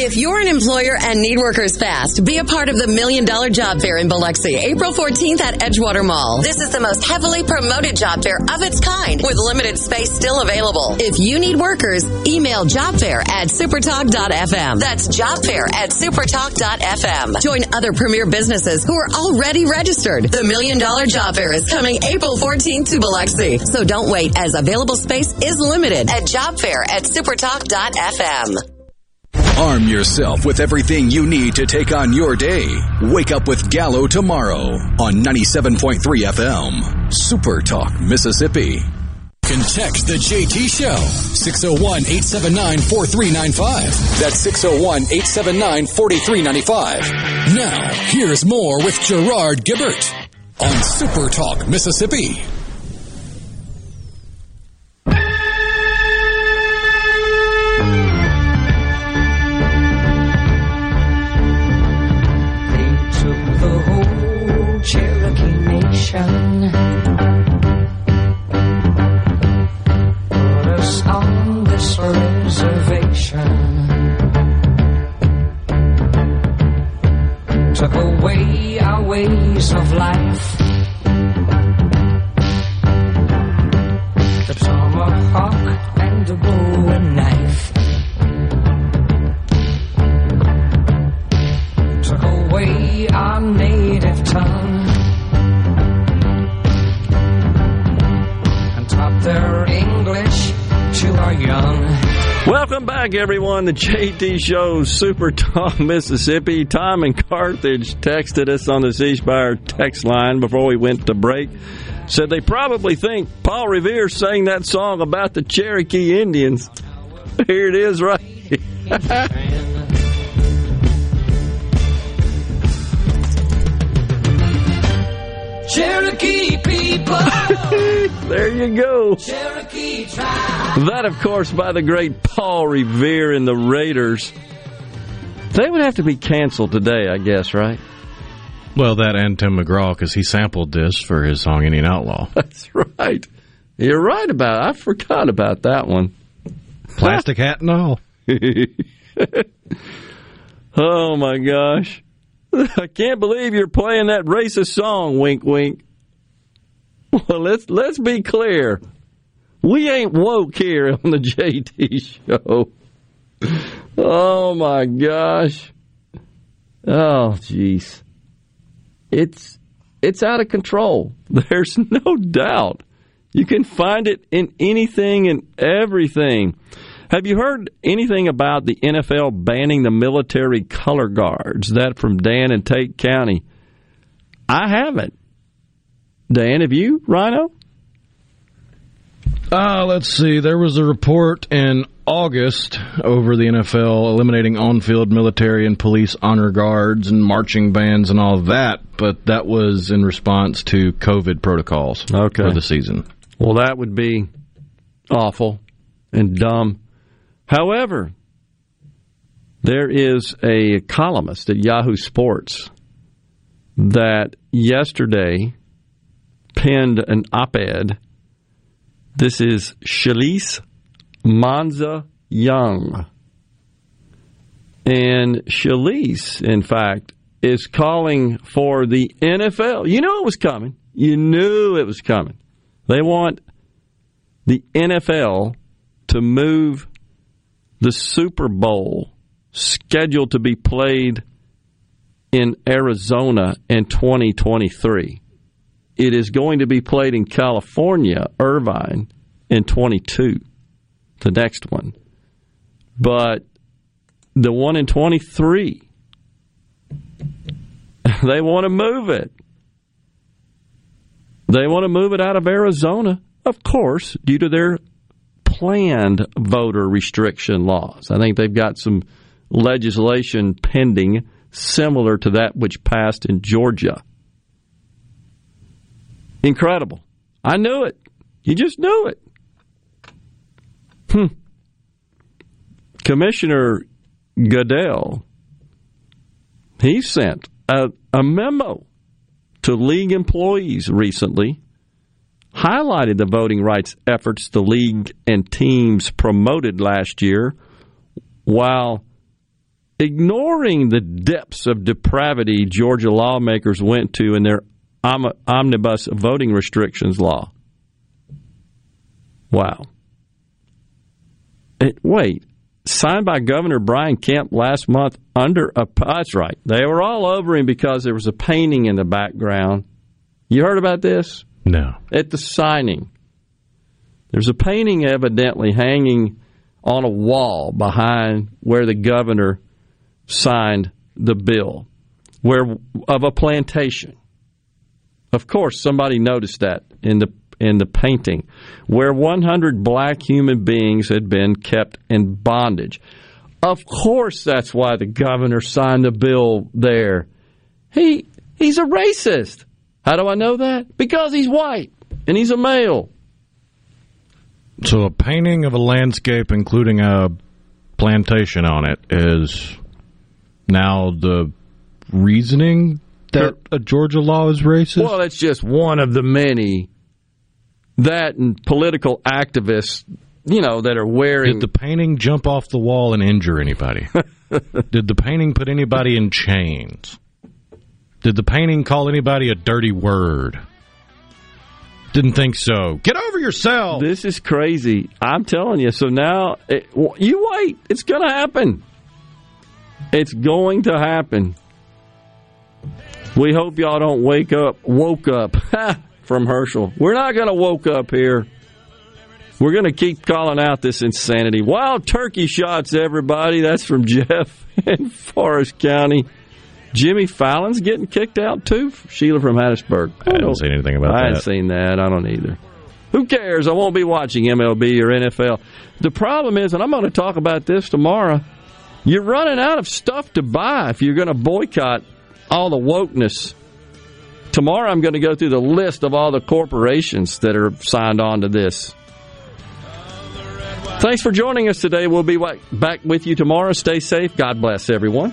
If you're an employer and need workers fast, be a part of the Million Dollar Job Fair in Biloxi, April 14th at Edgewater Mall. This is the most heavily promoted job fair of its kind, with limited space still available. If you need workers, email jobfair at supertalk.fm. That's jobfair at supertalk.fm. Join other premier businesses who are already registered. The Million Dollar Job Fair is coming April 14th to Biloxi, so don't wait as available space is limited at jobfair at supertalk.fm. Arm yourself with everything you need to take on your day. Wake up with Gallo tomorrow on 97.3 FM. Super Talk, Mississippi. Can text the JT Show 601 879 4395. That's 601 879 4395. Now, here's more with Gerard Gibert. on Super Talk, Mississippi. Put us on this reservation. Took away our ways of life. The tomahawk and the bowie knife. Took away our native tongue. Their English to our young. Welcome back, everyone. The JT Show, Super Talk, Mississippi. Tom and Carthage texted us on the C Spire text line before we went to break. Said they probably think Paul Revere sang that song about the Cherokee Indians. Here it is, right? Cherokee people. there you go. Cherokee tribe. That, of course, by the great Paul Revere and the Raiders. They would have to be canceled today, I guess, right? Well, that and Tim McGraw, because he sampled this for his song Indian Outlaw. That's right. You're right about it. I forgot about that one. Plastic hat and all. oh, my gosh. I can't believe you're playing that racist song, wink wink. Well, let's let's be clear. We ain't woke here on the JT show. Oh my gosh. Oh jeez. It's it's out of control. There's no doubt. You can find it in anything and everything. Have you heard anything about the NFL banning the military color guards? That from Dan in Tate County. I haven't. Dan, have you, Rhino? Uh, let's see. There was a report in August over the NFL eliminating on field military and police honor guards and marching bands and all that, but that was in response to COVID protocols okay. for the season. Well, that would be awful and dumb. However, there is a columnist at Yahoo Sports that yesterday penned an op ed. This is Shalise Manza Young. And Shalise, in fact, is calling for the NFL. You knew it was coming. You knew it was coming. They want the NFL to move the Super Bowl scheduled to be played in Arizona in 2023. It is going to be played in California, Irvine, in 22, the next one. But the one in 23, they want to move it. They want to move it out of Arizona, of course, due to their planned voter restriction laws. I think they've got some legislation pending similar to that which passed in Georgia. Incredible. I knew it. You just knew it. Hmm. Commissioner Goodell, he sent a, a memo to league employees recently, highlighted the voting rights efforts the league and teams promoted last year, while ignoring the depths of depravity Georgia lawmakers went to in their omnibus voting restrictions law. Wow. It, wait, signed by Governor Brian Kemp last month under a. That's right. They were all over him because there was a painting in the background. You heard about this? No. At the signing. There's a painting evidently hanging on a wall behind where the governor signed the bill, where of a plantation. Of course, somebody noticed that in the in the painting, where 100 black human beings had been kept in bondage. Of course, that's why the governor signed the bill there. He he's a racist. How do I know that? Because he's white and he's a male. So a painting of a landscape, including a plantation on it, is now the reasoning that a Georgia law is racist. Well, it's just one of the many that and political activists, you know, that are wearing. Did the painting jump off the wall and injure anybody? Did the painting put anybody in chains? Did the painting call anybody a dirty word? Didn't think so. Get over yourself. This is crazy. I'm telling you. So now, it, you wait. It's going to happen. It's going to happen. We hope y'all don't wake up, woke up from Herschel. We're not going to woke up here. We're going to keep calling out this insanity. Wild turkey shots, everybody. That's from Jeff in Forrest County. Jimmy Fallon's getting kicked out too. Sheila from Hattiesburg. I haven't seen anything about I that. I haven't seen that. I don't either. Who cares? I won't be watching MLB or NFL. The problem is, and I'm going to talk about this tomorrow, you're running out of stuff to buy if you're going to boycott all the wokeness. Tomorrow I'm going to go through the list of all the corporations that are signed on to this. Thanks for joining us today. We'll be back with you tomorrow. Stay safe. God bless everyone.